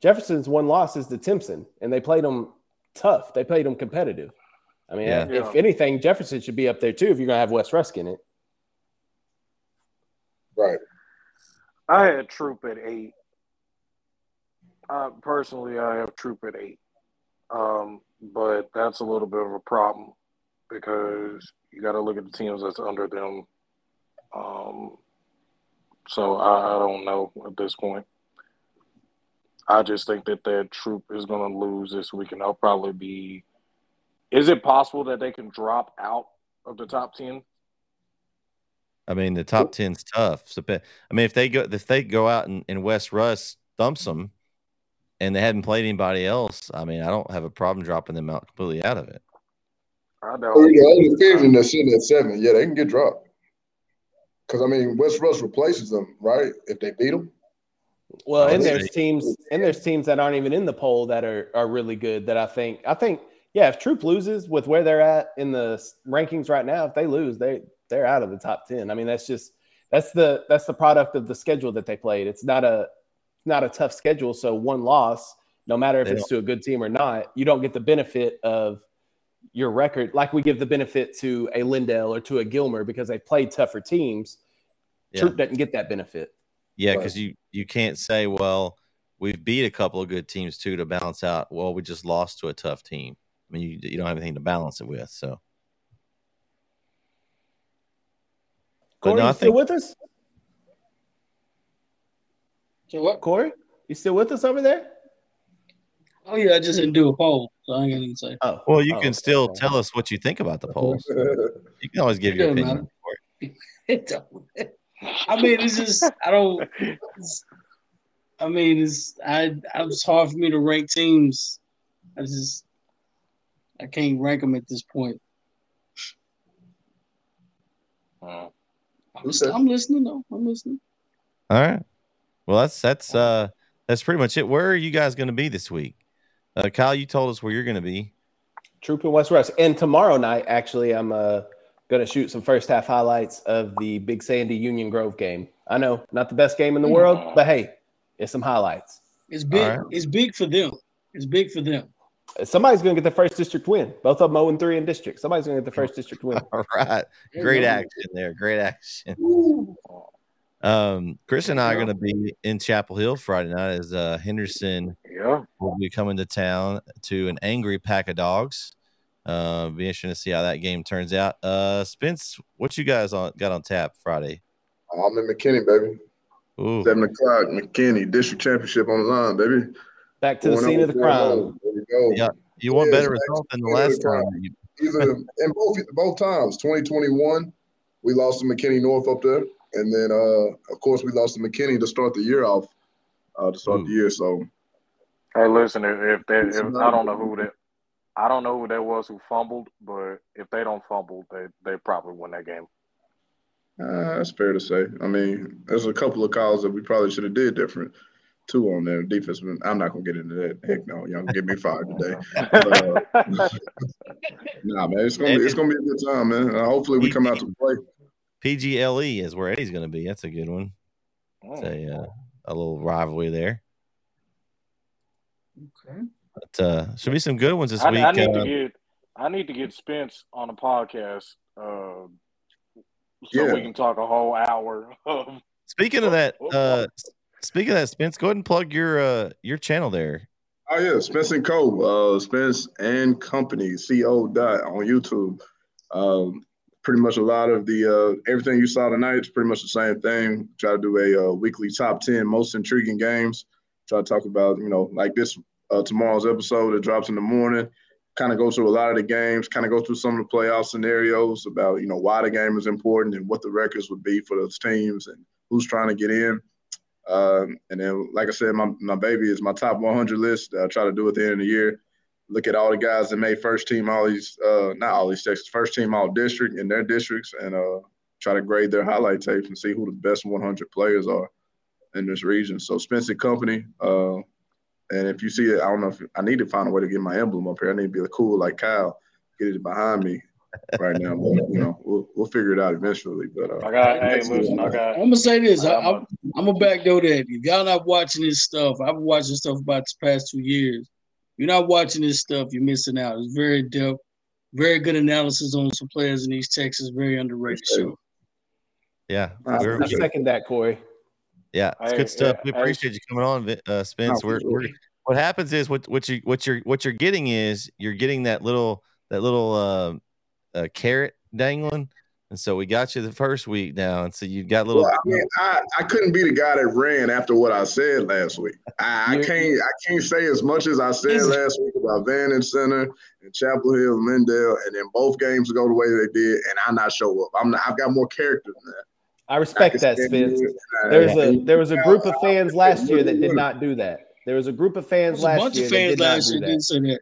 Jefferson's one loss is to Timpson, and they played them tough. They played them competitive. I mean, Yeah. if Yeah. anything, Jefferson should be up there too if you're gonna have West Rusk in it. Right. I had Troup at eight. Uh, personally, I have Troup at eight. Um, but that's a little bit of a problem because you got to look at the teams that's under them. Um, so I, I don't know at this point. I just think that that Troup is going to lose this week, and they'll probably be. Is it possible that they can drop out of the top ten? I mean, the top 10's tough. So, I mean, if they go if they go out and, and West Rusk thumps them, and they hadn't played anybody else, I mean, I don't have a problem dropping them out completely out of it. I Oh, don't. yeah, only division that's sitting at seven. Yeah, they can get dropped. Because I mean, West Rusk replaces them, right? If they beat them. Well, oh, and there's teams and there's teams that aren't even in the poll that are are really good. That I think I think yeah, if Troup loses with where they're at in the rankings right now, if they lose, they they're out of the top ten. I mean, that's just that's the that's the product of the schedule that they played. It's not a not a tough schedule, so one loss, no matter if They it's to a good team or not, you don't get the benefit of your record like we give the benefit to a Lindell or to a Gilmer because they played tougher teams. Yeah. Troup doesn't get that benefit. Yeah, because you you can't say, well, we've beat a couple of good teams too to balance out. Well, we just lost to a tough team. I mean, you, you don't have anything to balance it with. So, Corey, no, you still with us? So what? Corey, you still with us over there? Oh yeah, I just didn't do a poll, so I ain't gonna say. Oh, well, you oh, can okay. still tell us what you think about the polls. You can always give your opinion. It don't- I mean, it's just I don't. It's, I mean, it's I. It's hard for me to rank teams. I just I can't rank them at this point. I'm, st- I'm listening though. I'm listening. All right. Well, that's that's uh that's pretty much it. Where are you guys going to be this week? Uh, Kyle, you told us where you're going to be. Troup in West Rusk. And tomorrow night, actually, I'm uh, going to shoot some first half highlights of the Big Sandy Union Grove game. I know, not the best game in the world, but hey, it's some highlights. It's big. All right. It's big for them. It's big for them. Somebody's going to get the first district win. Both of them 0 and 3 in district. Somebody's going to get the first district win. All right. Great action there. Great action. Ooh. Um, Chris and I are going to be in Chapel Hill Friday night as uh, Henderson Yeah. will be coming to town to an angry pack of dogs. Uh, be interesting to see how that game turns out. Uh, Spence, what you guys on got on tap Friday? I'm in McKinney, baby. Ooh, Seven o'clock, McKinney district championship on the line, baby. Back to the scene of the crime. There we go. Yeah. you want Yeah, better it's result than the last better time. Either and both both times, 2021, we lost to McKinney North up there, and then uh, of course we lost to McKinney to start the year off. Uh, to start Ooh. the year, so Hey, listen, if, if they, if I don't know who that, I don't know who that was who fumbled, but if they don't fumble, they they probably win that game. uh, that's fair to say. I mean, there's a couple of calls that we probably should have did different. Two on there, defense. I'm not gonna get into that. Heck no, y'all gonna get me fired today. But, uh, nah, man, it's gonna be it's gonna be a good time, man. Uh, hopefully we come out to play. PGLE E is where Eddie's going to be. That's a good one. It's a uh, a little rivalry there. Okay. But uh, should be some good ones this I, week. I need uh, to get I need to get Spence on a podcast, uh, so Yeah. we can talk a whole hour of speaking of that, Oh, uh, speaking of that, Spence, go ahead and plug your uh, your channel there. Oh yeah, Spence and Co. Uh, Spence and Company Co. Dot on YouTube. Um, pretty much a lot of the uh, everything you saw tonight is pretty much the same thing. Try to do a uh, weekly top ten most intriguing games. Try to talk about you know like this uh, tomorrow's episode that drops in the morning. Kind of go through a lot of the games. Kind of go through some of the playoff scenarios about you know why the game is important and what the records would be for those teams and who's trying to get in. Um, and then, like I said, my, my baby is my top 100 list. I try to do at the end of the year. Look at all the guys that made first team, all these, uh, not all these Texas, first team all district in their districts, and uh, try to grade their highlight tapes and see who the best 100 players are in this region. So, Spencer Company. Uh, and if you see it, I don't know if I need to find a way to get my emblem up here. I need to be cool like Kyle, get it behind me right now. But, you know, we'll, we'll figure it out eventually. But uh, I got. Hey, listen, I got. I'm gonna say this. I, I'm I'm, I'm gonna backdoor that. If y'all not watching this stuff, I've been watching stuff about the past two years. If you're not watching this stuff, you're missing out. It's very depth, very good analysis on some players in East Texas. Very underrated show. Yeah, I I second that, Corey. yeah, it's Hey, good stuff. yeah, we hey. appreciate you coming on, uh, Spence. No, we're, we're what happens is what what you what you're what you're getting is you're getting that little that little uh, uh carrot dangling, and so we got you the first week now, and so you got a little. Well, I mean, I, I couldn't be the guy that ran after what I said last week. I, I can't I can't say as much as I said last week about Van and Center and Chapel Hill and Lindale, and then both games go the way they did, and I not show up. I'm not, I've got more character than that. I respect I that, Spence. here and I- There's a there was a group of fans last year that did not do that. There was a group of fans There's a last bunch year of that fans did not last year didn't say that.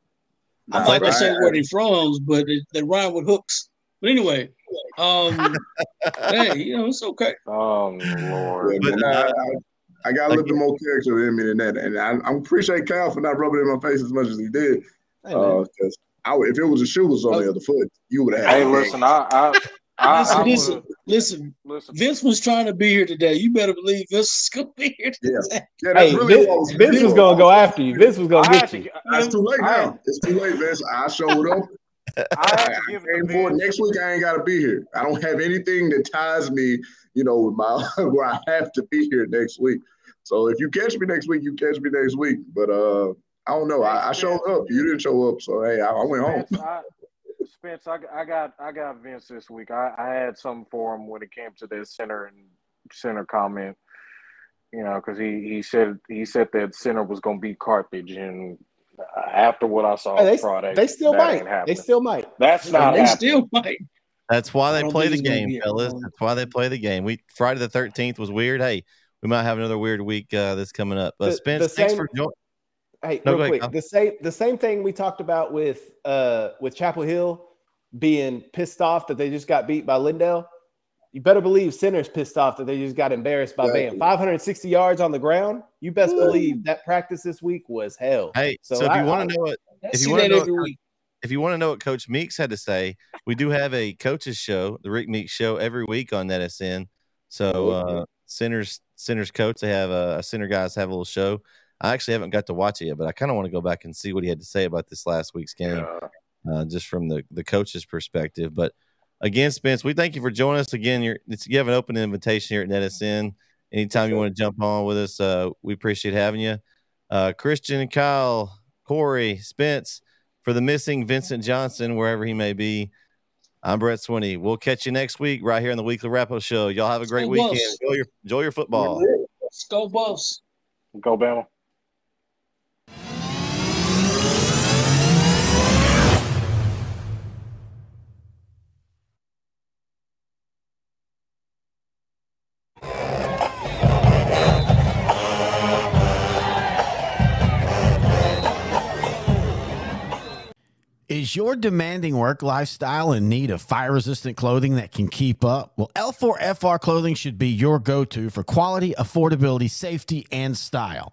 I'm Nah, not gonna I- say where they from, but they, they rhyme with hooks. But anyway, um, hey, you know it's okay. Oh Lord. Yeah, But, man, I, uh, I, I got a little bit more character in me than that, and I, I appreciate Kyle for not rubbing it in my face as much as he did. Hey, man. Because I would if it was a shoe was on the other foot, you would have. Hey, a listen, game. I, I, I, Listen, I listen, would, listen. listen. Vince was trying to be here today. You better believe Vince is gonna be here today. Yeah, that's Hey, really Vince, was Vince was gonna go after you. Vince was gonna I get had to, you. It's too late now. It's too late, Vince. I showed up. I I, had to give it came for Next week, I ain't got to be here. I don't have anything that ties me, you know, with my where I have to be here next week. So if you catch me next week, you catch me next week. But uh, I don't know. I, I showed up. You didn't show up, so hey, I, I went home. Spence, I, Spence, I, I got I got Vince this week. I, I had something for him when it came to that center and center comment. You know, because he, he said he said that center was going to be Carthage, and after what I saw Hey, they, Friday, they still might. They still might. That's not they happening. still might. That's why they play the game, be fellas. That's why they play the game. We Friday the thirteenth was weird. Hey, we might have another weird week uh, that's coming up. Uh, The- Spence, the thanks same- for joining. Hey, No, real quick. Kyle. The same the same thing we talked about with uh with Chapel Hill being pissed off that they just got beat by Lindale. You better believe Center's pissed off that they just got embarrassed by Exactly. Van. 560 yards on the ground. You best believe that practice this week was hell. Hey, so, So if I- you want to know what If you wanna know what- week. if you want to know what Coach Meeks had to say, we do have a coaches show, the Rick Meeks show, every week on NETSN. So uh, centers centers coach, they have a, a center guys have a little show. I actually haven't got to watch it yet, but I kind of want to go back and see what he had to say about this last week's game, Yeah. uh, just from the the coach's perspective. But again, Spence, we thank you for joining us again. You're, you have an open invitation here at NETSN. Anytime you want to jump on with us, uh, we appreciate having you. Uh, Christian, Kyle, Corey, Spence, for the missing Vincent Johnson, wherever he may be. I'm Brett Swinney. We'll catch you next week right here on the weekly wrap up show. Y'all have a great weekend. Enjoy your enjoy your football. Let's go Buffs. Go Bama. Your demanding work lifestyle in need of fire resistant clothing that can keep up? Well, L4FR clothing should be your go to for quality, affordability, safety, and style.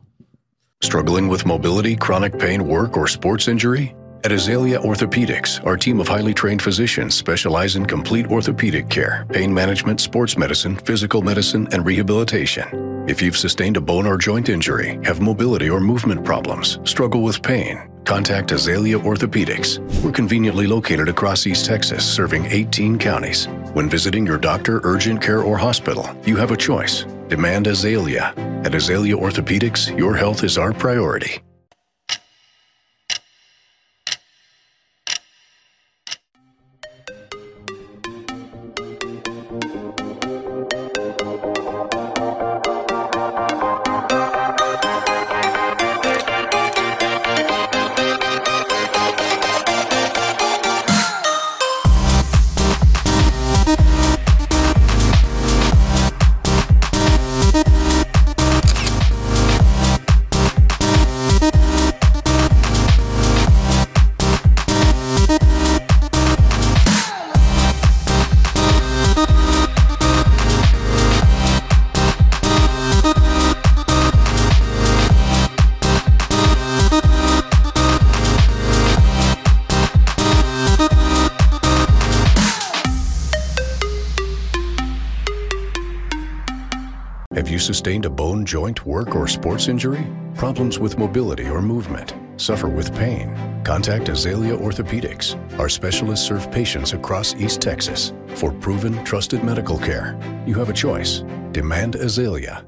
Struggling with mobility, chronic pain, work, or sports injury? At Azalea Orthopedics, our team of highly trained physicians specialize in complete orthopedic care, pain management, sports medicine, physical medicine, and rehabilitation. If you've sustained a bone or joint injury, have mobility or movement problems, struggle with pain, contact Azalea Orthopedics. We're conveniently located across East Texas, serving 18 counties. When visiting your doctor, urgent care, or hospital, you have a choice. Demand Azalea. At Azalea Orthopedics, your health is our priority. Joint, work, or sports injury? Problems with mobility or movement? Suffer with pain? Contact Azalea Orthopedics. Our specialists serve patients across East Texas. For proven, trusted medical care, you have a choice. Demand Azalea